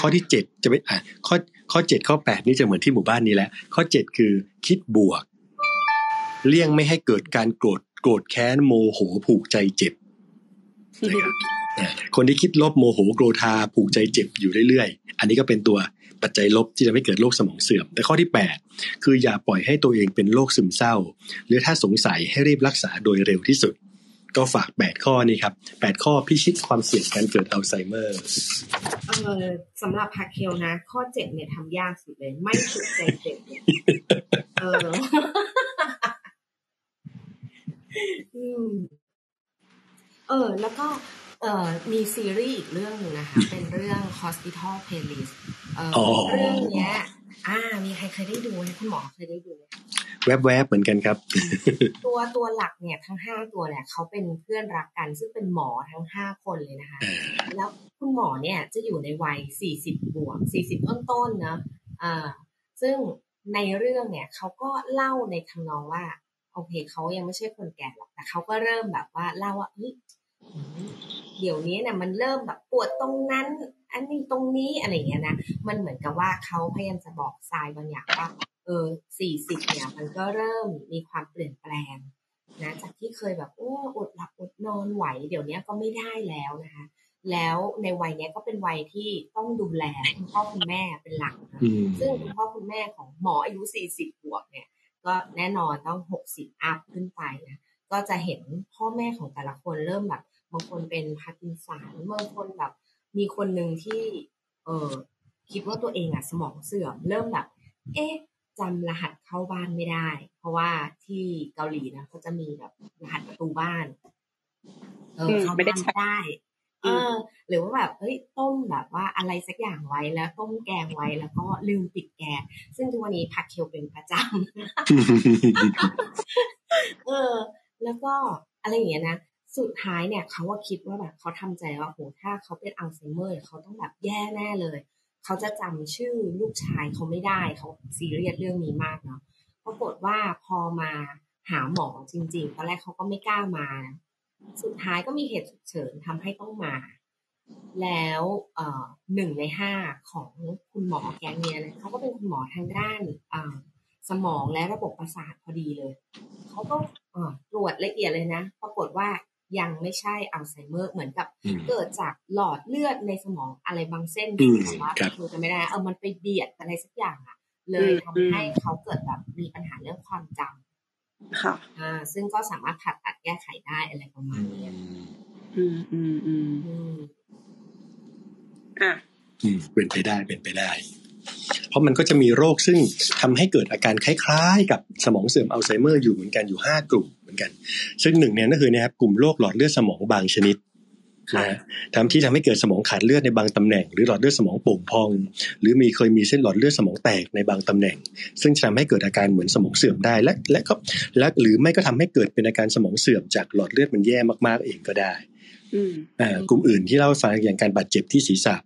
ข้อที่เจ็ดจะไปอะข้อข้อเจ็ดข้อแปดนี่จะเหมือนที่หมู่บ้านนี้แหละข้อเจ็ดคือคิดบวก เลี่ยงไม่ให้เกิดการโกรธ โกรธแค้นโมโหผูกใจเจ็บคนที่คิดลบโมโหโกรธาผูกใจเจ็บอยู่เรื่อยๆ อันนี้ก็เป็นตัวปัจจัยลบที่จะไม่เกิดโรคสมองเสื่อม แต่ข้อที่ 8 คืออย่าปล่อยให้ตัวเองเป็นโรคซึมเศร้า หรือถ้าสงสัยให้รีบรักษาโดยเร็วที่สุด ก็ฝาก 8 ข้อนี้ครับ 8 ข้อพิชิตความเสี่ยงการเกิดอัลไซเมอร์เออสำหรับพาเคลนะ ข้อเจ็ดเนี่ยทำยากสุดเลย ไม่ถูกใจเจ็บเออ เออ แล้วก็เอ่อมีซีรีส์อีกเรื่องหนึ่งนะคะ เป็นเรื่อง Hospital Playlist เออเรื่องเนี้ย อ่า มีใครเคยได้ดูไหมคุณหมอเคยได้ดูไหมแวบๆเหมือนกันครับ ตัวตัวหลักเนี่ยทั้งห้าตัวเนี่ยเขาเป็นเพื่อนรักกัน ซึ่งเป็นหมอทั้งห้าคนเลยนะคะ แล้วคุณหมอเนี่ยจะอยู่ในวัยสี่สิบบวกสี่สิบต้นๆนะอ่าซึ่งในเรื่องเนี่ยเขาก็เล่าในทำนองว่า โอเคเขายังไม่ใช่คนแก่หรอกแต่เขาก็เริ่มแบบว่าเล่าว่าเฮ้ยเดี๋ยวนี้เนี่ยมันเริ่มแบบปวดตรงนั้น อันนี้ตรงนี้อะไรเงี้ยนะมันเหมือนกับว่าเขาพยายามจะบอกทรายบางอย่างว่าเออสี่สิบเนี่ยมันก็เริ่มมีความเปลี่ยนแปลงนะจากที่เคยแบบโอ้อดหลับอดนอนไหว เดี๋ยวนี้ก็ไม่ได้แล้วนะคะ แล้วในวัยนี้ก็เป็นวัยที่ต้องดูแลคุณพ่อคุณแม่เป็นหลักนะซึ่งคุณพ่อคุณแม่ของหมออายุสี่สิบบวกเนี่ย ก็แน่นอนต้องหกสิบ up ขึ้นไปนะก็จะเห็นพ่อแม่ของแต่ละคนเริ่มแบบบางคนเป็นพาร์กินสันบางคนแบบ มีคนหนึ่งที่ เออคิดว่าตัวเองอะสมองเสื่อม เริ่มแบบ เอ๊ะจำรหัสเข้าบ้านไม่ได้ เพราะว่าที่เกาหลีนะเขาจะมีแบบรหัสประตูบ้าน เออเขาไม่ได้ เออ หรือว่าแบบเฮ้ยต้มแบบว่าอะไรสักอย่างไว้แล้วต้มแกงไว้แล้วก็ลืมปิดแกงซึ่งทุกวันนี้ผักเคียวเป็นประจำเออ แล้วก็อะไรอย่างเงี้ยนะสุดท้ายเนี่ยเขาว่าคิดว่าแบบเขาทำใจว่าโหถ้าเขาเป็นอัลไซเมอร์เขาต้องแบบแย่แน่เลย เขาจะจำชื่อลูกชายเขาไม่ได้เขาซีเรียสเรื่องนี้มากเนาะปรากฏว่าพอมาหาหมอจริง ๆ ตอนแรกเขาก็ไม่กล้ามา สุดท้ายก็มีเหตุฉุกเฉินทำให้ต้องมา แล้วหนึ่งในห้าของคุณหมอแกงเนี้ยนะเขาก็เป็นคุณหมอทางด้านสมองและระบบประสาทพอดีเลยเขาก็ตรวจละเอียดเลยนะ ปรากฏว่ายังไม่ใช่อัลไซเมอร์เหมือนกับเกิดจากหลอดเลือดในสมองอะไรบางเส้นที่ว่าคือจะไม่ได้เออมันไปเบียดอะไรสักอย่างอะเลยทำให้เขาเกิดแบบมีปัญหาเรื่องความจำ ค่ะอ่าซึ่งก็สามารถผ่าตัดแก้ไขได้อะไรประมาณนี้อืมอืมอืมอะอืมเป็นไปได้เป็นไปได้ เพราะมันก็จะมีโรคซึ่งทำให้เกิดอาการคล้ายๆ กับสมองเสื่อมอัลไซเมอร์อยู่เหมือนกันอยู่ห้ากลุ่มเหมือนกัน ซึ่งหนึ่งเนี่ยก็คือนะครับกลุ่มโรคหลอดเลือดสมองบางชนิด นะทำที่ทำให้เกิดสมองขาดเลือดในบางตำแหน่ง หรือหลอดเลือดสมองโป่งพอง หรือมีเคยมีเส้นหลอดเลือดสมองแตกในบางตำแหน่ง ซึ่งจะทำให้เกิดอาการเหมือนสมองเสื่อมได้และและก็และหรือไม่ก็ทำให้เกิดเป็นอาการสมองเสื่อมจากหลอดเลือดมันแย่มากๆเองก็ได้อ่ากลุ่มอื่นที่เล่าให้ฟังอย่างการบาดเจ็บที่ศีรษะ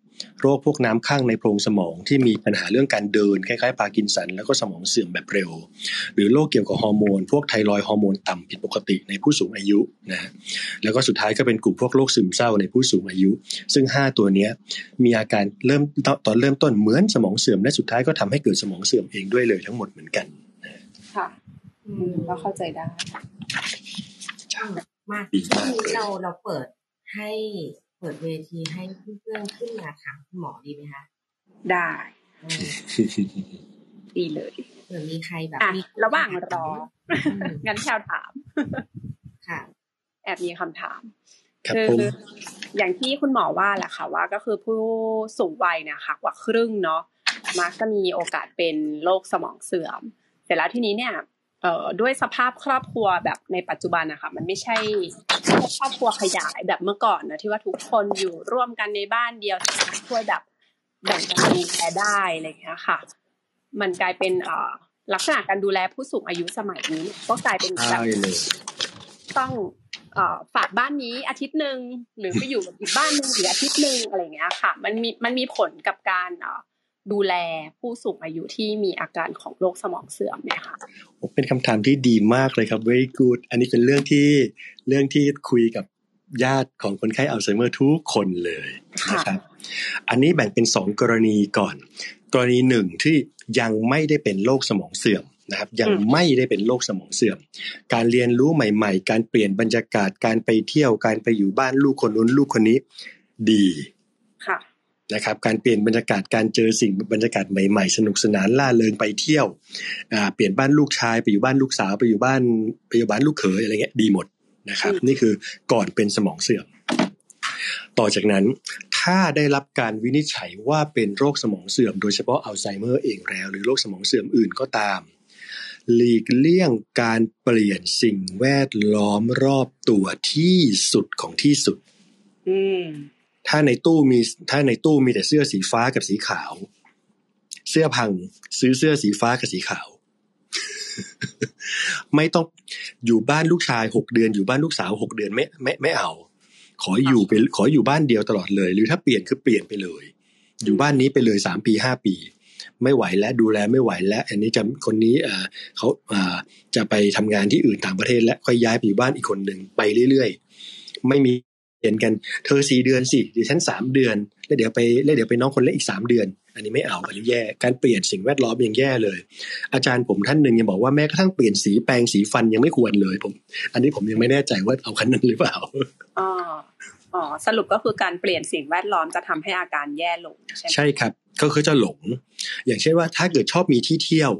โรคพวกน้ำข้างในโพรงสมองที่มีปัญหาเรื่องการเดินคล้ายๆ พาร์กินสัน แล้วก็สมองเสื่อมแบบเร็ว หรือโรคเกี่ยวกับฮอร์โมน พวกไทรอยฮอร์โมนต่ำผิดปกติในผู้สูงอายุนะแล้วก็สุดท้ายก็เป็นกลุ่มพวกโรคซึมเศร้าในผู้สูงอายุ ซึ่ง 5 ตัวนี้มีอาการเริ่มตอนเริ่มต้นเหมือนสมองเสื่อมและสุดท้ายก็ทำให้เกิดสมองเสื่อมเองด้วยเลยทั้งหมดเหมือนกันค่ะอืมก็เข้าใจได้มากเราเราเปิดให้ เปิดเวทีให้เพื่อนๆขึ้นมาถามคุณหมอดีไหมคะ ได้ดีเลยเผื่อมีใครแบบระหว่างรอ งั้นแถวถาม ค่ะ แอบมีคำถามคืออย่างที่คุณหมอว่าแหละค่ะว่าก็คือผู้สูงวัยเนี่ยค่ะกว่าครึ่งเนาะมักจะมีโอกาสเป็นโรคสมองเสื่อม แต่แล้วทีนี้เนี่ย เอ่อด้วยสภาพครอบครัวแบบในปัจจุบันนะคะมันไม่ใช่ครอบครัวขยายแบบเมื่อก่อนนะที่ว่าทุกคนอยู่ร่วมกันในบ้านเดียวช่วยแบบแบ่งกันดูแลได้อะไรอย่างเงี้ยค่ะ มันกลายเป็นเอ่อลักษณะการดูแลผู้สูงอายุสมัยนี้ก็กลายเป็นแบบต้องเอ่อฝากบ้านนี้อาทิตย์หนึ่งหรือไปอยู่อีกบ้านหนึ่งหรืออาทิตย์หนึ่งอะไรเงี้ยค่ะ มันมีมันมีผลกับการเอ่อ ดูแลผู้สูงอายุที่มีอาการของโรคสมองเสื่อมไหมคะเป็นคำถามที่ดีมากเลยครับ very good อันนี้เป็นเรื่องที่เรื่องที่คุยกับญาติของคนไข้อัลไซเมอร์ทุกคนเลยนะครับ อันนี้แบ่งเป็นสองกรณีก่อน กรณีหนึ่งที่ยังไม่ได้เป็นโรคสมองเสื่อมนะครับ ยังไม่ได้เป็นโรคสมองเสื่อม การเรียนรู้ใหม่ ๆ การเปลี่ยนบรรยากาศการไปเที่ยวการไปอยู่บ้านลูกคนนู้นลูกคนนี้ ดี นะครับการเปลี่ยนบรรยากาศการเจอสิ่งบรรยากาศใหม่ๆ สนุกสนานล่าเริงไปเที่ยวเปลี่ยนบ้านลูกชายไปอยู่บ้านลูกสาวไปอยู่บ้านไปอยู่บ้านลูกเขยอะไรเงี้ยดีหมดนะครับ นี่คือก่อนเป็นสมองเสื่อมต่อจากนั้นถ้าได้รับการวินิจฉัยว่าเป็นโรคสมองเสื่อม โดยเฉพาะอัลไซเมอร์เองแล้ว หรือโรคสมองเสื่อมอื่นก็ตาม หลีกเลี่ยงการเปลี่ยนสิ่งแวดล้อมรอบตัวที่สุดของที่สุด อืม ถ้าในตู้มีถ้าในตู้มีแต่เสื้อสีฟ้ากับสีขาว เสื้อพังซื้อเสื้อสีฟ้ากับสีขาว ไม่ต้องอยู่บ้านลูกชายหกเดือน อยู่บ้านลูกสาวหกเดือนไม่ไม่ไม่เอา ขออยู่ไปขออยู่บ้านเดียวตลอดเลย หรือถ้าเปลี่ยนคือเปลี่ยนไปเลย อยู่บ้านนี้ไปเลยสามปีห้าปี ไม่ไหวแล้วดูแลไม่ไหวแล้ว อันนี้จะคนนี้เออเขาเออจะไปทำงานที่อื่นต่างประเทศ และค่อยย้ายไปอยู่บ้านอีกคนหนึ่งไปเรื่อยๆไม่มี เห็นกันเธอสี่เดือนสิดิฉันสามเดือน แล้วเดี๋ยวไปแล้วเดี๋ยวไปน้องคนเล็กอีกสามเดือน อันนี้ไม่เอาอันนี้แย่การเปลี่ยนสิ่งแวดล้อมยังแย่เลย อาจารย์ผมท่านหนึ่งยังบอกว่าแม้กระทั่งเปลี่ยนสีแปรงสีฟันยังไม่ควรเลยผม อันนี้ผมยังไม่แน่ใจว่าเอาคันนั้นหรือเปล่าอ๋ออ๋อสรุปก็คือการเปลี่ยนสิ่งแวดล้อมจะทำให้อาการแย่ลงใช่ไหมใช่ครับก็คือจะหลง อย่างเช่นว่าถ้าเกิดชอบมีที่เที่ยว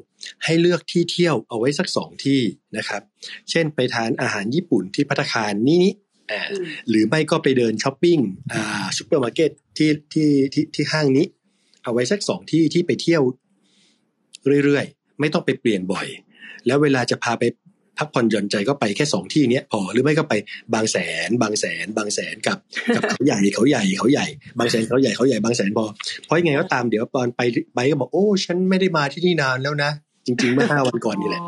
ให้เลือกที่เที่ยวเอาไว้สักสองที่นะครับ เช่นไปทานอาหารญี่ปุ่นที่พัตคารนี้นี้ หรือไม่ก็ไปเดินช้อปปิ้งอ่าซูเปอร์มาร์เก็ตที่ที่ที่ที่ห้างนี้ เอาไว้สักสองที่ที่ไปเที่ยวเรื่อยๆ ไม่ต้องไปเปลี่ยนบ่อย แล้วเวลาจะพาไปพักผ่อนหย่อนใจก็ไปแค่สองที่เนี้ยพอหรือไม่ก็ไปบางแสน บางแสน บางแสนกับกับเขาใหญ่เขาใหญ่เขาใหญ่ บางแสนเขาใหญ่เขาใหญ่บางแสนพอเพราะยังไงก็ตามเดี๋ยวตอนไปไปก็บอกโอ้ฉันไม่ได้มาที่นี่นานแล้วนะ จริง ๆ เมื่อห้าวันก่อนนี่แหละ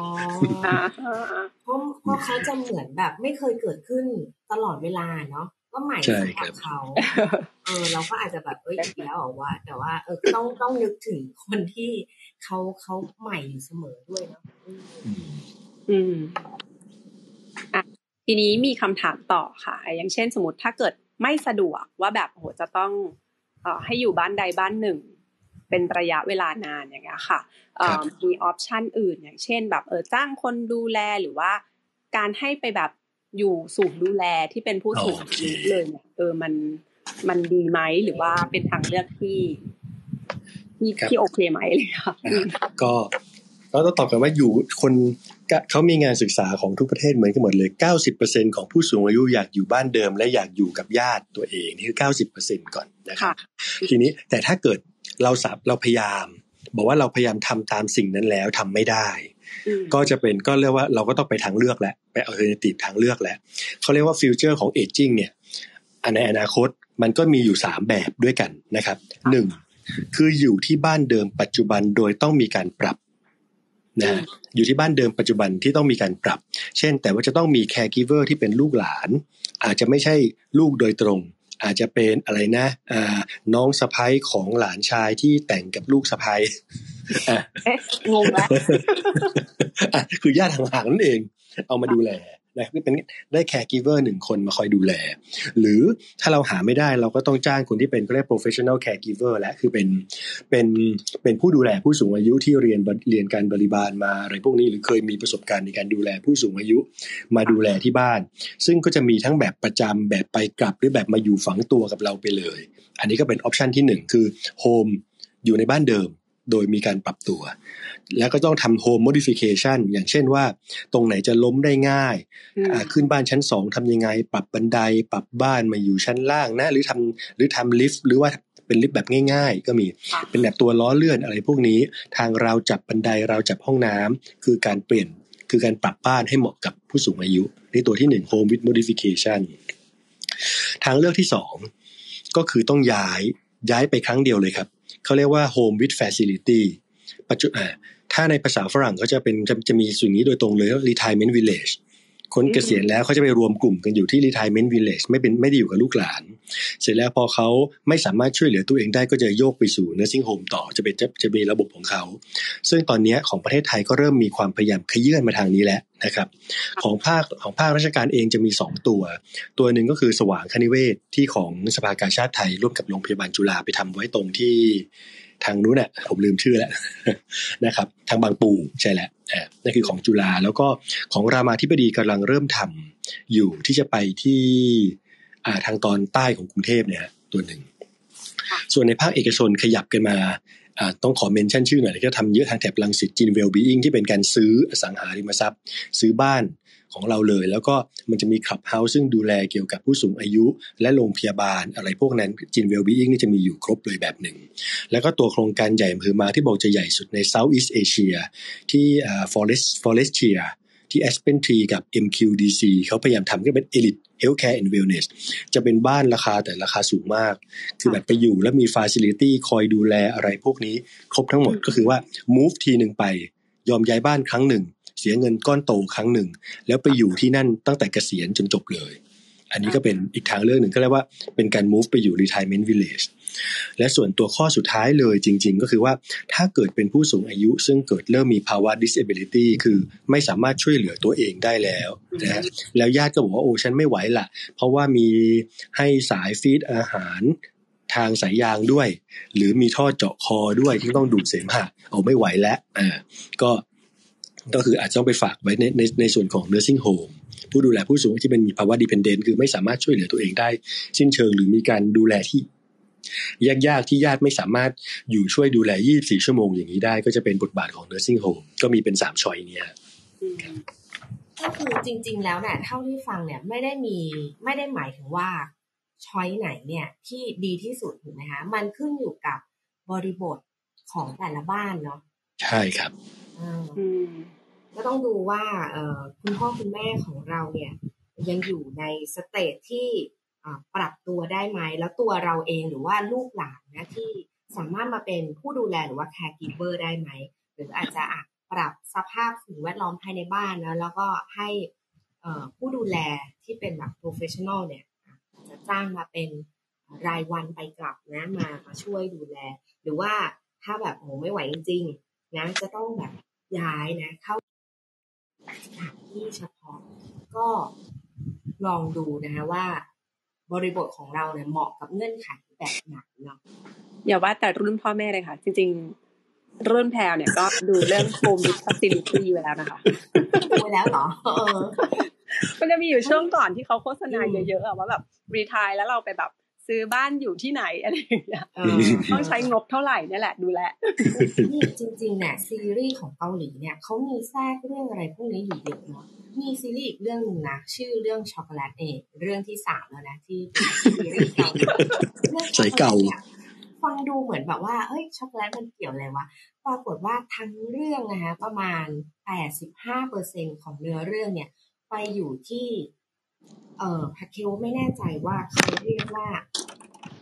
เพราะเพราะเขาจะเหมือนแบบ ไม่เคยเกิดขึ้นตลอดเวลาเนาะก็ใหม่สำหรับเขาเออเราก็อาจจะแบบเอ้ยอีกแล้วว่าแต่ว่าเออต้องต้องนึกถึงคนที่เขาเขาใหม่อยู่เสมอด้วยเนาะอืมอะทีนี้มีคำถามต่อค่ะ อย่างเช่นสมมติถ้าเกิดไม่สะดวกว่าแบบโหจะต้องเอ่อให้อยู่บ้านใดบ้านหนึ่ง เป็นระยะเวลานานอย่างเงี้ยค่ะมีออปชันอื่น อย่างเช่น แบบเออจ้างคนดูแลหรือว่า การให้ไปแบบอยู่สูงดูแลที่เป็นผู้สูงอายุเลยเนี่ยเออมันมันดีไหมหรือว่าเป็นทางเลือกที่ที่ที่โอเคไหมเลยค่ะก็เราต้องตอบกันว่าอยู่คนเขามีงานศึกษาของทุกประเทศเหมือนกันหมดเลย 90%ของผู้สูงอายุอยากอยู่บ้านเดิม และอยากอยู่กับญาติตัวเอง นี่คือ 90%ก่อนนะครับทีนี้แต่ถ้าเกิด เราสับเราพยายาม บอกว่าเราพยายามทำตามสิ่งนั้นแล้วทำไม่ได้ ก็จะเป็นก็เรียกว่าเราก็ต้องไปทางเลือกแหละไป alternative ทางเลือกแหละเขาเรียกว่า future ของ aging เนี่ยในอนาคตมันก็มีอยู่สามแบบด้วยกันนะครับหนึ่งคืออยู่ที่บ้านเดิมปัจจุบันโดยต้องมีการปรับนะอยู่ที่บ้านเดิมปัจจุบันที่ต้องมีการปรับ เช่น แต่ว่าจะต้องมี caregiver ที่เป็นลูกหลาน อาจจะไม่ใช่ลูกโดยตรง อาจจะเป็นอะไรนะน้องสะใภ้ของหลานชายที่แต่งกับลูกสะใภ้งงแล้วคือญาติห่างๆนั่นเอง เอามาดูแล นะเป็นได้ caregiver หนึ่งคนมาคอยดูแล หรือถ้าเราหาไม่ได้เราก็ต้องจ้างคนที่เป็นเรียก professional caregiver และคือเป็นเป็นเป็นผู้ดูแลผู้สูงอายุที่เรียนเรียนการบริบาลมาอะไรพวกนี้หรือเคยมีประสบการณ์ในการดูแลผู้สูงอายุมาดูแลที่บ้าน ซึ่งก็จะมีทั้งแบบประจำแบบไปกลับหรือแบบมาอยู่ฝังตัวกับเราไปเลย อันนี้ก็เป็นออปชันที่หนึ่งคือโฮมอยู่ในบ้านเดิมโดยมีการปรับตัว แล้วก็ต้องทำ home modification อย่างเช่นว่า ตรงไหนจะล้มได้ง่าย ขึ้นบ้านชั้นสองทำยังไง ปรับบันได ปรับบ้านมาอยู่ชั้นล่างนะ หรือทำหรือทำลิฟต์หรือว่าเป็นลิฟต์แบบง่าย ๆ ก็มี เป็นแบบตัวล้อเลื่อนอะไรพวกนี้ ทางเราจับบันไดเราจับห้องน้ำคือการเปลี่ยนคือการปรับบ้านให้เหมาะกับผู้สูงอายุ นี่ตัวที่หนึ่ง home with modification ทางเลือกที่สองก็คือต้องย้ายย้ายไปครั้งเดียวเลยครับ เขาเรียกว่า home with facility ปัจจุบัน ถ้าในภาษาฝรั่งเขาจะเป็นจะจะมีสิ่งนี้โดยตรงเลย retirement village คนเกษียณแล้วเขาจะไปรวมกลุ่มกันอยู่ที่ retirement village ไม่เป็นไม่ได้อยู่กับลูกหลาน เสร็จแล้วพอเขาไม่สามารถช่วยเหลือตัวเองได้ก็จะโยกไปสู่ nursing home ต่อจะเป็นจะจะมีระบบของเขา ซึ่งตอนนี้ของประเทศไทยก็เริ่มมีความพยายามขยื่นมาทางนี้แล้วนะครับ ของภาคของภาคราชการเองจะมี 2 ตัว ตัวหนึ่งก็คือสว่างคณิเวศที่ของสภากาชาติไทยร่วมกับโรงพยาบาลจุฬาไปทำไว้ตรงที่ ทางนู้นเนี่ยผมลืมชื่อแล้วนะครับ ทางบางปูใช่แหละนั่นคือของจุฬาแล้วก็ของรามาธิบดีกำลังเริ่มทำอยู่ที่จะไปที่ทางตอนใต้ของกรุงเทพเนี่ยตัวหนึ่ง ส่วนในภาคเอกชนขยับกันมาต้องขอ mention ชื่อหน่อยก็ทำเยอะทางแถบรังสิต Jin Wellbeing ที่เป็นการซื้ออสังหาริมทรัพย์ ซื้อบ้าน ของเราเลย แล้วก็มันจะมี clubhouse ซึ่งดูแลเกี่ยวกับผู้สูงอายุ และโรงพยาบาล อะไรพวกนั้น Jin Wellbeing นี่จะมีอยู่ครบเลยแบบหนึ่ง แล้วก็ตัวโครงการใหญ่คือมาที่บอกจะใหญ่สุดใน Southeast Asia ที่ Forest Forestias ที่ Aspen Tree กับ MQDC เขาพยายามทำก็เป็น Elite Healthcare and Wellness จะเป็นบ้านราคาแต่ราคาสูงมาก คือแบบไปอยู่แล้วมี Facility คอยดูแลอะไรพวกนี้ ครบทั้งหมดก็คือว่า move ทีหนึ่งไป ยอมย้ายบ้านครั้งหนึ่ง เสียเงินก้อนโตครั้งหนึ่ง แล้วไปอยู่ที่นั่นตั้งแต่เกษียณจนจบเลย อันนี้ก็เป็นอีกทางเลือกหนึ่งก็เรียกว่าเป็นการ move ไปอยู่ retirement village และส่วนตัวข้อสุดท้ายเลยจริง ๆ ก็คือว่าถ้าเกิดเป็นผู้สูงอายุซึ่งเกิดเริ่มมีภาวะ disability คือไม่สามารถช่วยเหลือตัวเองได้แล้วนะแล้วญาติก็บอกว่าโอ้ฉันไม่ไหวละเพราะว่ามีให้สายฟีดอาหาร ทางสายยางด้วย หรือมีท่อเจาะคอด้วยที่ต้องดูดเสมหะเอาไม่ไหวแล้วอ่าก็ก็คืออาจจะต้องไปฝากไว้ในในในส่วนของ nursing home ผู้ดูแลผู้สูงที่เป็นมีภาวะ dependent คือไม่สามารถช่วยเหลือตัวเองได้ สิ้นเชิงหรือมีการดูแลที่ยากๆที่ญาติไม่สามารถอยู่ช่วยดูแล 24 ชั่วโมงอย่างนี้ได้ ก็จะเป็นบทบาทของ nursing home ก็มีเป็นสามชอยเนี้ยก็คือจริง ๆ แล้วเนี่ยเท่าที่ฟังเนี่ยไม่ได้มีไม่ได้หมายถึงว่า choice ไหนเนี่ยที่ดีที่สุดถูกไหมคะมันขึ้นอยู่กับบริบทของแต่ละบ้านเนาะใช่ครับก็ต้องดูว่าเอคุณพ่อคุณแม่ของเราเนี่ยยังอยู่ใน stage ที่ปรับตัวได้ไหมแล้วตัวเราเองหรือว่าลูกหลานนะที่สามารถมาเป็นผู้ดูแลหรือว่า caregiver ได้ไหมหรืออาจจะปรับสภาพสิ่งแวดล้อมภายในบ้านนะแล้วก็ให้ผู้ดูแลที่เป็นแบบ professional เนี่ย จะจ้างมาเป็นรายวันไปกลับนะมามาช่วยดูแล หรือว่าถ้าแบบโอ้ไม่ไหวจริงๆนะจะต้องแบบย้ายนะ เข้าสถานที่เฉพาะก็ลองดูนะคะว่า บริบทของเราเนี่ยเหมาะกับเงื่อนไขแบบไหนเนาะอย่าว่าแต่รุ่นพ่อแม่เลยค่ะ จริง ๆ รุ่นแพรเนี่ยก็ดูเรื่อง home facility ไว้แล้วนะคะไว้แล้วเหรอ มันจะมีอยู่ช่วงก่อนที่เขาโฆษณาเยอะๆว่าแบบ retire แล้วเราไปแบบซื้อบ้านอยู่ที่ไหนอะไรอย่างเงี้ยต้องใช้งบเท่าไหร่นี่แหละดูแลนี่จริงๆเนี่ยซีรีส์ของเกาหลีเนี่ยเขามีแทรกเรื่องอะไรพวกนี้อยู่เยอะเนาะมีซีรีส์อีกเรื่องหนึ่งนะชื่อเรื่องช็อกโกแลตเองเรื่องที่สามแล้วนะที่ซีรีส์เกาหลีเรื่องช็อกโกแลตฟังดูเหมือนแบบว่าเอ้ยช็อกโกแลตมันเกี่ยวอะไรวะปรากฏว่าทั้งเรื่องนะคะประมาณแปดสิบห้าเปอร์เซ็นของเนื้อเรื่องเนี่ย ไปอยู่ที่เอ่อพักเคลไม่แน่ใจว่าเขาเรียกว่า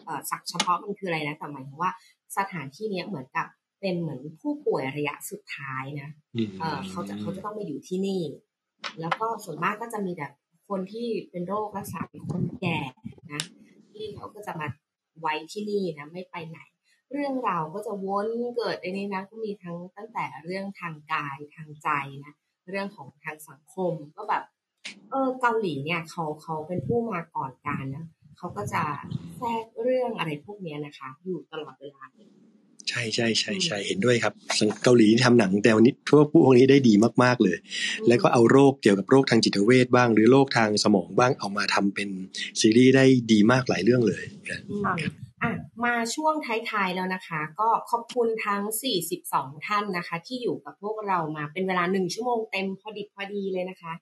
เอ่อสักเฉพาะมันคืออะไรนะ แต่หมายถึงว่าสถานที่เนี้ยเหมือนกับเป็นเหมือนผู้ป่วยระยะสุดท้ายนะเออเขาจะเขาจะต้องมาอยู่ที่นี่ แล้วก็ส่วนมากก็จะมีแต่คนที่เป็นโรครักษาเป็นคนแก่นะที่เขาก็จะมาไว้ที่นี่นะไม่ไปไหน เรื่องราวก็จะวนเกิดในนี้นะก็มีทั้งตั้งแต่เรื่องทางกายทางใจนะเรื่องของทางสังคมก็แบบ เออเกาหลีเนี่ยเขาเขาเป็นผู้มาก่อนการนะเขาก็จะแทรกเรื่องอะไรพวกนี้นะคะ อยู่ตลอดเวลาใช่ใช่ใช่ใช่เห็นด้วยครับเกาหลีทำหนังแนวนี้พวกพวกนี้ได้ดีมากๆเลย แล้วก็เอาโรคเกี่ยวกับโรคทางจิตเวชบ้าง หรือโรคทางสมองบ้างเอามาทำเป็นซีรีส์ได้ดีมากหลายเรื่องเลยอะมาช่วงท้ายๆแล้วนะคะ ก็ขอบคุณทั้ง 42 ท่านนะคะ ที่อยู่กับพวกเรามาเป็นเวลาหนึ่งชั่วโมงเต็มพอดีพอดีเลยนะคะ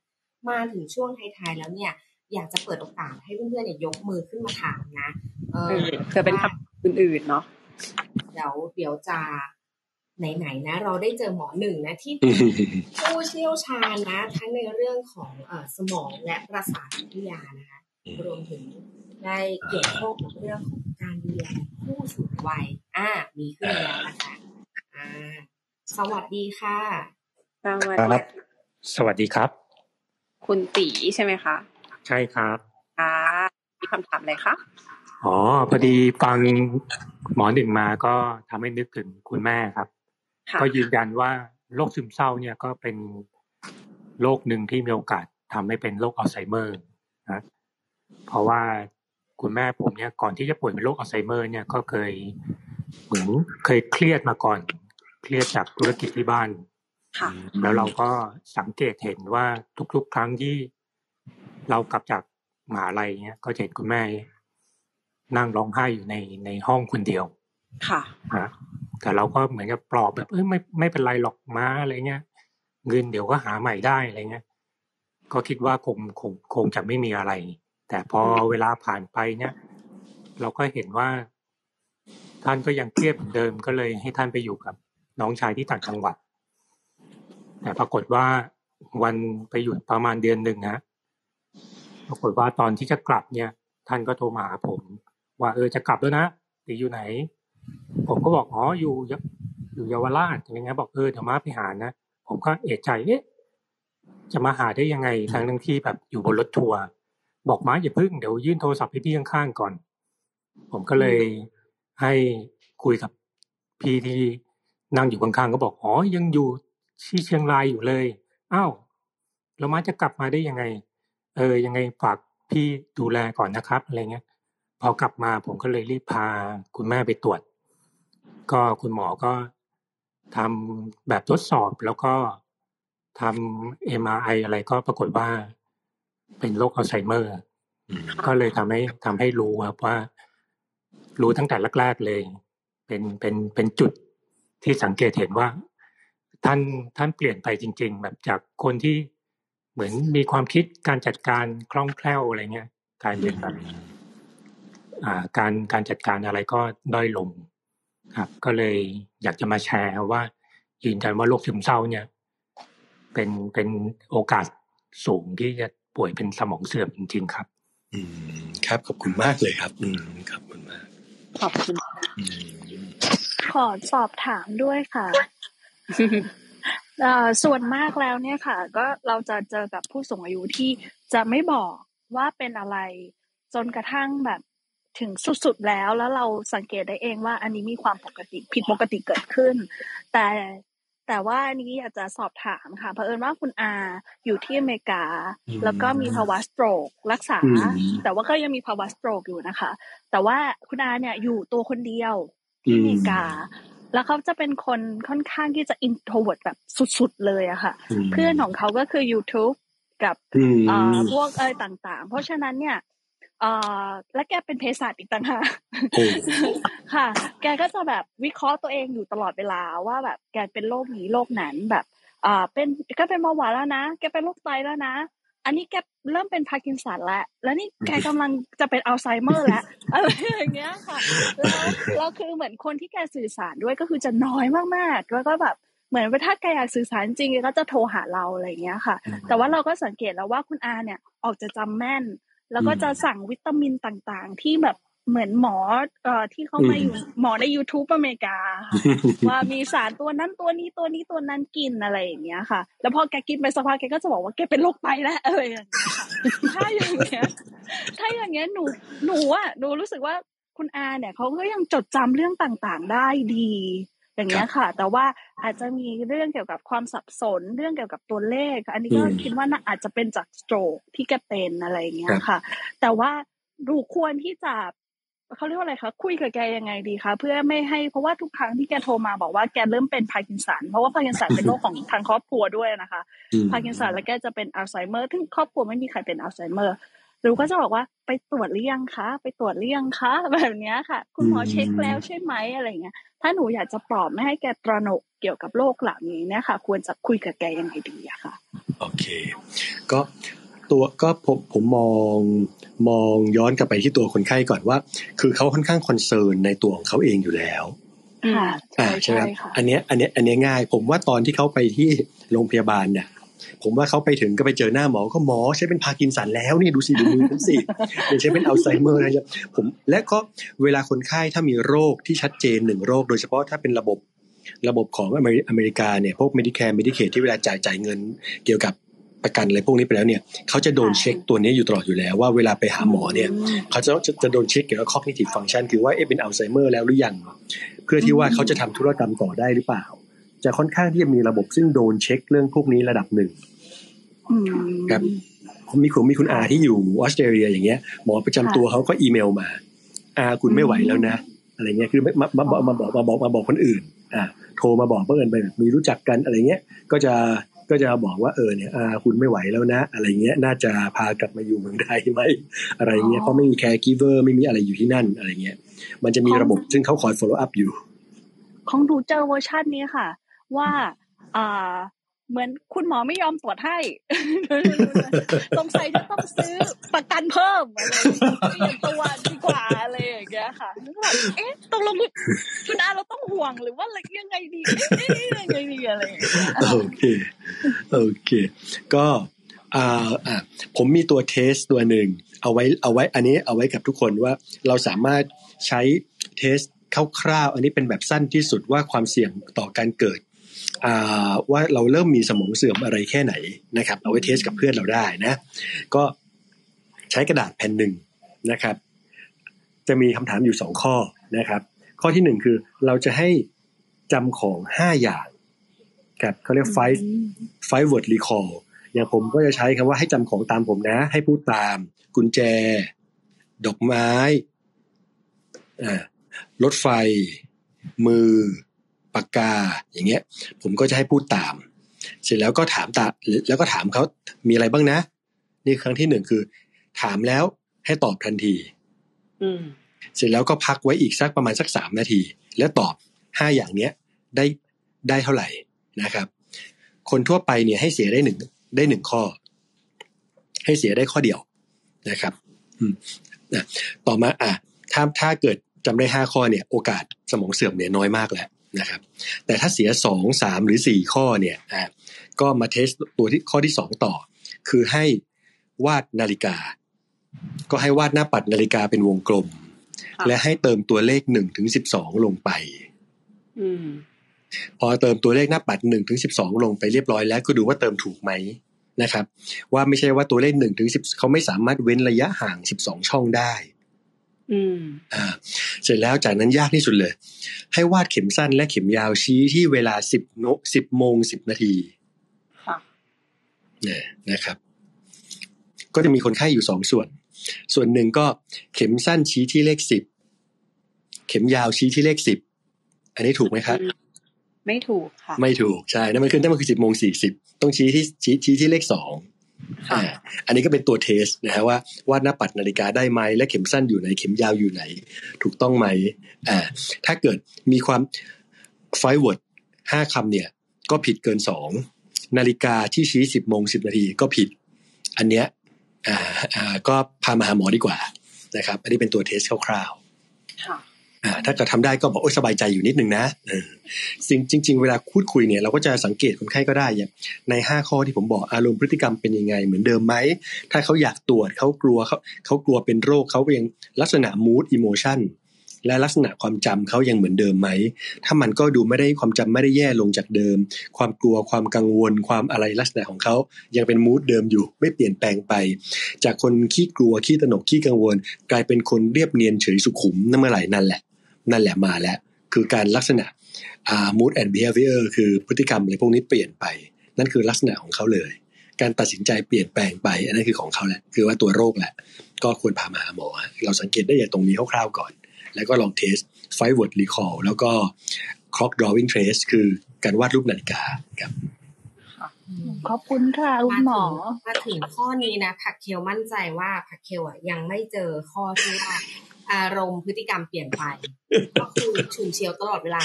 มาถึงช่วงท้ายๆแล้วเนี่ย อยากจะเปิดโอกาสให้เพื่อนๆเนี่ยยกมือขึ้นมาถามนะเออเพื่อเป็นคำอื่นๆเนาะเดี๋ยวเดี๋ยวจะไหนๆนะ เราได้เจอหมอหนึ่งนะที่ผู้เชี่ยวชาญนะ ทั้งในเรื่องของอสมองและประสาทวิทยานะคะรวมถึงได้เกี่ยวข้องกับเรื่องของการดูแลผู้สูงวัย อ่า มีขึ้นแล้วนะคะอ่า สวัสดีค่ะ สวัสดีสวัสดีครับ คุณตีใช่ไหมคะ ใช่ครับอ่ามีคำถามอะไรคะอ๋อพอดีฟังหมอหนึ่งมาก็ทำให้นึกถึงคุณแม่ครับ ก็ยืนยันว่าโรคซึมเศร้าเนี่ยก็เป็นโรคหนึ่งที่มีโอกาสทำให้เป็นโรคอัลไซเมอร์นะเพราะว่าคุณแม่ผมเนี่ยก่อนที่จะป่วยเป็นโรคอัลไซเมอร์ เนี่ยก็เคยเหมือนเคยเครียดมาก่อน เครียดจากธุรกิจที่บ้าน แล้วเราก็สังเกตเห็นว่าทุก ๆ ครั้งที่เรากลับจากมหาลัยเนี่ยก็เห็นคุณแม่ นั่งร้องไห้อยู่ในในห้องคนเดียว ค่ะฮะแต่เราก็เหมือนกับปลอบแบบเอ้ยไม่ไม่เป็นไรหรอกมาอะไรเงี้ยเงินเดี๋ยวก็หาใหม่ได้อะไรเงี้ยก็คิดว่าคงคงคงจะไม่มีอะไร แต่พอเวลาผ่านไปเนี่ย เราก็เห็นว่า ท่านก็ยังเครียดเหมือนเดิมก็เลยให้ท่านไปอยู่กับ น้องชายที่ต่างจังหวัด แต่ปรากฏว่าวันไปอยู่ประมาณเดือนหนึ่งนะปรากฏว่าตอนที่จะกลับเนี่ย ท่านก็โทรมาหาผม ว่าเออจะกลับแล้วนะตีอยู่ไหน ผมก็บอกอ๋ออยู่อยู่เยาวราชอย่างเงี้ยบอกเออเดี๋ยวมาไปหานะผมก็เอะใจเอ๊ะจะมาหาได้ยังไงทั้งทั้งที่แบบอยู่บนรถทัวร์บอกมาอย่าพึ่งเดี๋ยวยื่นโทรศัพท์ให้พี่ข้างๆก่อน ผมก็เลยให้คุยกับพี่ที่นั่งอยู่ข้างๆก็บอกอ๋อยังอยู่ ที่เชียงรายอยู่เลยอ้าวแล้วมาจะกลับมาได้ยังไง เออ ยังไงฝากพี่ดูแลก่อนนะครับอะไรเงี้ย พอกลับมาผมก็เลยรีบพาคุณแม่ไปตรวจ ก็คุณหมอก็ทำแบบทดสอบแล้วก็ทำเอ็มไออะไรก็ปรากฏว่า เป็นโรคอัลไซเมอร์ ก็เลยทำให้ทำให้รู้ครับว่า รู้ตั้งแต่แรกๆเลย เป็นเป็นเป็นจุดที่สังเกตเห็นว่า ท่านท่านเปลี่ยนไปจริง ๆ แบบจากคนที่เหมือนมีความคิดการจัดการคล่องแคล่วอะไรเงี้ยกลายเป็นแบบการการจัดการอะไรก็ด้อยลงครับ ก็เลยอยากจะมาแชร์ว่ายืนยันว่าโรคซึมเศร้าเนี่ย เป็นเป็นโอกาสสูงที่จะป่วยเป็นสมองเสื่อมจริง ๆ ครับ อืมครับขอบคุณมากเลยครับ อืมขอบคุณมากขอบคุณขอสอบถามด้วยค่ะ ส่วนมากแล้วเนี่ยค่ะ ก็เราจะเจอกับผู้สูงอายุที่จะไม่บอกว่าเป็นอะไร จนกระทั่งแบบถึงสุดๆแล้วแล้วเราสังเกตได้เองว่า อันนี้มีความปกติผิดปกติเกิดขึ้น แต่แต่ว่าอันนี้อยากจะสอบถามค่ะเผอิญว่าคุณอาอยู่ที่อเมริกา แล้วก็มีภาวะ stroke รักษา แต่ว่าก็ยังมีภาวะ stroke อยู่นะคะ แต่ว่าคุณอาเนี่ยอยู่ตัวคนเดียวที่อเมริกา แล้วเขาจะเป็นคนค่อนข้างที่จะ introvert แบบสุดๆเลยอะค่ะ เพื่อนของเขาก็คือ YouTube กับพวก AI ต่างๆ เพราะฉะนั้นเนี่ยอ่าและแกเป็นเภสัชอีกต่างหากค่ะ แกก็จะแบบวิเคราะห์ตัวเองอยู่ตลอดเวลาว่าแบบแกเป็นโรคนี้โรคนั้นแบบอ่าเป็นก็เป็นเบาหวานแล้วนะ แกเป็นโรคไตแล้วนะ อันนี้แกเริ่มเป็นพาร์กินสันแล้ว แล้วนี่แกกำลังจะเป็นอัลไซเมอร์แล้วอะไรอย่างเงี้ยค่ะแล้วเราคือเหมือนคนที่แกสื่อสารด้วยก็คือจะน้อยมากๆ แล้วก็แบบเหมือนว่าถ้าแกอยากสื่อสารจริงก็จะโทรหาเราอะไรอย่างเงี้ยค่ะ แต่ว่าเราก็สังเกตแล้วว่าคุณอาเนี่ยออกจะจำแม่น แล้วก็จะสั่งวิตามินต่างๆ ที่แบบ เหมือนหมอเอ่อที่เขามาอยู่หมอใน youtube อเมริกาว่ามีสารตัวนั้นตัวนี้ตัวนี้ตัวนั้นกินอะไรอย่างเงี้ยค่ะ แล้วพอแกกินไปสักพักแกก็จะบอกว่าแกเป็นโรคไตแล้วอะไรอย่างเงี้ยถ้าอย่างเงี้ยถ้าอย่างเงี้ยหนูหนูอะหนูรู้สึกว่าคุณอาเนี่ยเขาก็ยังจดจำเรื่องต่างๆได้ดี อย่างเงี้ยค่ะ แต่ว่าอาจจะมีเรื่องเกี่ยวกับความสับสนเรื่องเกี่ยวกับตัวเลข อันนี้ก็คิดว่าน่าอาจจะเป็นจากสโตรกที่แกเป็นอะไรเงี้ยค่ะ แต่ว่าดูควรที่จะ เขาเรียกว่าอะไรคะคุยกับแกยังไงดีคะเพื่อไม่ให้เพราะว่าทุกครั้งที่แกโทรมาบอกว่าแกเริ่มเป็นพาร์กินสันเพราะว่าพาร์กินสันเป็นโรคของทางครอบครัวด้วยนะคะพาร์กินสันแล้วแกจะเป็นอัลไซเมอร์ซึ่งครอบครัวไม่มีใครเป็นอัลไซเมอร์หรือก็จะบอกว่าไปตรวจหรือยังคะ ไปตรวจหรือยังคะ แบบนี้ค่ะ คุณหมอเช็คแล้วใช่ไหมอะไรเงี้ยถ้าหนูอยากจะปลอบไม่ให้แกตระหนกเกี่ยวกับโรคเหล่านี้เนี่ยค่ะ ควรจะคุยกับแกยังไงดีอะค่ะ โอเค ก็ ตัวก็ผมผมมองมองย้อนกลับไปที่ตัวคนไข้ก่อนว่า คือเขาค่อนข้าง concern ในตัวของเขาเองอยู่แล้วค่ะใช่ไหมอันนี้อันนี้อันนี้ง่าย ผมว่าตอนที่เขาไปที่โรงพยาบาลเนี่ยผมว่าเขาไปถึงก็ไปเจอหน้าหมอก็หมอใช้เป็นพาร์กินสันแล้วนี่ดูสิดูมือฉันสิไม่ใช่เป็นอัลไซเมอร์นะครับผมและก็เวลาคนไข้ถ้ามีโรคที่ชัดเจนหนึ่งโรค โดยเฉพาะถ้าเป็นระบบระบบของอเมริกาเนี่ยพวก Medicare Medicaid ที่เวลาจ่ายจ่ายเงิน เกี่ยวกับ ประกันอะไรพวกนี้ไปแล้วเนี่ยเขาจะโดนเช็คตัวนี้อยู่ตลอดอยู่แล้วว่าเวลาไปหาหมอเนี่ยเขาจะจะโดนเช็คเกี่ยวกับ cognitive function คือว่าเอ๊ะเป็นอัลไซเมอร์แล้วหรือยัง เพื่อที่ว่าเขาจะทำธุรกรรมต่อได้หรือเปล่า จะค่อนข้างที่จะมีระบบซึ่งโดนเช็คเรื่องพวกนี้ระดับหนึ่งครับผมมีคุณมีคุณอาที่อยู่ออสเตรเลียอย่างเงี้ยหมอประจำตัวเขาก็อีเมลมาอาคุณไม่ไหวแล้วนะอะไรเงี้ยคือมามาบอกมาบอกมาบอกมาบอกคนอื่น อ่า โทรมาบอกเพื่อนไปมีรู้จักกันอะไรเงี้ย ก็จะ ก็จะบอกว่าเออเนี่ยอาคุณไม่ไหวแล้วนะ อะไรเงี้ยน่าจะพากลับมาอยู่เมืองไทยไหมอะไรเงี้ยเพราะไม่มี caregiver ไม่มีอะไรอยู่ที่นั่นอะไรเงี้ยมันจะมีระบบซึ่งเขาคอย follow up อยู่ ของหนูเจอเวอร์ชันนี้ค่ะ ว่าอ่าเหมือนคุณหมอไม่ยอมตรวจให้สงสัยจะต้องซื้อประกันเพิ่มอะไรเปลี่ยนตัวดีกว่าอะไรอย่างเงี้ยค่ะแบบเอ๊ะตกลงคุณอาเราต้องห่วงหรือว่าอะไรยังไงดีเอ๊ะยังไงดีอะไรโอเค โอเค ก็อ่าอ่าผมมีตัวเทสตัวหนึ่งเอาไว้เอาไว้อันนี้เอาไว้กับทุกคนว่าเราสามารถใช้เทสคร่าวๆอันนี้เป็นแบบสั้นที่สุดว่าความเสี่ยงต่อการเกิดว่าเราเริ่มมีสมองเสื่อมอะไรแค่ไหนนะครับ เอาไว้เทสกับเพื่อนเราได้นะ ก็ใช้กระดาษแผ่นหนึ่งนะครับ จะมีคำถามอยู่สองข้อนะครับ ข้อที่หนึ่งคือเราจะให้จำของห้าอย่าง ครับเขาเรียก five five word recall อย่างผมก็จะใช้คำว่าให้จำของตามผมนะ ให้พูดตาม กุญแจ ดอกไม้รถไฟ มือ ปากกา อย่างเงี้ย ผมก็จะให้พูดตาม เสร็จแล้วก็ถามตาแล้วก็ถามเขามีอะไรบ้างนะ นี่ครั้งที่หนึ่งคือ ถามแล้วให้ตอบทันทีเสร็จแล้วก็พักไว้อีกสักประมาณสักสามนาที แล้วตอบห้าอย่างเนี้ยได้ได้เท่าไหร่ นะครับ คนทั่วไปเนี่ยให้เสียได้หนึ่งได้หนึ่งข้อ ให้เสียได้ข้อเดียวนะครับอืมนะต่อมาอะถ้าถ้าเกิดจำได้ห้าข้อเนี่ย โอกาสสมองเสื่อมเนี่ยน้อยมากแล้วนะครับ แต่ถ้าเสียสองสามหรือสี่ข้อเนี่ยอ่าก็มาเทสตัวที่ข้อที่สองต่อ คือให้วาดนาฬิกา ก็ให้วาดหน้าปัดนาฬิกาเป็นวงกลม และให้เติมตัวเลขหนึ่งถึงสิบสองลงไป พอเติมตัวเลขหน้าปัดหนึ่งถึงสิบสองลงไปเรียบร้อยแล้วก็ดูว่าเติมถูกไหมนะครับว่าไม่ใช่ว่าตัวเลขหนึ่งถึงสิบเขาไม่สามารถเว้นระยะห่างสิบสองช่องได้อ่าเสร็จแล้วจากนั้นยากที่สุดเลย ให้วาดเข็มสั้นและเข็มยาวชี้ที่เวลาสิบโนสิบโมงสิบนาทีค่ะเนี่ยนะครับ ก็จะมีคนไข้อยู่สองส่วน ส่วนหนึ่งก็เข็มสั้นชี้ที่เลขสิบเข็มยาวชี้ที่เลขสิบอันนี้ถูกไหมครับ ไม่ถูกค่ะ ไม่ถูกใช่นั่นมันคือนั่นมันคือสิบโมงสี่สิบต้องชี้ที่ชี้ชี้ที่เลขสองอันนี้ก็เป็นตัว test นะฮะว่าว่าหน้าปัดนาฬิกาได้ไหมและเข็มสั้นอยู่ไหนเข็มยาวอยู่ไหน ถูกต้องไหมอ่าถ้าเกิดมีความ five word ห้าคำเนี่ยก็ผิดเกินสองนาฬิกาที่ชี้สิบโมงสิบนาทีก็ผิด อันเนี้ยอ่าอ่าก็พามาหาหมอดีกว่านะครับ อันนี้เป็นตัว test คร่าวๆ อ่าถ้าจะทำได้ก็บอกโอ้สบายใจอยู่นิดนึงนะสิ่งจริง ๆ เวลาพูดคุยเนี่ยเราก็จะสังเกตคนไข้ก็ได้อย่างในห้าข้อที่ผมบอกอารมณ์พฤติกรรมเป็นยังไงเหมือนเดิมไหม ถ้าเขาอยากตรวจเขากลัวเขาเขากลัวเป็นโรคเขายังลักษณะ mood emotion และลักษณะความจำเขายังเหมือนเดิมไหม ถ้ามันก็ดูไม่ได้ความจำไม่ได้แย่ลงจากเดิม ความกลัวความกังวลความอะไรลักษณะของเขายังเป็นมูดเดิมอยู่ ไม่เปลี่ยนแปลงไป จากคนขี้กลัวขี้ตนกขี้กังวล กลายเป็นคนเรียบเนียนเฉยสุขุมนั่นเมื่อไหร่นั่นแหละ นั่นแหละมาแล้ว คือการลักษณะอ่า mood and behavior คือพฤติกรรมอะไรพวกนี้เปลี่ยนไป นั่นคือลักษณะของเขาเลย การตัดสินใจเปลี่ยนแปลงไป อันนั้นคือของเขาแหละ คือว่าตัวโรคแหละ ก็ควรพามาหาหมอ เราสังเกตได้อย่างตรงนี้คร่าวๆก่อน แล้วก็ลอง test five word recall แล้วก็ clock drawing test คือการวาดรูปนาฬิกาครับขอบคุณค่ะคุณหมอมาถึงข้อนี้นะผักเคลมั่นใจว่าผักเคลอะยังไม่เจอข้อที่ว่า อารมณ์พฤติกรรมเปลี่ยนไปก็คือฉุนเชียวตลอดเวลา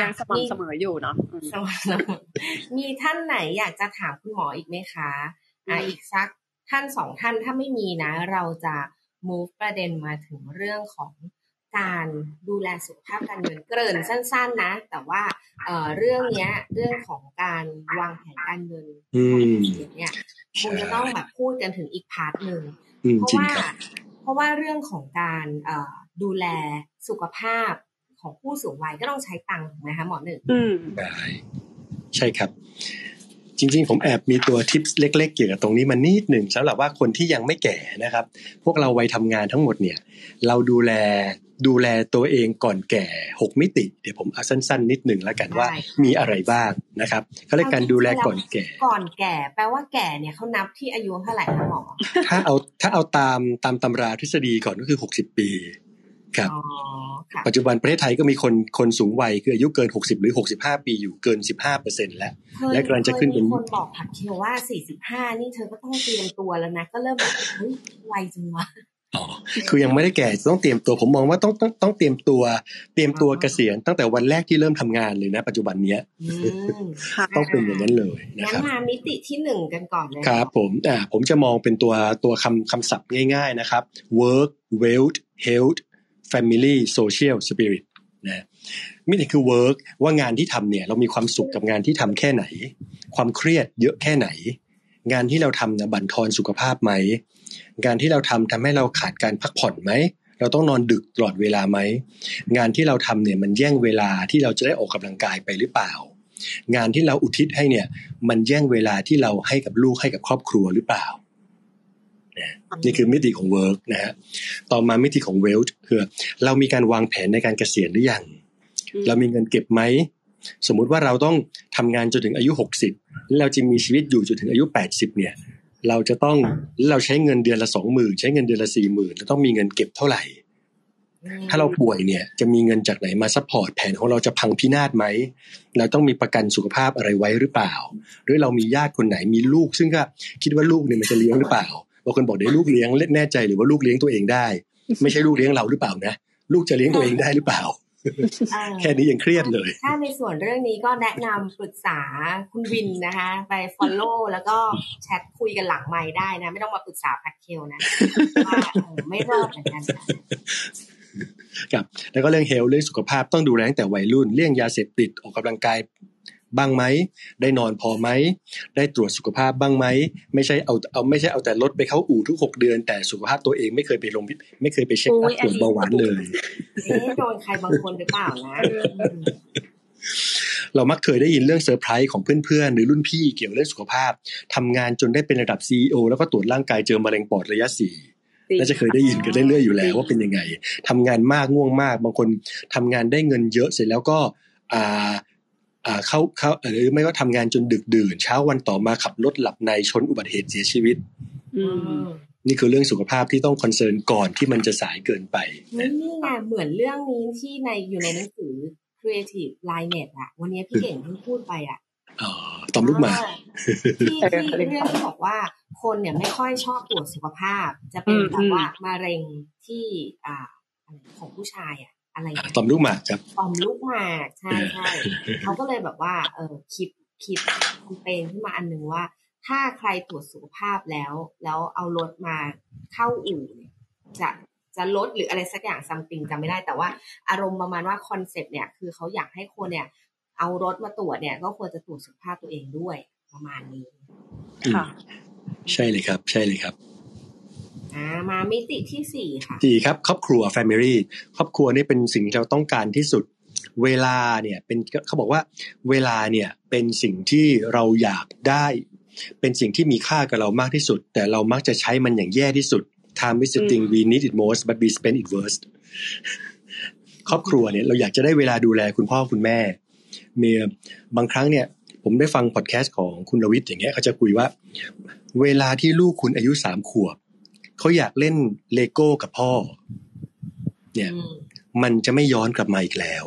ยังสม่ำเสมออยู่เนาะสม่ำเสมอมีท่านไหนอยากจะถามคุณหมออีกไหมคะอ่าอีกสักท่านสองท่านถ้าไม่มีนะ เราจะ move ประเด็นมาถึงเรื่องของการดูแลสุขภาพการเงินเกริ่นสั้น ๆ นะ แต่ว่าเอ่อเรื่องเนี้ย เรื่องของการวางแผนการเงินเนี่ยคงจะต้องแบบพูดกันถึงอีกพาร์ทหนึ่ง เพราะว่าเพราะว่าเรื่องของการเอ่อดูแลสุขภาพของผู้สูงวัยก็ต้องใช้ตังค์นะคะหมอหนึ่งได้ใช่ครับ จริง ๆ ผมแอบมีตัวทิปเล็ก ๆ เกี่ยวกับตรงนี้มานิดหนึ่งสำหรับว่าคนที่ยังไม่แก่นะครับ พวกเราวัยทำงานทั้งหมดเนี่ย เราดูแล ดูแลตัวเองก่อนแก่หกมิติ เดี๋ยวผมเอาสั้น ๆ นิดหนึ่งแล้วกันว่า มีอะไรบ้างนะครับเขาเรียกการดูแลก่อนแก่ ก่อนแก่ แปลว่าแก่เนี่ยเขานับที่อายุเท่าไหร่คะหมอถ้าเอาถ้าเอาตามตามตำราทฤษฎีก่อนก็คือหกสิบปีครับปัจจุบันประเทศไทยก็มีคนคนสูงวัยคืออายุเกิน 60 หรือ 65 ปีอยู่เกิน 15เปอร์เซ็นแล้ว และกำลังจะขึ้นเป็นคนบอกผักเคียวว่า 45 นี่เธอก็ต้องเตรียมตัวแล้วนะ ก็เริ่มแบบเฮ้ยไวจังวะ อ๋อคือยังไม่ได้แก่ต้องเตรียมตัวผมมองว่าต้องต้องต้องเตรียมตัว เตรียมตัวเกษียณตั้งแต่วันแรกที่เริ่มทำงานเลยนะ ปัจจุบันเนี้ยต้องเป็นอย่างนั้นเลยนะครับมามิติที่หนึ่งกันก่อนเลยครับ ผมอ่าผมจะมองเป็นตัวตัวคำคำศัพท์ง่าย ๆนะครับ work wealth health family social spirit นะมิติคือ work ว่างานที่ทำเนี่ย เรามีความสุขกับงานที่ทำแค่ไหน ความเครียดเยอะแค่ไหน งานที่เราทำนะบั่นทอนสุขภาพไหม งานที่เราทำทำให้เราขาดการพักผ่อนไหมเราต้องนอนดึกตลอดเวลาไหมงานที่เราทำเนี่ยมันแย่งเวลาที่เราจะได้ออกกำลังกายไปหรือเปล่า งานที่เราอุทิศให้เนี่ย มันแย่งเวลาที่เราให้กับลูกให้กับครอบครัวหรือเปล่านี่คือมิติของ work นะฮะต่อมามิติของ wealth คือ เรามีการวางแผนในการเกษียณหรือยังเรามีเงินเก็บไหมสมมุติว่าเราต้องทำงานจนถึงอายุหกสิบแล้วเราจะมีชีวิตอยู่จนถึงอายุแปดสิบเนี่ย เราจะต้องเราใช้เงินเดือนละสองหมื่นใช้เงินเดือนละสี่หมื่นเราต้องมีเงินเก็บเท่าไหร่ ถ้าเราป่วยเนี่ยจะมีเงินจากไหนมา support แผนของเราจะพังพินาศไหมเราต้องมีประกันสุขภาพอะไรไว้หรือเปล่า หรือเรามีญาติคนไหนมีลูก ซึ่งก็คิดว่าลูกเนี่ยมันจะเลี้ยงหรือเปล่าบางคนบอกเดี๋ยวลูกเลี้ยงเล่นแน่ใจหรือว่าลูกเลี้ยงตัวเองได้ ไม่ใช่ลูกเลี้ยงเราหรือเปล่านะลูกจะเลี้ยงตัวเองได้หรือเปล่า แค่นี้ยังเครียดเลย ถ้าในส่วนเรื่องนี้ก็แนะนำปรึกษาคุณวินนะคะ ไปฟอลโล่แล้วก็แชทคุยกันหลังไม้ได้นะ ไม่ต้องมาปรึกษาพัดเคลนะว่าไม่รอดเหมือนกันครับแล้วก็เรื่องเฮลเรื่องสุขภาพต้องดูแลตั้งแต่วัยรุ่นเรื่องยาเสพติดออกกำลังกาย บ้างไหม ได้นอนพอไหม ได้ตรวจสุขภาพบ้างไหม ไม่ใช่เอาเอาไม่ใช่เอาแต่รถไปเข้าอู่ทุกหกเดือน แต่สุขภาพตัวเองไม่เคยไปลงไม่เคยไปเช็คอัพตรวจเบาหวานเลยโดนใครบางคนหรือเปล่านะเรามักเคยได้ยินเรื่องเซอร์ไพรส์ของเพื่อนๆ หรือรุ่นพี่เกี่ยวเรื่องสุขภาพทำงานจนได้เป็นระดับซีอแล้วก็ตรวจร่างกายเจอมะเร็งปอดระยะสี่น่าจะเคยได้ยินกันเรื่อยๆอยู่แล้วว่าเป็นยังไงทำงานมากง่วงมาก บางคนทำงานได้เงินเยอะเสร็จแล้วก็อ่า เข้าเข้าหรือไม่ก็ทำงานจนดึกดื่น เช้าวันต่อมาขับรถหลับในชนอุบัติเหตุเสียชีวิตนี่คือเรื่องสุขภาพที่ต้องคอนเซิร์นก่อนที่มันจะสายเกินไปนี่ไงเหมือนเรื่องนี้ที่ในอยู่ในหนังสือ Creative Line Net อะวันนี้พี่เก่งเพิ่งพูดไปอะต่อมลูกหมากที่ที่เรื่องที่บอกว่าคนเนี่ยไม่ค่อยชอบตรวจสุขภาพ จะเป็นแบบว่ามะเร็งที่อ่าของผู้ชายอะ อะไรต่อมลูกหมากครับต่อมลูกหมากใช่ใช่เขาก็เลยแบบว่า เออคิดคิดแคมเปญขึ้นมาอันหนึ่งว่า ถ้าใครตรวจสุขภาพแล้ว แล้วเอารถมาเข้าอู่จะจะลดหรืออะไรสักอย่างซัมติงจำไม่ได้แต่ว่าอารมณ์ประมาณว่าคอนเซปต์เนี่ย คือเขาอยากให้คนเนี่ย เอารถมาตรวจเนี่ย ก็ควรจะตรวจสุขภาพตัวเองด้วยประมาณนี้ค่ะใช่เลยครับ ใช่เลยครับ อ่ามามิติที่สี่ค่ะสี่ครับครอบครัว Family ครอบครัวนี่เป็นสิ่งที่เราต้องการที่สุด เวลาเนี่ยเป็นเขาบอกว่าเวลาเนี่ยเป็นสิ่งที่เราอยากได้ เป็นสิ่งที่มีค่ากับเรามากที่สุด แต่เรามักจะใช้มันอย่างแย่ที่สุด time is the thing we need it most but we spend it worst ครอบครัวเนี่ยเราอยากจะได้เวลาดูแลคุณพ่อคุณแม่เมียบางครั้งเนี่ย ผมได้ฟังพอดแคสต์ของคุณรวิทย์อย่างเงี้ยเขาจะคุยว่า เวลาที่ลูกคุณอายุสามขวบ เขาอยากเล่นเลโก้กับพ่อ เนี่ยมันจะไม่ย้อนกลับมาอีกแล้ว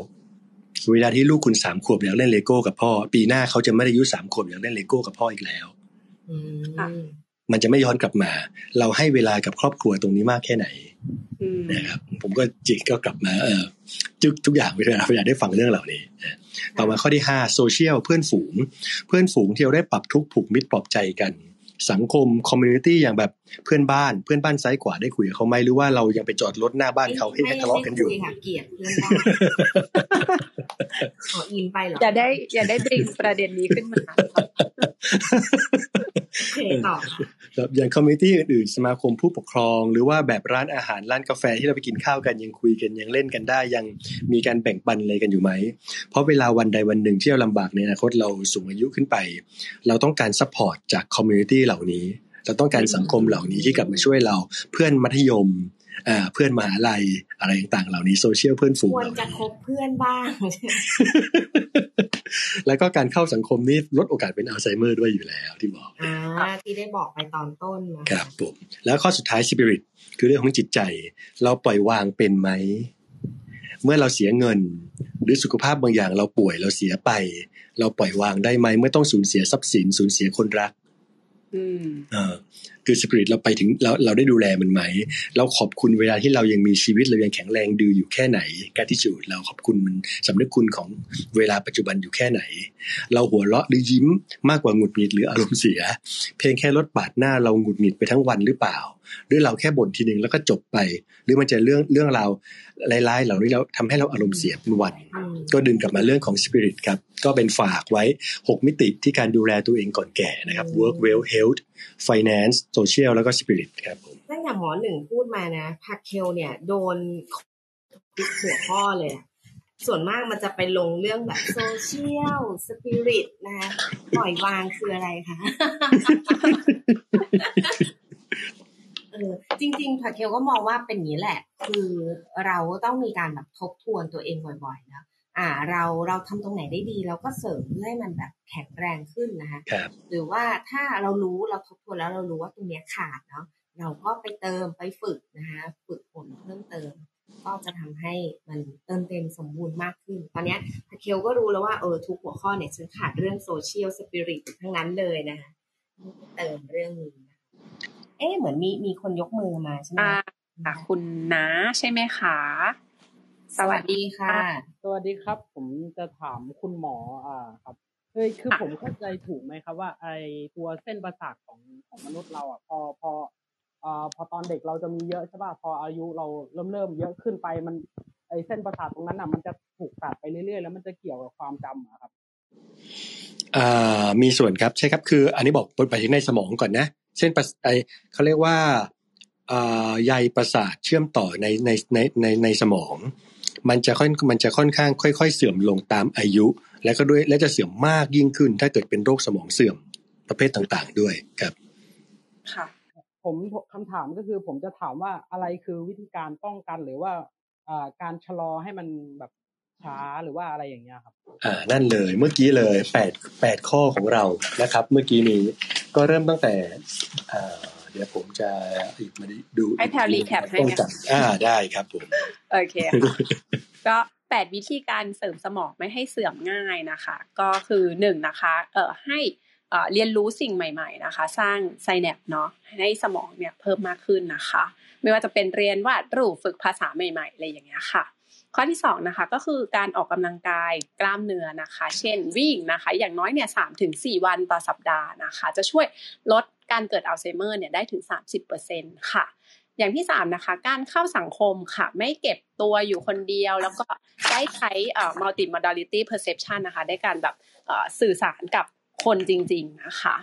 เวลาที่ลูกคุณสามขวบอยากเล่นเลโก้กับพ่อ ปีหน้าเขาจะไม่ได้อายุสามขวบอยากเล่นเลโก้กับพ่ออีกแล้วมันจะไม่ย้อนกลับมา เราให้เวลากับครอบครัวตรงนี้มากแค่ไหนนะครับ ผมก็จิกก็กลับมา เออทุกทุกอย่างเวลาเวลาได้ฟังเรื่องเหล่านี้ต่อมาข้อที่ห้าโซเชียลเพื่อนฝูง เพื่อนฝูงที่เราได้ปรับทุกข์ผูกมิตรปลอบใจกัน สังคม community อย่างแบบเพื่อนบ้านเพื่อนบ้านซ้ายขวาได้คุยกับเขาไหมหรือว่าเรายังไปจอดรถหน้าบ้านเขาให้ทะเลาะกันอยู่เกลียดเพื่อนบ้านขออินไปเหรออย่าได้ อย่าได้ bring ประเด็นนี้ขึ้นมาต่ออย่าง community อื่นๆสมาคมผู้ปกครอง หรือว่าแบบร้านอาหารร้านกาแฟที่เราไปกินข้าวกันยังคุยกันยังเล่นกันได้ ยังมีการแบ่งปันอะไรกันอยู่ไหม เพราะเวลาวันใดวันหนึ่งที่เราลำบากในอนาคตเราสูงอายุขึ้นไป เราต้องการ support จาก community เหล่านี้ เราต้องการสังคมเหล่านี้ที่กลับมาช่วยเรา เพื่อนมัธยมเพื่อนมหาลัยอะไรต่างๆเหล่านี้โซเชียลเพื่อนฝูงควรจะคบเพื่อนบ้าง แล้วก็การเข้าสังคมนี้ลดโอกาสเป็นอัลไซเมอร์ด้วยอยู่แล้วที่บอกอ่าที่ได้บอกไปตอนต้นครับผมแล้วข้อสุดท้ายสปิริตคือเรื่องของจิตใจ เราปล่อยวางเป็นไหม เมื่อเราเสียเงิน หรือสุขภาพบางอย่างเราป่วยเราเสียไป เราปล่อยวางได้ไหมเมื่อต้องสูญเสียทรัพย์สินสูญเสียคนรัก เออคือสปิริตเราไปถึงเราเราได้ดูแลมันไหม เราขอบคุณเวลาที่เรายังมีชีวิตเรายังแข็งแรงดูอยู่แค่ไหนการที่จูดเราขอบคุณมันสำนึกคุณของเวลาปัจจุบันอยู่แค่ไหน เราหัวเราะหรือยิ้มมากกว่าหงุดหงิดหรืออารมณ์เสีย เพียงแค่ลดบาดหน้าเราหงุดหงิดไปทั้งวันหรือเปล่าหรือเราแค่บ่นทีหนึ่งแล้วก็จบไป หรือมันจะเรื่องเรื่องราวร้ายๆเหล่านี้เราทำให้เราอารมณ์เสียเป็นวัน ก็ดึงกลับมาเรื่องของสปิริตครับ ก็เป็นฝากไว้ 6 มิติที่การดูแลตัวเองก่อนแก่นะครับ work well health finance social แล้วก็ spirit ครับผมตั้งแต่หมอหนึ่งพูดมานะพักเคลเนี่ยโดนหัวข้อเลยส่วนมากมันจะไปลงเรื่องแบบโซเชียลสปิริตนะปล่อยวางคืออะไรคะ เออจริงๆผักเคลก็มองว่าเป็นนี้แหละ คือเราต้องมีการแบบทบทวนตัวเองบ่อยๆนะอ่าเราเราทำตรงไหนได้ดี เราก็เสริมเพื่อให้มันแบบแข็งแรงขึ้นนะคะหรือว่าถ้าเรารู้เราทบทวนแล้วเรารู้ว่าตรงนี้ขาดเนาะเราก็ไปเติมไปฝึกนะคะฝึกฝนเพิ่มเติม ก็จะทำให้มันเติมเต็มสมบูรณ์มากขึ้น ตอนนี้เคลก็รู้แล้วว่าเออทุกหัวข้อเนี่ยฉันขาดเรื่องโซเชียลสปิริตทั้งนั้นเลยนะคะเติมเรื่องนี้นะเอ๊ะเหมือนมีมีคนยกมือมาใช่ไหมอ่าคุณน้าใช่ไหมคะสวัสดีค่ะ สวัสดีครับ ผมจะถามคุณหมออ่าครับเฮ้ยคือผมเข้าใจถูกไหมครับว่าไอตัวเส้นประสาทของของมนุษย์เราอะพอพออ่าพอตอนเด็กเราจะมีเยอะใช่ป่ะพออายุเราเริ่มเริ่มเยอะขึ้นไปมันไอเส้นประสาทตรงนั้นอะมันจะถูกตัดไปเรื่อยๆ แล้วมันจะเกี่ยวกับความจำอะครับอ่ามีส่วนครับใช่ครับคือ อันนี้บอกไปถึงในสมองก่อนนะ เส้นประไอเขาเรียกว่าใยประสาทเชื่อมต่อในในในในในสมอง มันจะค่อนมันจะค่อนข้างค่อย ๆ เสื่อมลงตามอายุ และก็ด้วยและจะเสื่อมมากยิ่งขึ้น ถ้าเกิดเป็นโรคสมองเสื่อมประเภทต่างๆ ด้วยครับค่ะผมคำถามก็คือผมจะถามว่าอะไรคือวิธีการป้องกันหรือว่าการชะลอให้มันแบบ ช้าหรือว่าอะไรอย่างเงี้ยครับ อ่านั่นเลยเมื่อกี้เลยแปดแปดข้อของเรานะครับ เมื่อกี้นี้ก็เริ่มตั้งแต่อ่าเดี๋ยวผมจะอีกมาดูให้แพลรีแคปให้อ่าได้ครับผมโอเคค่ะก็แปดวิธีการเสริมสมองไม่ให้เสื่อมง่ายนะคะ ก็คือหนึ่งนะคะเอ่อให้เรียนรู้สิ่งใหม่ ๆนะคะ สร้างไซแนปเนาะให้สมองเนี่ยเพิ่มมากขึ้นนะคะ ไม่ว่าจะเป็นเรียนวาดรูปฝึกภาษาใหม่ ๆ อะไรอย่างเงี้ยค่ะ ข้อที่สองนะคะก็คือการออกกำลังกายกล้ามเนื้อนะคะ เช่นวิ่งนะคะ อย่างน้อยเนี่ยสามถึงสี่วันต่อสัปดาห์นะคะ จะช่วยลดการเกิดอัลไซเมอร์เนี่ยได้ถึงสามสิบเปอร์เซ็นค่ะ อย่างที่สามนะคะการเข้าสังคมค่ะ ไม่เก็บตัวอยู่คนเดียว แล้วก็ได้ใช้เอ่อ multimodality perception นะคะ ได้การแบบสื่อสารกับคนจริง ๆ นะคะ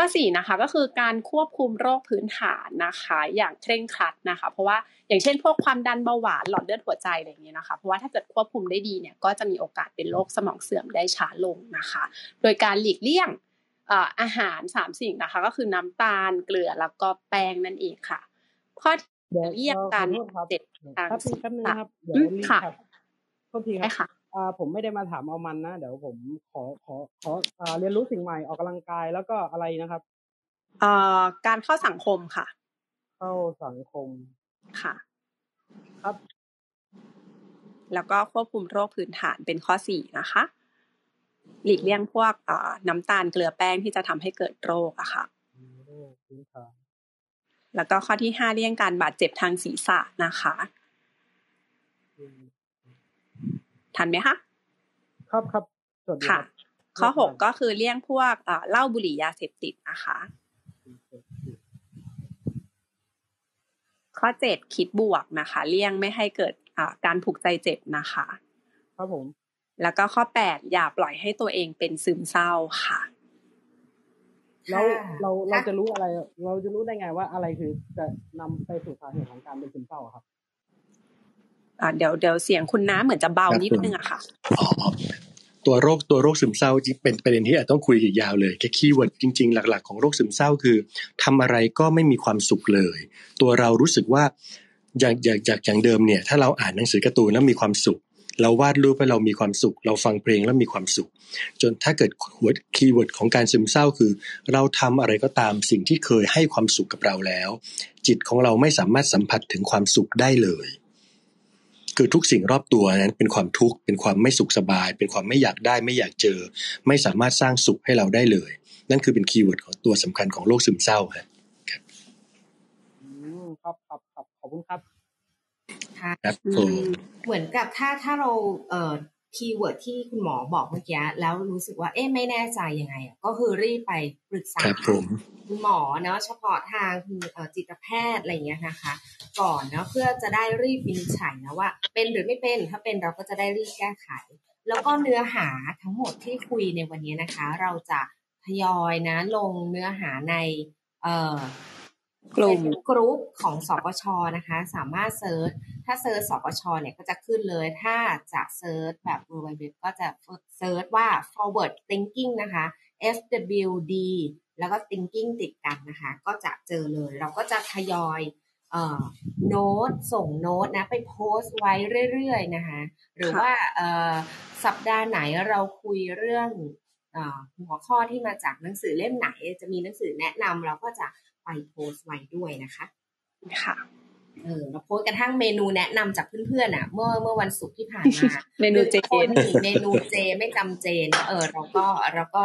ข้อสี่นะคะก็คือการควบคุมโรคพื้นฐานนะคะ อย่างเคร่งครัดนะคะ เพราะว่าอย่างเช่นพวกความดันเบาหวานหลอดเลือดหัวใจอะไรอย่างเงี้ยนะคะเพราะว่าถ้าเกิดควบคุมได้ดีเนี่ยก็จะมีโอกาสเป็นโรคสมองเสื่อมได้ช้าลงนะคะ โดยการหลีกเลี่ยงอาหารสามสิ่งนะคะ ก็คือน้ำตาลเกลือแล้วก็แป้งนั่นเองค่ะ ข้อเดี๋ยวเยี่ยมกันเจ็ดทางแป๊บนึงครับเดี๋ยวรีบครับโทษทีครับ อ่าผมไม่ได้มาถามเอามันนะ เดี๋ยวผมขอขอขออ่าเรียนรู้สิ่งใหม่ออกกำลังกายแล้วก็อะไรนะครับอ่าการเข้าสังคมค่ะ เข้าสังคมค่ะ ครับ แล้วก็ควบคุมโรคพื้นฐานเป็นข้อสี่นะคะ หลีกเลี่ยงพวกน้ำตาลเกลือแป้งที่จะทำให้เกิดโรคอะค่ะพื้นฐานแล้วก็ข้อที่ห้าเลี่ยงการบาดเจ็บทางศีรษะนะคะ ทันไหมคะ ครับครับค่ะ ข้อหกก็คือเลี่ยงพวกเหล้าบุหรี่ยาเสพติดนะคะ ข้อเจ็ดคิดบวกนะคะ เลี่ยงไม่ให้เกิดการผูกใจเจ็บนะคะ ครับผม แล้วก็ข้อแปดอย่าปล่อยให้ตัวเองเป็นซึมเศร้าค่ะแล้วเราเราจะรู้อะไร เราจะรู้ได้ไงว่าอะไรคือจะนำไปสู่สาเหตุของการเป็นซึมเศร้าครับอ่า เดี๋ยวเดี๋ยวเสียงคุณน้าเหมือนจะเบานิดนึงอะค่ะอ๋อตัวโรคตัวโรคซึมเศร้าจริงเป็นประเด็นที่อาจต้องคุยอีกยาวเลยแค่ keyword จริงๆ หลัก ๆ ของโรคซึมเศร้าคือทำอะไรก็ไม่มีความสุขเลย ตัวเรารู้สึกว่าอย่างอย่างจากอย่างเดิมเนี่ย ถ้าเราอ่านหนังสือการ์ตูนแล้วมีความสุข เราวาดรูปให้เรามีความสุข เราฟังเพลงแล้วมีความสุข จนถ้าเกิดหัว keyword ของการซึมเศร้าคือ เราทำอะไรก็ตามสิ่งที่เคยให้ความสุขกับเราแล้ว จิตของเราไม่สามารถสัมผัสถึงความสุขได้เลย คือทุกสิ่งรอบตัวนั้นเป็นความทุกข์เป็นความไม่สุขสบาย เป็นความไม่อยากได้ไม่อยากเจอ ไม่สามารถสร้างสุขให้เราได้เลย นั่นคือเป็น keyword ของตัวสำคัญของโรคซึมเศร้าครับครับครับครับขอบคุณครับค่ะเหมือนกับถ้าถ้าเราเอ่อ keyword ที่คุณหมอบอกเมื่อกี้แล้วรู้สึกว่าเอ๊ะไม่แน่ใจยังไงก็คือรีบไปปรึกษาคุณหมอเนาะเฉพาะทางจิตแพทย์อะไรเงี้ยนะคะ ก่อนเนาะเพื่อจะได้รีบวินิจฉัยนะว่า เป็นหรือไม่เป็นถ้าเป็นเราก็จะได้รีบแก้ไข แล้วก็เนื้อหาทั้งหมดที่คุยในวันนี้นะคะ เราจะทยอยนะลงเนื้อหาในเอ่อ กลุ่มกรุ๊ปของสปชนะคะ สามารถ search ถ้า search สปชเนี่ยก็จะขึ้นเลย ถ้าจะ search แบบเว็บก็จะ search ว่า forward thinking นะคะ FWD แล้วก็ thinking ติดกันนะคะ ก็จะเจอเลย เราก็จะทยอยโน้ตส่งโน้ตนะไปโพสต์ไว้เรื่อยๆนะคะ หรือว่าสัปดาห์ไหนเราคุยเรื่องหัวข้อที่มาจากหนังสือเล่มไหน จะมีหนังสือแนะนำเราก็จะ ไปโพสต์ไว้ด้วยนะคะค่ะเออเราโพสต์กระทั่งเมนูแนะนำจากเพื่อนๆอะ เมื่อเมื่อวันศุกร์ที่ผ่านมาเมนูเจเมนูเจไม่จำเจนะ เออเราก็เราก็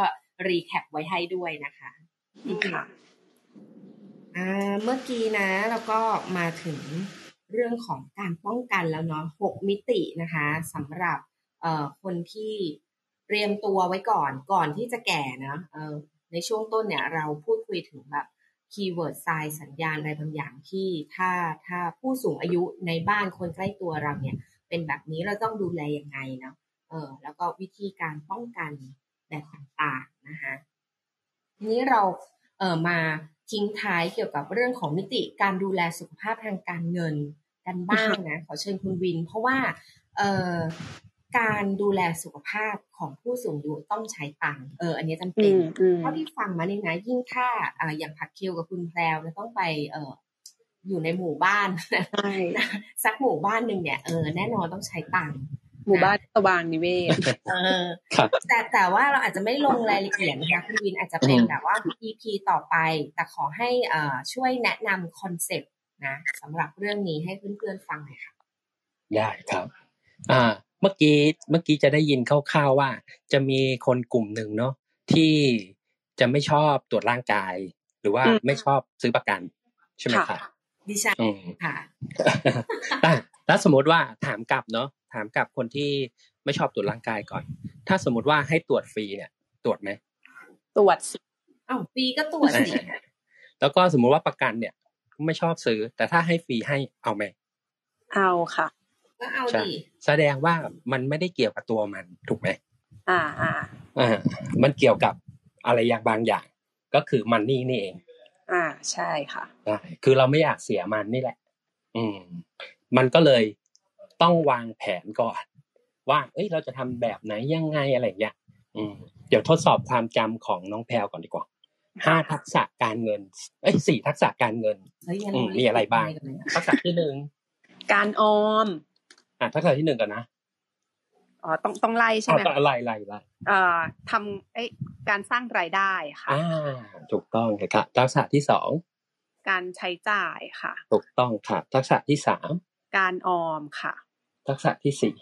recap ไว้ให้ด้วยนะคะค่ะอ่าเมื่อกี้นะแล้วก็มาถึงเรื่องของการป้องกันแล้วเนาะหกมิตินะคะสำหรับเอ่อคนที่เตรียมตัวไว้ก่อนก่อนที่จะแก่นะเออในช่วงต้นเนี่ยเราพูดคุยถึงแบบ keyword sign สัญญาณอะไรบางอย่างที่ถ้าถ้าผู้สูงอายุในบ้านคนใกล้ตัวเราเนี่ย เป็นแบบนี้เราต้องดูแลยังไงเนาะเออแล้วก็วิธีการป้องกันแบบต่างๆนะคะนี้เราเออมาทิ้งท้ายเกี่ยวกับเรื่องของมิติการดูแลสุขภาพทางการเงินกันบ้างนะขอเชิญคุณวิน เพราะว่าเออ การดูแลสุขภาพของผู้สูงอายุต้องใช้ตังค์เออ อันนี้จำเป็นเท่าที่ฟังมานี่นะยิ่งถ้าอ่าอย่างผักคิวกับคุณแพรวต้องไปเอออยู่ในหมู่บ้านใช่สักหมู่บ้านหนึ่งเนี่ยเออแน่นอนต้องใช้ตังค์หมู่บ้านสว่างนิเวศเออแต่แต่ว่าเราอาจจะไม่ลงรายละเอียดนะคะคุณวินอาจจะเป็นแบบว่า EP ต่อไป แต่ขอให้อ่าช่วยแนะนำคอนเซปต์นะสำหรับเรื่องนี้ให้เพื่อนๆฟังหน่อยค่ะได้ครับ อ่า เมื่อกี้เมื่อกี้จะได้ยินคร่าวๆว่า จะมีคนกลุ่มหนึ่งเนาะที่จะไม่ชอบตรวจร่างกาย หรือว่าไม่ชอบซื้อประกัน ใช่ไหมครับดิฉันค่ะแล้วสมมติว่าถามกลับเนาะถามกลับคนที่ไม่ชอบตรวจร่างกายก่อน ถ้าสมมติว่าให้ตรวจฟรีเนี่ย ตรวจไหมตรวจสิอ้าวฟรีก็ตรวจสิแล้วก็สมมุติว่าประกันเนี่ย ไม่ชอบซื้อ แต่ถ้าให้ฟรีให้เอาไหมเอาค่ะ ก็เอาดิแสดงว่ามันไม่ได้เกี่ยวกับตัวมันถูกไหมอ่าอ่าอ่ามันเกี่ยวกับอะไรอย่างบางอย่าง ก็คือมันนี่นี่เอง อ่าใช่ค่ะใช่คือเราไม่อยากเสียมันนี่แหละ อืม มันก็เลยต้องวางแผนก่อน ว่า เอ้ยเราจะทำแบบไหนยังไงอะไรอย่างเงี้ยอืมเดี๋ยวทดสอบความจำของน้องแพลวก่อนดีกว่าห้าทักษะการเงิน เอ้ยสี่ทักษะการเงินมีอะไรบ้าง ทักษะที่หนึ่งการออม อ่าทักษะที่หนึ่งก่อนนะอ๋อต้องต้องไล่ใช่ไหมต้องไล่ไล่ไล่เอ่อทำไอ้การสร้างรายได้ค่ะอ่าถูกต้องค่ะทักษะที่สองการใช้จ่ายค่ะ ถูกต้องค่ะ ทักษะที่สามการออมค่ะ ทักษะที่สี่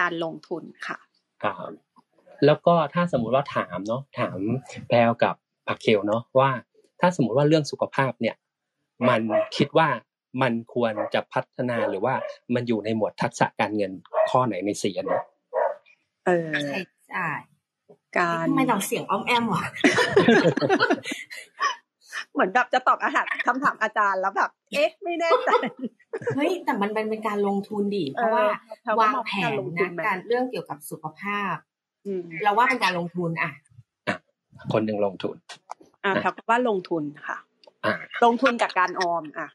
การลงทุนค่ะครับแล้วก็ถ้าสมมุติว่าถามเนาะถามแพลกับผักเคลเนาะว่า ถ้าสมมุติว่าเรื่องสุขภาพเนี่ย มันคิดว่า มันควรจะพัฒนาหรือว่ามันอยู่ในหมวดทักษะการเงินข้อไหนในสี่อันนี้เออใช่ใช่การทำไมเราเสียงอ้อมแอมวะเหมือนแบบจะตอบอาหารคำถามอาจารย์แล้วแบบเอ๊ะ ไม่แน่ใจเฮ้ยแต่มันเป็นการลงทุนดิเพราะว่าวางแผนนะการเรื่องเกี่ยวกับสุขภาพเราว่าเป็นการลงทุนอะคนหนึ่งลงทุน อ่าเขาว่าลงทุนค่ะ ลงทุนกับการออมอะ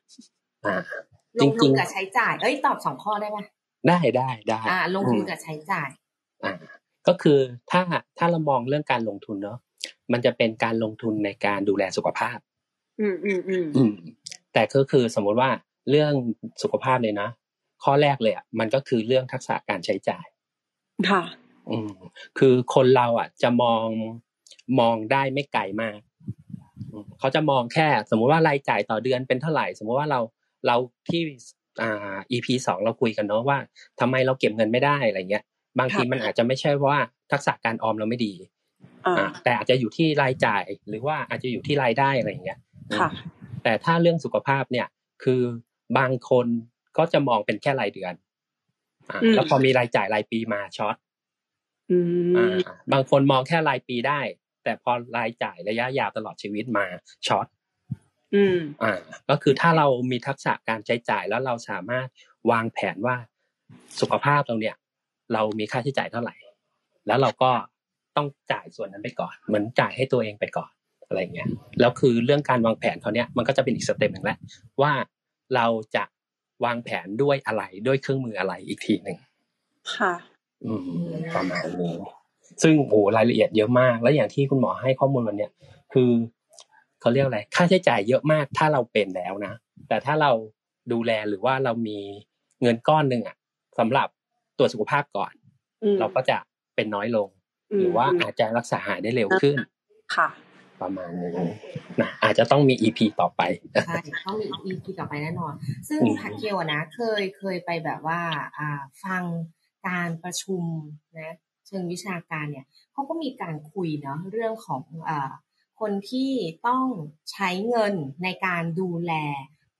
ลงทุนกับใช้จ่าย เอ้ยตอบสองข้อได้ไหมได้ได้ได้อ่า ลงทุนกับใช้จ่าย อ่า ก็คือถ้าถ้าเรามองเรื่องการลงทุนเนาะมันจะเป็นการลงทุนในการดูแลสุขภาพ อืมอืมอืมอืมแต่ก็คือสมมุติว่าเรื่องสุขภาพเลยนะข้อแรกเลยอะมันก็คือเรื่องทักษะการใช้จ่าย ค่ะ อืมคือคนเราอะ จะมองมองได้ไม่ไกลมากเขาจะมองแค่ สมมุติว่ารายจ่ายต่อเดือนเป็นเท่าไหร่ สมมุติว่าเรา เราที่อ่า EP สองเราคุยกันเนาะว่าทำไมเราเก็บเงินไม่ได้อะไรเงี้ย บางทีมันอาจจะไม่ใช่ว่าทักษะการออมเราไม่ดีอ่าแต่อาจจะอยู่ที่รายจ่ายหรือว่าอาจจะอยู่ที่รายได้อะไรเงี้ยค่ะแต่ถ้าเรื่องสุขภาพเนี่ย คือบางคนก็จะมองเป็นแค่รายเดือนอ่าแล้วพอมีรายจ่ายรายปีมาช็อตอ่าบางคนมองแค่รายปีได้ แต่พอรายจ่ายระยะยาวตลอดชีวิตมาช็อต อืมอ่าก็คือถ้าเรามีทักษะการใช้จ่ายแล้วเราสามารถวางแผนว่าสุขภาพเราเนี่ย เรามีค่าใช้จ่ายเท่าไหร่ แล้วเราก็ต้องจ่ายส่วนนั้นไปก่อน เหมือนจ่ายให้ตัวเองไปก่อนอะไรเงี้ยแล้วคือเรื่องการวางแผนเขาเนี้ยมันก็จะเป็นอีกสเต็ปหนึ่งแหละว่าเราจะวางแผนด้วยอะไรด้วยเครื่องมืออะไรอีกทีหนึ่งค่ะอืมประมาณนี้ซึ่งโอ้รายละเอียดเยอะมาก แล้วอย่างที่คุณหมอให้ข้อมูลวันเนี้ยคือ เขาเรียกอะไรค่าใช้จ่ายเยอะมากถ้าเราเป็นแล้วนะ แต่ถ้าเราดูแลหรือว่าเรามีเงินก้อนหนึ่งอะสำหรับตรวจสุขภาพก่อน เราก็จะเป็นน้อยลง หรือว่าอาจจะรักษาหายได้เร็วขึ้น ค่ะ ประมาณนี้นะอาจจะต้องมีอีพีต่อไปใช่ต้องมีอีพีต่อไปแน่นอน ซึ่งทักเกียวนะ เคยเคยไปแบบว่า อ่าฟังการประชุมนะ เชิงวิชาการเนี่ยเขาก็มีการคุยเนาะเรื่องของอ คนที่ต้องใช้เงินในการดูแล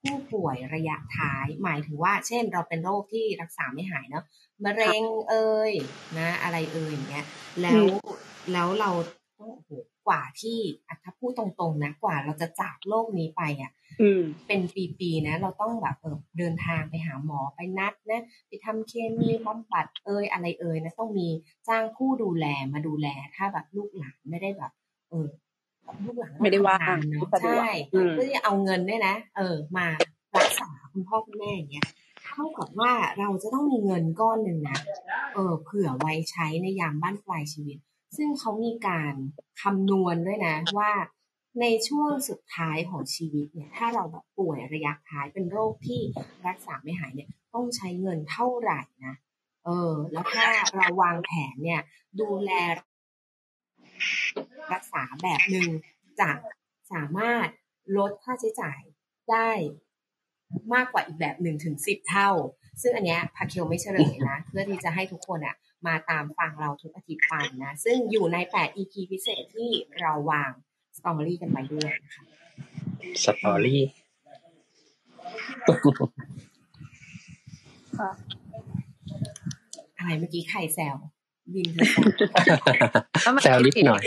ผู้ป่วยระยะท้าย หมายถึงว่าเช่น เราเป็นโรคที่รักษาไม่หายเนาะมะเร็งเอ่ยนะ อะไรเอ่ยอย่างเงี้ยแล้วแล้วเราต้องโอ้โหกว่าที่ถ้าพูดตรงๆนะกว่าเราจะจากโลกนี้ไปอะเป็นปีๆนะ เราต้องแบบเออเดินทางไปหาหมอไปนัดนะไปทำเคมีบำบัดเอยอะไรเอยนะต้องมีจ้างผู้ดูแลมาดูแล ถ้าแบบลูกหลานไม่ได้แบบ เออ ลูกหลานไม่ได้ว่าเนาะใช่เพื่อที่เอาเงินเนี่ยนะ เออ มารักษาคุณพ่อคุณแม่อย่างเงี้ยเท่ากับว่าเราจะต้องมีเงินก้อนหนึ่งนะเออเผื่อไว้ใช้ในยามบ้านปลายชีวิต ซึ่งเขามีการคำนวณด้วยนะว่าในช่วงสุดท้ายของชีวิตเนี่ย ถ้าเราแบบป่วยระยะท้ายเป็นโรคที่รักษาไม่หายเนี่ย ต้องใช้เงินเท่าไหร่นะ เออ แล้วถ้าเราวางแผนเนี่ย ดูแล รักษาแบบหนึ่งจะสามารถลดค่าใช้จ่ายได้มากกว่าอีกแบบหนึ่งถึงสิบเท่า ซึ่งอันเนี้ยพาเคลไม่เฉลยนะ เพื่อที่จะให้ทุกคนอะมาตามฟังเราทุกอาทิตย์ไปนะ ซึ่งอยู่ในแปด EP พิเศษที่เราวางสตอรี่กันไปด้วยนะคะสตอรี่อะไรเมื่อกี้ใครแซว วินเธอแซวนิดหน่อย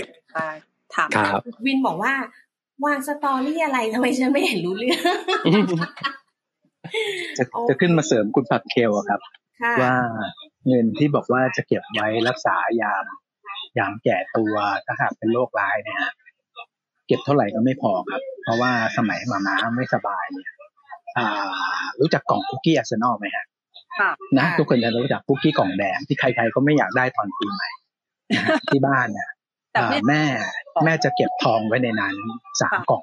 ถามครับวินบอกว่าวางสตอรี่อะไรทำไมฉันไม่เห็นรู้เรื่องจะจะขึ้นมาเสริมคุณผักเคลครับ ว่าเงินที่บอกว่าจะเก็บไว้รักษายาม ยามแก่ตัวถ้าหากเป็นโรคร้ายเนี่ยเก็บเท่าไหร่ก็ไม่พอครับ เพราะว่าสมัยมาม้าไม่สบายเนี่ยรู้จักกล่องคุกกี้อาร์เซนอลไหมฮะ นะทุกคนจะรู้จักคุกกี้กล่องแดงที่ใครๆก็ไม่อยากได้ตอนปีใหม่ที่บ้านเนี่ยแม่ แม่จะเก็บทองไว้ในนั้นสามกล่อง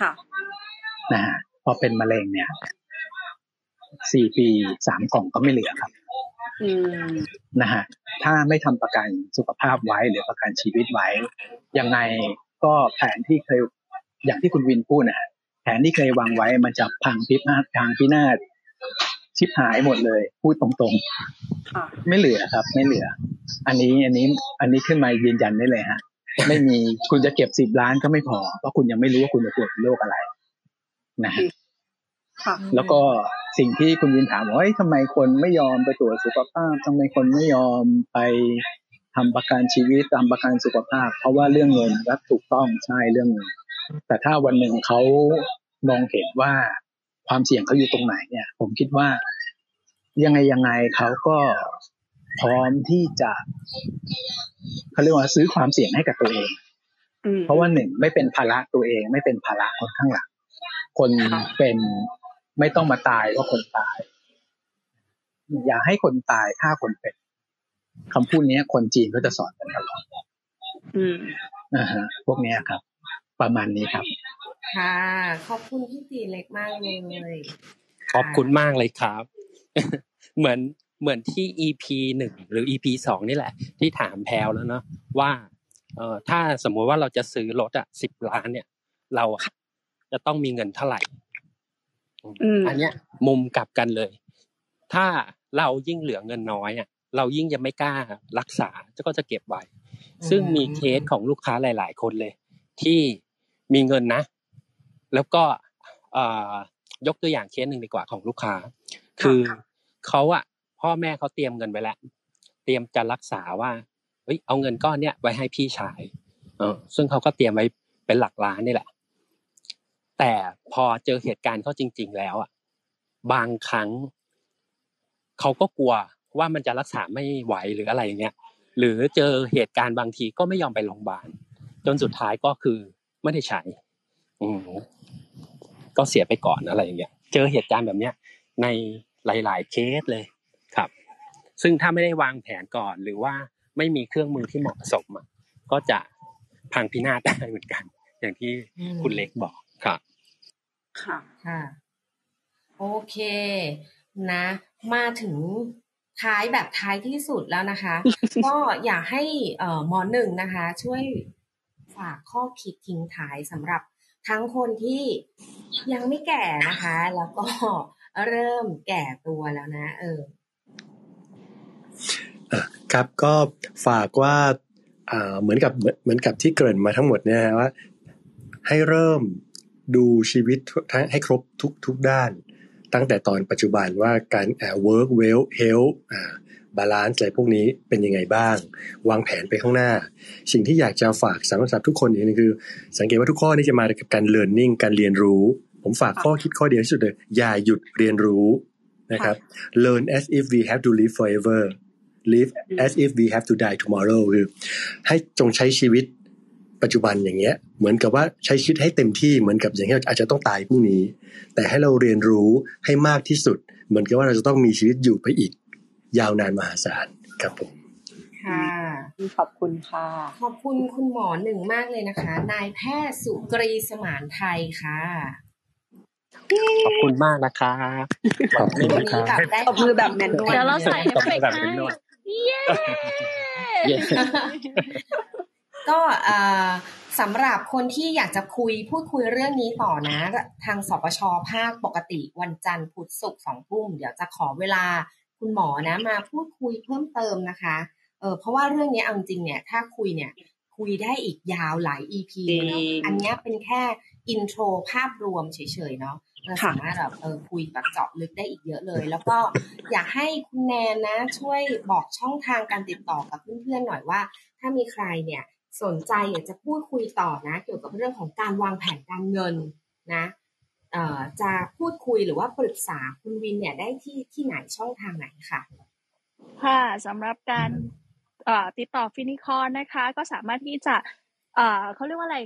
ค่ะนะฮะพอเป็นมะเร็งเนี่ยสี่ปีสามกล่องก็ไม่เหลือครับนะฮะถ้าไม่ทำประกันสุขภาพไว้หรือประกันชีวิตไว้ยังไงก็แผนที่เคยอย่างที่คุณวินพูดนะฮะแผนที่เคยวางไว้มันจะพังพินาศทางพินาศ ชิบหายหมดเลย พูดตรงๆไม่เหลือครับ ไม่เหลือ อันนี้อันนี้อันนี้ขึ้นมายืนยันได้เลยฮะ ไม่มีคุณจะเก็บสิบล้านก็ไม่พอ เพราะคุณยังไม่รู้ว่าคุณจะป่วยเป็นโรคอะไร นะฮะแล้วก็สิ่งที่คุณวินถามว่าทำไมคนไม่ยอมไปตรวจสุขภาพทำไมคนไม่ยอมไปทำประกันชีวิตทำประกันสุขภาพ เพราะว่าเรื่องเงินก็ถูกต้องใช่เรื่องเงินแต่ถ้าวันหนึ่งเขามองเห็นว่า ความเสี่ยงเขาอยู่ตรงไหนเนี่ย ผมคิดว่ายังไงยังไงเขาก็พร้อมที่จะเขาเรียกว่าซื้อความเสี่ยงให้กับตัวเอง เพราะว่าหนึ่งไม่เป็นภาระตัวเอง ไม่เป็นภาระคนข้างหลัง คนเป็นไม่ต้องมาตายว่าคนตาย อย่าให้คนตายฆ่าคนเป็นคำพูดนี้คนจีนก็จะสอนกันตลอดอืมอ่าฮะพวกนี้ครับ ประมาณนี้ครับ ค่ะ ขอบคุณพี่ตีเล็กมากเลยขอบคุณมากเลยครับ เหมือนเหมือนที่ EP หนึ่งหรือ EP สองนี่แหละ ที่ถามแพลวแล้วเนาะว่าเอ่อถ้าสมมุติว่าเราจะซื้อรถอะสิบล้านเนี่ย เราจะต้องมีเงินเท่าไหร่อันเนี้ย มุมกลับกันเลย ถ้าเรายิ่งเหลือเงินน้อยอะ เรายิ่งจะไม่กล้ารักษาก็จะเก็บไว้ ซึ่งมีเคสของลูกค้าหลาย ๆ คนเลย ที่มีเงินนะ แล้วก็ยกตัวอย่างเคสหนึ่งดีกว่าของลูกค้า คือเขาอะพ่อแม่เขาเตรียมเงินไว้แล้ว เตรียมจะรักษาว่าเฮ้ยเอาเงินก้อนเนี้ยไว้ให้พี่ชายเออซึ่งเขาก็เตรียมไว้เป็นหลักล้านนี่แหละ แต่พอเจอเหตุการณ์เขาจริง ๆ แล้วอะบางครั้งเขาก็กลัวว่ามันจะรักษาไม่ไหวหรืออะไรเงี้ยหรือเจอเหตุการณ์บางทีก็ไม่ยอมไปโรงพยาบาลจนสุดท้ายก็คือไม่ได้ใช้อื ก็เสียไปก่อนอะไรอย่างเงี้ยเจอเหตุการณ์แบบเนี้ยในหลาย ๆ เคสเลยครับ ซึ่งถ้าไม่ได้วางแผนก่อนหรือว่าไม่มีเครื่องมือที่เหมาะสมก็จะพังพินาศได้เหมือนกัน อย่างที่คุณเล็กบอกครับค่ะค่ะ โอเค นะ มาถึงท้ายแบบท้ายที่สุดแล้วนะคะ ก็อยากให้เอ่อมอหนึ่งนะคะ ช่วยฝากข้อคิดทิ้งท้ายสำหรับ ทั้งคนที่ยังไม่แก่นะคะ แล้วก็เริ่มแก่ตัวแล้วนะ เออครับก็ฝากว่าเหมือนกับเหมือนกับที่เกริ่นมาทั้งหมดเนี่ยว่า ให้เริ่มดูชีวิตทั้งให้ครบทุกทุกด้าน ตั้งแต่ตอนปัจจุบันว่าการ work well health บาลานซ์อะไรพวกนี้เป็นยังไงบ้าง วางแผนไปข้างหน้า สิ่งที่อยากจะฝากสำหรับทุกคนอย่างนึงคือ สังเกตว่าทุกข้อนี้จะมากับการ learning การเรียนรู้ ผมฝากข้อคิดข้อเดียวที่สุดเลยอย่าหยุดเรียนรู้นะครับ learn as if we have to live forever live as if we have to die tomorrow คือให้จงใช้ชีวิตปัจจุบันอย่างเงี้ย เหมือนกับว่าใช้ชีวิตให้เต็มที่เหมือนกับอย่างที่อาจจะต้องตายพรุ่งนี้ แต่ให้เราเรียนรู้ให้มากที่สุด เหมือนกับว่าเราจะต้องมีชีวิตอยู่ไปอีก ยาวนานมหาศาลครับผมค่ะ ขอบคุณค่ะ ขอบคุณคุณหมอหนึ่งมากเลยนะคะ นายแพทย์สุกรีสมานไทยค่ะ ขอบคุณมากนะคะขอบคุณครับขอบมือแบบแมนนวลเดี๋ยวเราใส่เอฟเฟกต์ให้เย้ก็สำหรับคนที่อยากจะคุยพูดคุยเรื่องนี้ต่อนะ ทางสปชภาคปกติวันจันทร์พุธศุกร์สองทุ่มเดี๋ยวจะขอเวลา คุณหมอนะมาพูดคุยเพิ่มเติมนะคะเออเพราะว่าเรื่องนี้เอาจริงเนี่ยถ้าคุยเนี่ยคุยได้อีกยาวหลาย EP เนาะอันนี้เป็นแค่intro ภาพรวมเฉยๆเนาะเราสามารถแบบเออคุยแบบเจาะลึกได้อีกเยอะเลย แล้วก็อยากให้คุณแนนนะ ช่วยบอกช่องทางการติดต่อกับเพื่อนๆหน่อยว่า ถ้ามีใครเนี่ยสนใจอยากจะพูดคุยต่อนะ เกี่ยวกับเรื่องของการวางแผนการเงินนะเอ่อ จะพูดคุยหรือว่าปรึกษาคุณวินเนี่ยได้ที่ที่ไหนช่องทางไหนค่ะค่ะสำหรับการติดต่อฟินิคอนนะคะ ก็สามารถที่จะเขาเรียกว่าอะไร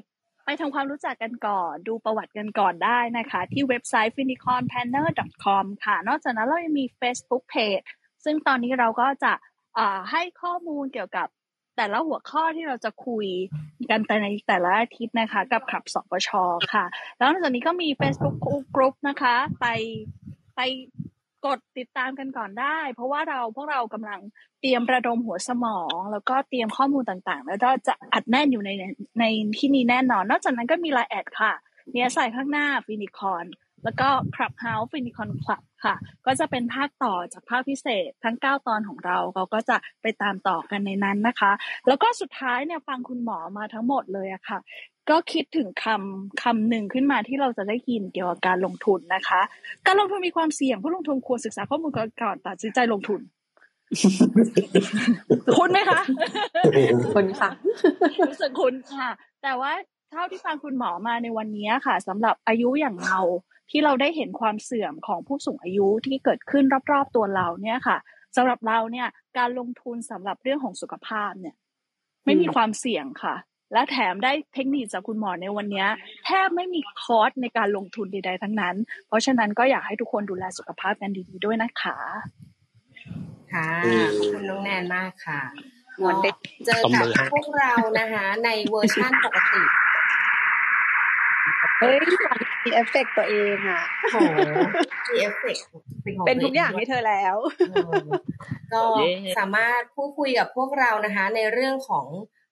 ไปทำความรู้จักกันก่อน ดูประวัติกันก่อนได้นะคะ ที่เว็บไซต์ finiconpanner.com ค่ะ นอกจากนั้นเรายังมี Facebook Page ซึ่งตอนนี้เราก็จะให้ข้อมูลเกี่ยวกับ แต่ละหัวข้อที่เราจะคุยกันแต่ในแต่ละอาทิตย์นะคะ กับขับสปชค่ะ แล้วนอกจากนี้ก็มี Facebook Group นะคะ ไปไปกดติดตามกันก่อนได้ เพราะว่าเราพวกเรากำลังเตรียมระดมหัวสมอง แล้วก็เตรียมข้อมูลต่างๆ แล้วก็จะอัดแน่นอยู่ในในที่นี้แน่นอน นอกจากนั้นก็มีไลน์แอดค่ะ เนี่ยใส่ข้างหน้าฟินิคอน แล้วก็คลับเฮาส์ฟินิคอนคลับค่ะ ก็จะเป็นภาคต่อจากภาคพิเศษทั้ง 9 ตอนของเราเราก็จะไปตามต่อกันในนั้นนะคะ แล้วก็สุดท้ายเนี่ยฟังคุณหมอมาทั้งหมดเลยอะค่ะ ก็คิดถึงคำคำหนึ่งขึ้นมาที่เราจะได้ยินเกี่ยวกับการลงทุนนะคะ การลงทุนมีความเสี่ยงผู้ลงทุนควรศึกษาข้อมูลก่อนตัดสินใจลงทุนคุณไหมคะคุณค่ะรู้สึกคุณค่ะ แต่ว่า เท่าที่ฟังคุณหมอมาในวันนี้ค่ะสำหรับอายุอย่างเราที่เราได้เห็นความเสื่อมของผู้สูงอายุที่เกิดขึ้นรอบๆตัวเราเนี่ยค่ะสำหรับเราเนี่ยการลงทุนสำหรับเรื่องของสุขภาพเนี่ย ไม่มีความเสี่ยงค่ะ และแถมได้เทคนิคจากคุณหมอในวันนี้แทบไม่มีคอร์สในการลงทุนใดๆทั้งนั้น เพราะฉะนั้นก็อยากให้ทุกคนดูแลสุขภาพกันดีๆด้วยนะคะค่ะขอบคุณน้องแนนมากค่ะเจอกับพวกเรานะคะ ในเวอร์ชั่นปกติ เฮ้ยมีเอฟเฟกตัวเองอะโหมีเอฟเฟกเป็นทุกอย่างให้เธอแล้ว ก็สามารถพูดคุยกับพวกเรานะคะ ในเรื่องของ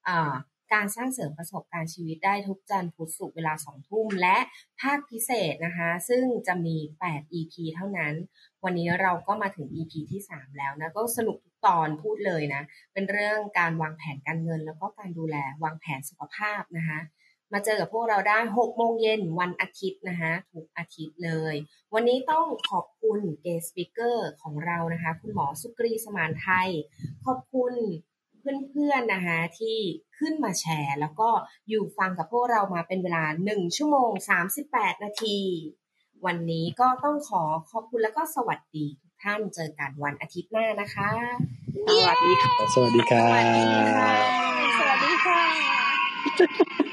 อ่าการสร้างเสริมประสบการณ์ชีวิตได้ทุกจันทร์พุธศุกร์เวลาสองทุ่มและภาคพิเศษนะคะ ซึ่งจะมี 8 EP เท่านั้น วันนี้เราก็มาถึง EP ที่ 3 แล้วนะ ก็สนุกทุกตอนพูดเลยนะ เป็นเรื่องการวางแผนการเงิน แล้วก็การดูแลวางแผนสุขภาพนะคะ มาเจอกับพวกเราได้ 6 โมงเย็นวันอาทิตย์นะคะทุกอาทิตย์เลย วันนี้ต้องขอบคุณเกสปิเกอร์ของเรานะคะ คุณหมอสุกรีสมานไทย ขอบคุณเพื่อนๆนะคะที่ขึ้นมาแชร์ แล้วก็อยู่ฟังกับพวกเรามาเป็นเวลา 1 ชั่วโมง 38 นาที วันนี้ก็ต้องขอขอบคุณแล้วก็สวัสดีทุกท่านเจอกันวันอาทิตย์หน้านะคะ สวัสดีค่ะ สวัสดีค่ะ สวัสดีค่ะ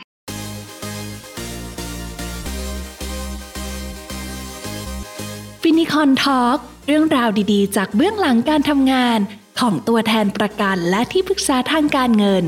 ฟินิคอนทอล์กเรื่องราวดีๆ จากเบื้องหลังการทำงาน ของตัวแทนประกันและที่ปรึกษาทางการเงิน